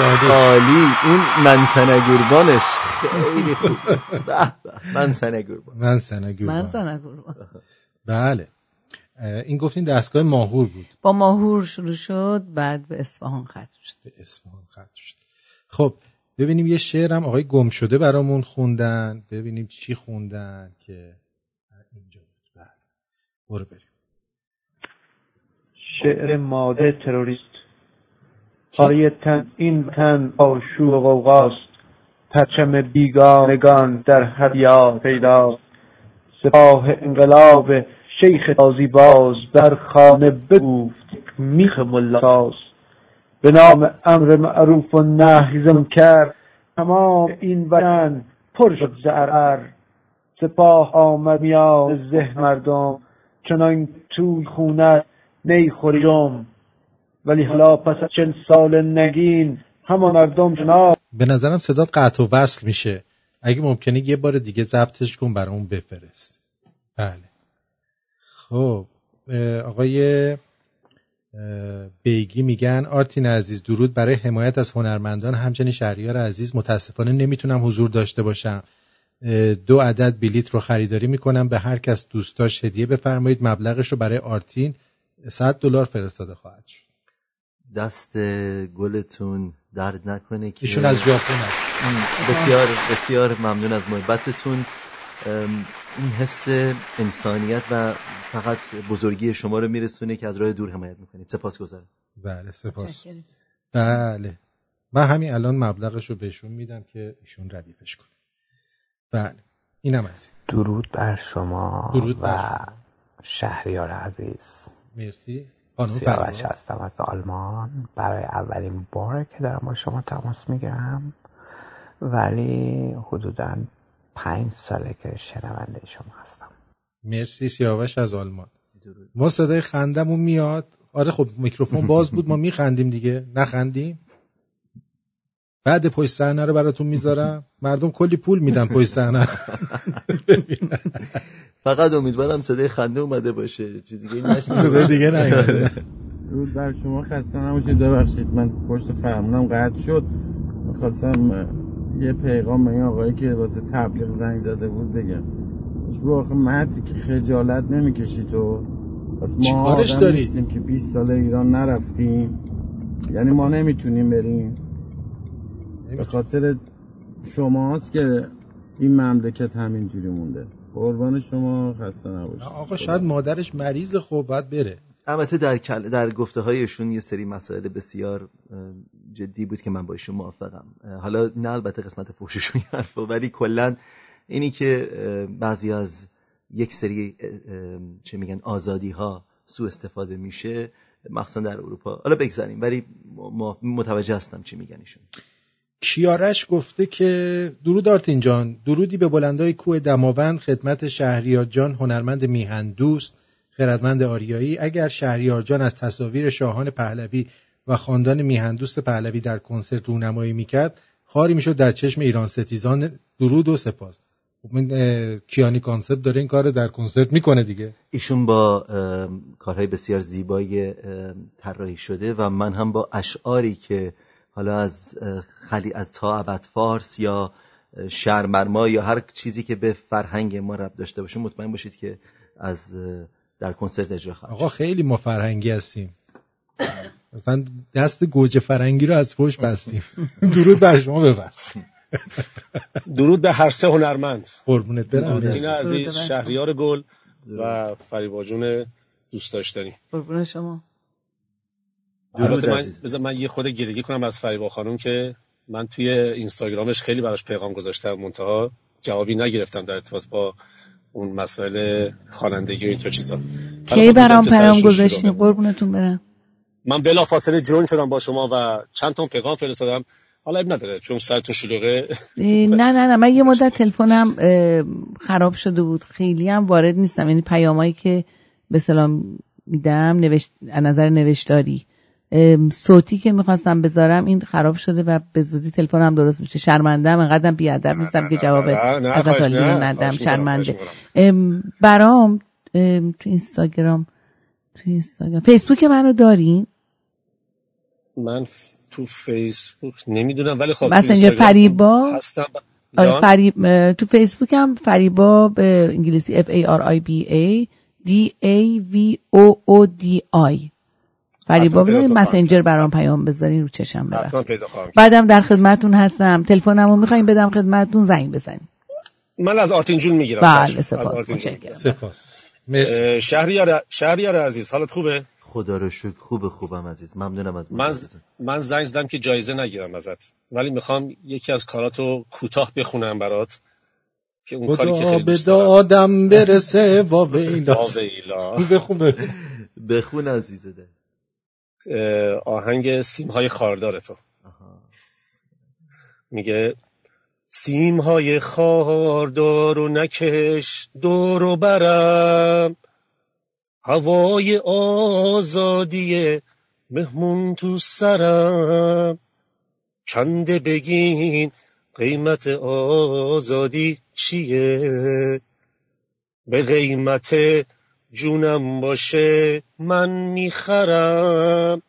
Speaker 1: عالی.
Speaker 4: عالی. اون منسنه گربانش خیلی خوب. منسنه گربان
Speaker 1: منسنه گربان
Speaker 5: منسنه گربان
Speaker 1: بله. این گفتین دستگاه ماهور بود.
Speaker 5: با ماهور شروع شد بعد به اصفهان ختم شد.
Speaker 1: به اصفهان ختم شد. خب ببینیم یه شعرم آقای گم شده برامون خوندن. ببینیم چی خوندن که اینجا بود. بله. برو بریم.
Speaker 23: شعر ماده تروریست آیه تن این تن آشوب و غوغاست پرچم بیگانگان در هر پیداست سپاه انقلاب شیخ تازی باز بر خانه بگفت میخ ملاست به نام امر معروف و نهی کرد تمام این بدن پر شد زعرر سپاه آمد میان زه مردم چنان توی خونت نیخوری ولی حالا پس از چل سال نگین همان مردم جناب.
Speaker 1: به نظرم صدات قطع و وصل میشه. اگه ممکنه یه بار دیگه ضبطش کن برامون بفرست. بله. خب آقای بیگی میگن آرتین عزیز درود برای حمایت از هنرمندان. همچنین شهریار عزیز متاسفانه نمی‌تونم حضور داشته باشم. دو عدد بلیت رو خریداری می‌کنم. به هر کس دوست داشت هدیه بفرمایید. مبلغش رو برای آرتین 100 دلار فرستاده خواهد شد.
Speaker 4: دست گلتون درد نکنه که
Speaker 1: ایشون از ژاپن است.
Speaker 4: بسیار بسیار ممنون از محبتتون. این حس انسانیت و فقط بزرگی شما رو میرسونه که از راه دور حمایت می‌کنید. سپاس گذارم.
Speaker 1: بله سپاس. بله. من همین الان مبلغش رو بهشون میدم که ایشون ردیفش کنه. بله. اینم از
Speaker 24: درود بر شما
Speaker 1: درود
Speaker 24: و شهریار عزیز.
Speaker 1: مرسی.
Speaker 24: سیاوش هستم از آلمان. برای اولین باره که دارم با شما تماس می‌گیرم. ولی حدودا پنج ساله که شنونده شما هستم.
Speaker 1: مرسی سیاوش از آلمان. ما صدای خندمون میاد. آره خب میکروفون باز بود. ما میخندیم دیگه. نخندیم؟ بعد پشت صحنه رو براتون می‌ذارم. مردم کلی پول میدن پشت صحنه
Speaker 4: فقط امیدوارم صدای خنده اومده باشه. چیز دیگه نشد.
Speaker 1: صدای دیگه نیومده.
Speaker 25: درود بر شما. خسته نباشید. ببخشید. من پشت فرمونم قطع شد. می‌خواستم یه پیغام به این آقایی که واسه تبلیغ زنگ زده بود بگم. بگو آخه مردی که خجالت نمی‌کشی تو. پس ما آدم دارید؟ که 20 سال ایران نرفتیم. یعنی ما نمی‌تونیم بریم. به خاطر شماست که این مملکت همینجوری مونده. قربان شما خسته نباشید.
Speaker 1: آقا شاید مادرش مریض خوب باید بره.
Speaker 4: البته در در گفته هایشون یه سری مسائل بسیار جدی بود که من با ایشون موافقم. حالا نه البته قسمت فوششون حرف ولی کلا اینی که بعضی از یک سری چه میگن آزادی ها سوء استفاده میشه مخصوصا در اروپا. حالا بگذاریم ولی متوجه هستم چی میگن ایشون.
Speaker 1: کیارش گفته که درود آرتین جان درودی به بلندای کوه دماوند خدمت شهریار جان هنرمند میهن دوست خردمند آریایی. اگر شهریار جان از تصاویر شاهان پهلوی و خاندان میهندوست پهلوی در کنسرت رونمایی می‌کرد خاری می‌شد در چشم ایران ستیزان. درود و سپاس. کیانی کانسپت داره این کار در کنسرت می‌کنه دیگه.
Speaker 4: ایشون با کارهای بسیار زیبای طراحی شده و من هم با اشعاری که حالا از خلی از تا ابد فارس یا شرمرما یا هر چیزی که به فرهنگ ما رب داشته باشه مطمئن باشید که از در کنسرت اجرا خواهد
Speaker 1: آقا خیلی ما فرهنگی هستیم. مثلا دست گوجه فرنگی رو از پشت بستیم. درود بر شما ببر
Speaker 26: درود به هر سه هنرمند.
Speaker 1: قربونت برم.
Speaker 26: عزیز شهریار گل و فریبا جون دوست داشتنی.
Speaker 5: قربون شما.
Speaker 26: درود من, بذار من یه خود گریگی کنم از فریبا خانم که من توی اینستاگرامش خیلی براش پیغام گذاشتم منتها جوابی نگرفتم در ارتباط با اون مسائل خوانندگی و اینطور چیزا.
Speaker 5: کی برام پیغام گذاشتین قربونتون برم.
Speaker 26: من بلا فاصله جوین شدم با شما و چند تا پیغام فرستادم. حالا اب نداره چون تو شلوغه.
Speaker 5: نه نه نه من یه مدت تلفنم خراب شده بود. خیلی هم وارد نیستم. یعنی پیامایی که به سلام میدم نوشت... نظر نوشتاری. صوتی که می‌خواستم بذارم این خراب شده و به زودی تلفنم درست میشه. شرمندم انقدر بیادب نیستم که جواب از رو ندم شرمنده. برام تو اینستاگرام تو اینستاگرام. فیسبوک منو دارین؟
Speaker 26: من تو فیسبوک نمی‌دونم ولی خب
Speaker 5: مثلا فریبا؟ هستم. آره فریب تو فیسبوک هم فریبا به انگلیسی F A R I B A D A V O O D I. فریبا مسنجر برام پیام بذارین رو چشم ببخشید. بعدم در خدمتون هستم. تلفنمو می‌خواین بدم خدمتون زنگ بزنین.
Speaker 26: من از آرتین جون می‌گیرم.
Speaker 5: بله سپاس
Speaker 26: سپاس. شهریار شهریار عزیز حالت خوبه؟
Speaker 4: خدا رو شکر خوب خوبم عزیز. ممنونم از
Speaker 26: من من زنگ زدم که جایزه نگیرم ازت. ولی می‌خوام یکی از کاراتو کوتاه بخونم برات
Speaker 1: که اون کاری که خیلی به دادم برسه وا ویلا
Speaker 26: بخون
Speaker 4: بخون عزیزه ده
Speaker 26: آهنگ سیم های خاردار تو. میگه سیم های خاردار و نکش دور و برم. هوای آزادی مهمون تو سرم. چنده بگین قیمت آزادی چیه؟ به قیمت جونم باشه من می‌خرم.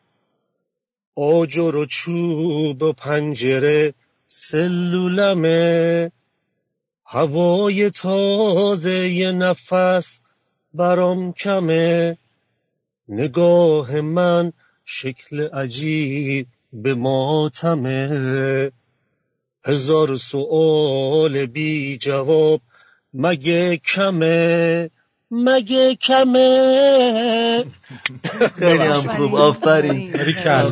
Speaker 26: آجر و چوب و پنجره سلولمه. هوای تازه ی نفس برام کمه. نگاه من شکل عجیب به ماتمه. هزار سؤال بی جواب مگه کمه؟ مگه کمه؟
Speaker 4: خیلی هم خوب آفرین.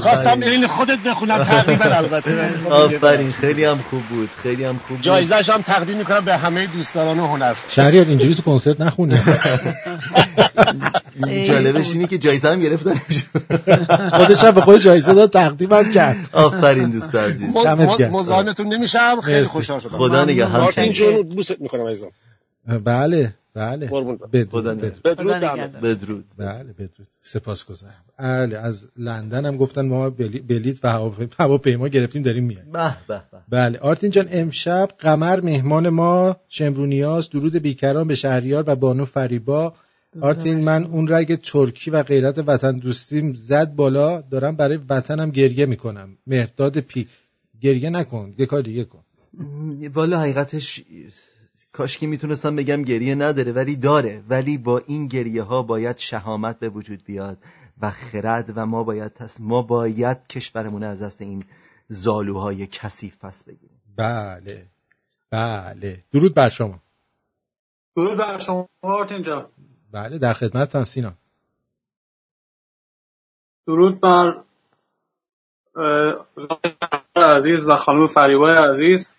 Speaker 26: خواستم این خودت بخونم تقریبا البته.
Speaker 4: آفرین. خیلی هم خوب بود خیلی هم خوب
Speaker 26: جایزش هم تقدیم می‌کنم به همه دوستان هنر.
Speaker 1: شهریار اینجوری تو کنسرت نخونه
Speaker 4: جالبش اینه که جایزه هم گرفتن.
Speaker 1: خودش هم به خود جایزه داد تقدیم هم کرد.
Speaker 4: آفرین دوست عزیز.
Speaker 26: مزاحمتون نمیشم. خیلی خوشحال شدم.
Speaker 4: خدا نگه هم
Speaker 26: جون بوست می‌کنم عزیزم.
Speaker 1: بله بله.
Speaker 26: بدرود بدرود.
Speaker 4: بدرود
Speaker 1: بله بدرود. سپاسگزارم. بله از لندن هم گفتن ما بلیت و هواپیما گرفتیم داریم میایم.
Speaker 4: به به
Speaker 1: بله آرتین جان امشب قمر مهمان ما شمرونیاس درود بیکران به شهریار و بانو فریبا. آرتین من اون رگ ترکی و غیرت وطن دوستیم زد بالا. دارم برای وطنم گریه می‌کنم. مهرداد پی. گریه نکن. یه کار دیگه کن.
Speaker 4: والا حقیقتش کاش که می‌تونستم بگم گریه نداره ولی داره. ولی با این گریه ها باید شهامت به وجود بیاد و خرد و ما باید تس... ما باید کشورمون از دست این زالوهای کثیف پس بگیریم.
Speaker 1: بله. بله. درود بر شما.
Speaker 27: درود بر شما آرتین جان.
Speaker 1: بله در خدمتم سینا.
Speaker 27: درود بر عزیز و خانم فریبای عزیز.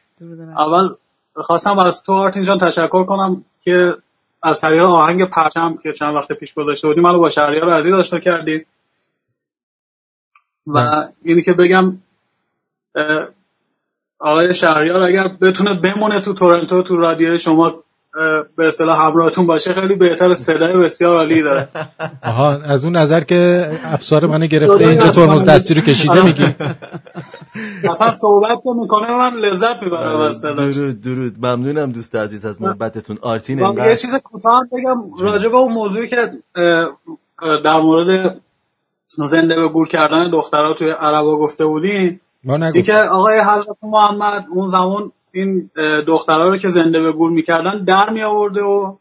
Speaker 27: اول خواستم از تو آرتین جان تشکر کنم که از شهریار آهنگ پرچم که چند وقت پیش گذاشته بودیم منو با شهریار عزیز آشنا کردی. و اینی که بگم آقای شهریار اگر بتونه بمونه تو تورنتو تو رادیو شما به اصطلاح همراهتون باشه خیلی بهتر صدای بسیار عالی داره.
Speaker 1: آها از اون نظر که افسار منو گرفته اینجا ترمز دستی رو کشیده میگی؟
Speaker 27: اصلا صحبت که می‌کنه من لذت می‌برم از
Speaker 4: درود درود. ممنونم دوست عزیز از محبتتون. آرتین
Speaker 27: یه چیز کوتاه بگم راجع به اون موضوعی که در مورد زنده به گور کردن دخترها توی عربا گفته بودین که آقای حضرت محمد اون زمان این دخترها رو که زنده به گور می‌کردن در می آورده و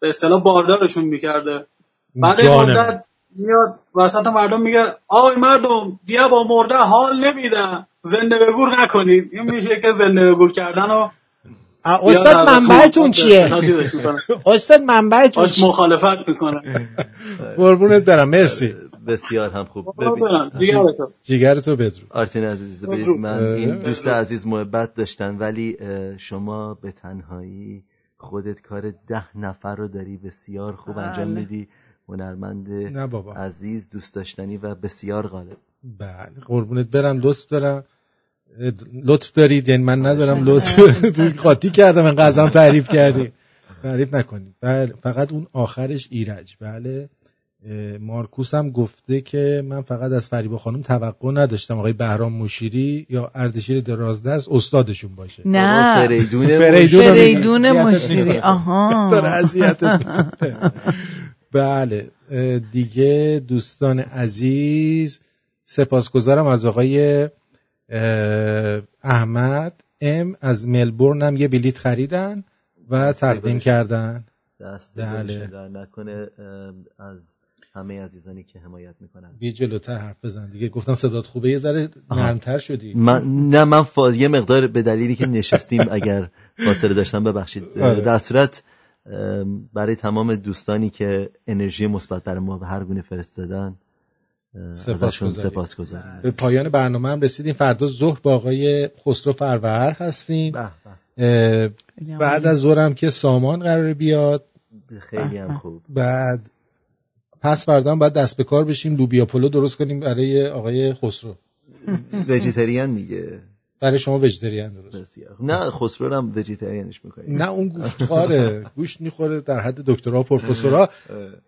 Speaker 27: به اصطلاح باردارشون می‌کرده. بعد مدت میاد وسط مردم میگه آقای مردم بیا با مرده حال نمیدن زنده به گور نکنید. این میشه که زنده به گور کردن و
Speaker 1: استاد منبعتون چیه؟ استاد منبعتون
Speaker 27: چیه؟ مخالفت می‌کنه.
Speaker 1: قربونت برم مرسی.
Speaker 4: بسیار هم خوب.
Speaker 1: جیگر تو بدرو.
Speaker 4: آرتین عزیز من این دوست عزیز محبت داشتن ولی شما به تنهایی خودت کار ده نفر رو داری بسیار خوب انجام بله. میدی. هنرمند عزیز دوست داشتنی و بسیار غالب.
Speaker 1: بله. قربونت برم دوست دارم. لطف دارید؟ یعنی من ندارم لطف. تو قاطی کردم من قضا تعریف کردی. تعریف نکنید. بله فقط اون آخرش ایرج. بله. مارکوس هم گفته که من فقط از فریبا خانم توقع نداشتم آقای بهرام مشیری یا اردشیر درازدست استادشون باشه.
Speaker 5: نه.
Speaker 4: فریدون,
Speaker 5: فریدون مشیری. آها.
Speaker 1: بله. دیگه دوستان عزیز سپاسگزارم از آقای احمد ام. از ملبورن هم یه بلیت خریدن و تقدیم کردن.
Speaker 4: دست بله. نکنه از همه عزیزانی که حمایت می‌کنن
Speaker 1: بیا جلوتر حرف بزن دیگه. گفتم صدات خوبه. یه ذره نرمتر شدی.
Speaker 4: من نه من فاز... یه مقدار به دلیلی که نشستیم اگر فاصله داشتم ببخشید. آره. در صورت برای تمام دوستانی که انرژی مثبت برای ما به هر گونه فرستادن ازشون سپاس گذارم
Speaker 1: به پایان برنامه هم رسیدیم. فردا ظهر با آقای خسرو فرور هستیم. بعد از ظهرم که سامان قرار بیاد.
Speaker 4: خیلی هم خوب.
Speaker 1: بعد پس فردا باید دست به کار بشیم. لوبیا پلو درست کنیم برای آقای خسرو.
Speaker 4: وجیتریان دیگه.
Speaker 1: برای شما وجیتریان درست.
Speaker 4: نه خسرو هم وجیتریانش می‌کنیم.
Speaker 1: نه اون گوشت خاره گوشت می‌خوره در حد دکترا پروفسورا.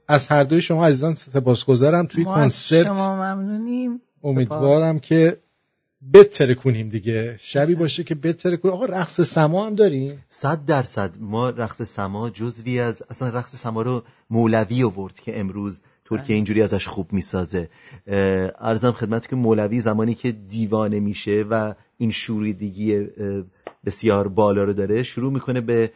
Speaker 1: از هر دوی شما عزیزان سپاسگزارم توی کنسرت.
Speaker 5: شما ممنونیم.
Speaker 1: امیدوارم که بتره کنیم دیگه. شبی باشه که بتره کنیم آقا رقص سما هم داریم؟
Speaker 4: صد درصد. ما رقص سما جزوی از اصلا رقص سما رو مولوی آورد که امروز ترکیه بله. اینجوری ازش خوب می‌سازه. ارزم خدمت که مولوی زمانی که دیوانه میشه و این شوریدگی بسیار بالا رو داره شروع می‌کنه به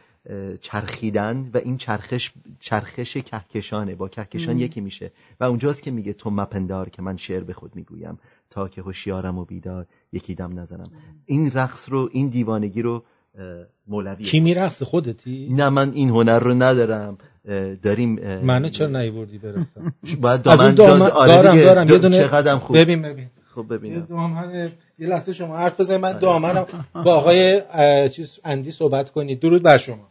Speaker 4: چرخیدن و این چرخش چرخش کهکشانه. با کهکشان یکی میشه. و اونجاست که میگه تو مپندار که من شعر به خود می‌گویم. تا که هوشیارم و بیدار یکی دم نزنم. این رقص رو این دیوانگی رو مولوی
Speaker 1: کی میرقص؟ خودتی؟
Speaker 4: نه من این هنر رو ندارم. داریم
Speaker 1: منو چرا نیوردی برقصم
Speaker 4: باید دامن, دامن آره
Speaker 1: دارم دارم. یه دونه
Speaker 4: چقدرم خوب.
Speaker 1: ببین ببین.
Speaker 4: خب ببینم.
Speaker 1: یه لحظه شما حرف بزنید. من دامنم با آقای چیز اندی صحبت کنید. درود بر شما.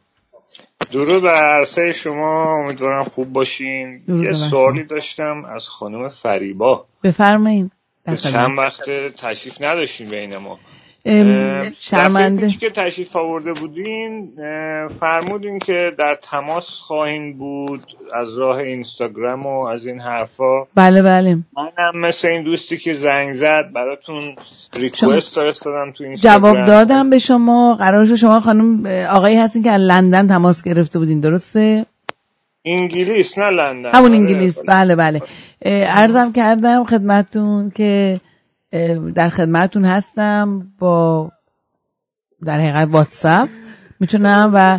Speaker 28: درود بر عرصه شما. امیدوارم خوب باشین. یه سوالی داشتم از خانم فریبا.
Speaker 5: بفرمایید
Speaker 28: چند وقت تشریف نداشتیم بین ما؟
Speaker 5: شرمنده.
Speaker 28: که تشریف آورده بودین فرمودین که در تماس خواهیم بود از راه اینستاگرام و از این حرفا.
Speaker 5: بله بله.
Speaker 28: منم مثل این دوستی که زنگ زد براتون ریکوست فرستادم تو اینستاگرام.
Speaker 5: جواب دادم به شما. قرار شما خانم آقایی هستین که از لندن تماس گرفته بودین درسته؟
Speaker 28: انگلیس نه لندن.
Speaker 5: همون آره، انگلیس. بله بله. ارزم کردم خدمتون که در خدمتون هستم با در حقیقت واتساپ می‌تونم و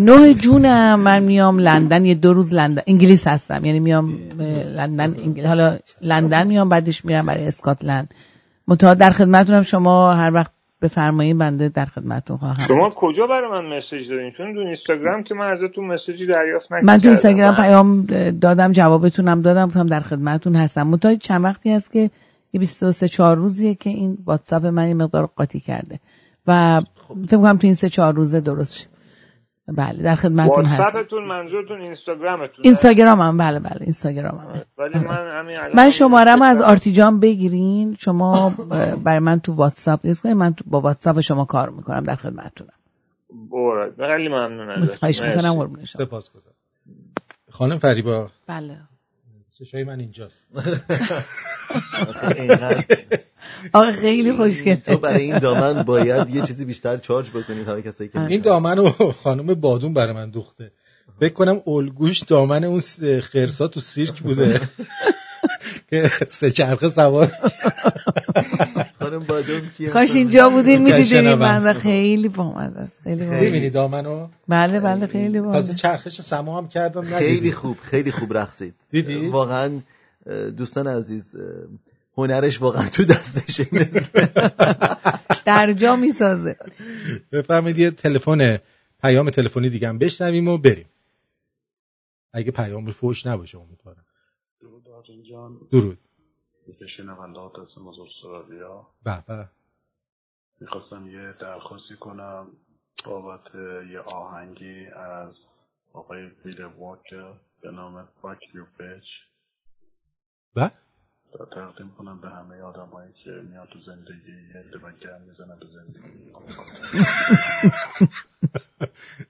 Speaker 5: نه جونم من میام لندن یه دو روز لندن انگلیس هستم یعنی میام لندن انگلیس حالا لندن میام بعدش میرم برای اسکاتلند. متها در خدمتونم شما هر وقت بفرمایید بنده در خدمتتون خواهم.
Speaker 28: شما کجا برای من مسیج دادین چون تو اینستاگرام که من ازتون مسیجی دریافت نکردم.
Speaker 5: من تو اینستاگرام پیام دادم جوابتونم دادم گفتم در خدمتتون هستم. متها چند وقتی هست که یه 23 4 روزیه که این واتساپ من یه مقدار قاطی کرده. و فکر کنم تو این سه چهار روزه درست بله در خدمتتون هستم.
Speaker 28: واتساپتون منظورتون اینستاگرامتون
Speaker 5: اینستاگرام هم بله بله اینستاگرام هم
Speaker 28: ولی من همین
Speaker 5: من شمارم از آرتیجان بگیرین. شما برای من تو واتساپ نیست کنید من با واتساپ شما کار می‌کنم در خدمتتونم.
Speaker 28: بورد خیلی ممنون ازت.
Speaker 5: خواهش می‌کنم قربون شما.
Speaker 1: سپاسگزارم. خانم فریبا.
Speaker 5: بله.
Speaker 1: چشای من اینجاست.
Speaker 5: آقا خیلی خوشگله
Speaker 4: تو برای این دامن باید یه چیزی بیشتر چارج بکنید تا کسایی که
Speaker 1: این دامن رو خانم بادون برای من دوخته. بکنم الگوش دامن اون خرسا تو سیرک بوده. که سه چرخه سوار
Speaker 4: خانم
Speaker 5: کاش اینجا بودین می‌دیدین من خیلی بامزه است. خیلی
Speaker 1: ببینید دامنو
Speaker 5: بله بله خیلی بامزه
Speaker 1: چرخش سما هم کردم
Speaker 4: خیلی خوب خیلی خوب رقصید.
Speaker 1: دیدی؟
Speaker 4: واقعا دوستان عزیز هنرش واقعا تو دستشه
Speaker 5: در جا می‌سازه.
Speaker 1: بفرمایید یه تلفن پیام تلفنی دیگه هم بشنویم و بریم. اگه پیام فوش نباشه امیدوارم.
Speaker 29: جان
Speaker 1: درود.
Speaker 29: به شنونده هستم از استرالیا
Speaker 1: به
Speaker 29: می‌خواستم یه درخواستی کنم بابت یه آهنگی از آقای ویل واکر به نام فاک یو بیچ
Speaker 1: و
Speaker 29: تقدیم کنم به همه آدمایی که میاد تو زندگی یه دبن می‌زنه به زندگی.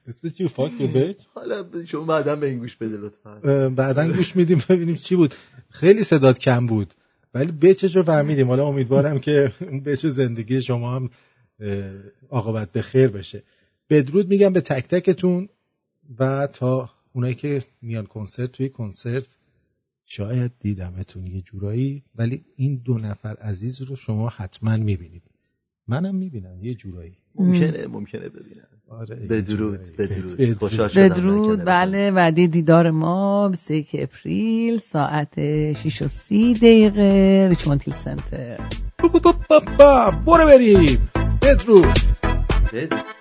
Speaker 1: اسمش چی فاک یو بیچ
Speaker 30: حالا شما بعدا به این گوش بده لطفا.
Speaker 1: بعدا گوش میدیم ببینیم چی بود. خیلی صدات کم بود ولی بچش رو فهمیدیم. حالا امیدوارم که اون بچ زندگی شما هم عاقبت به خیر بشه. بدرود میگم به تک تکتون و تا اونایی که میان کنسرت توی کنسرت شاید دیدمتون یه جورایی ولی این دو نفر عزیز رو شما حتما می‌بینید. منم می‌بینم یه جورایی.
Speaker 30: ممکنه ممکنه ببینم
Speaker 1: آره
Speaker 30: بدرود بدرود.
Speaker 5: بدرود. بله وعده دیدار ما 3 اپریل ساعت 6 و 30 دقیقه ریچموند هیل سنتر
Speaker 1: برو بریم. بدرود.
Speaker 30: بدرود.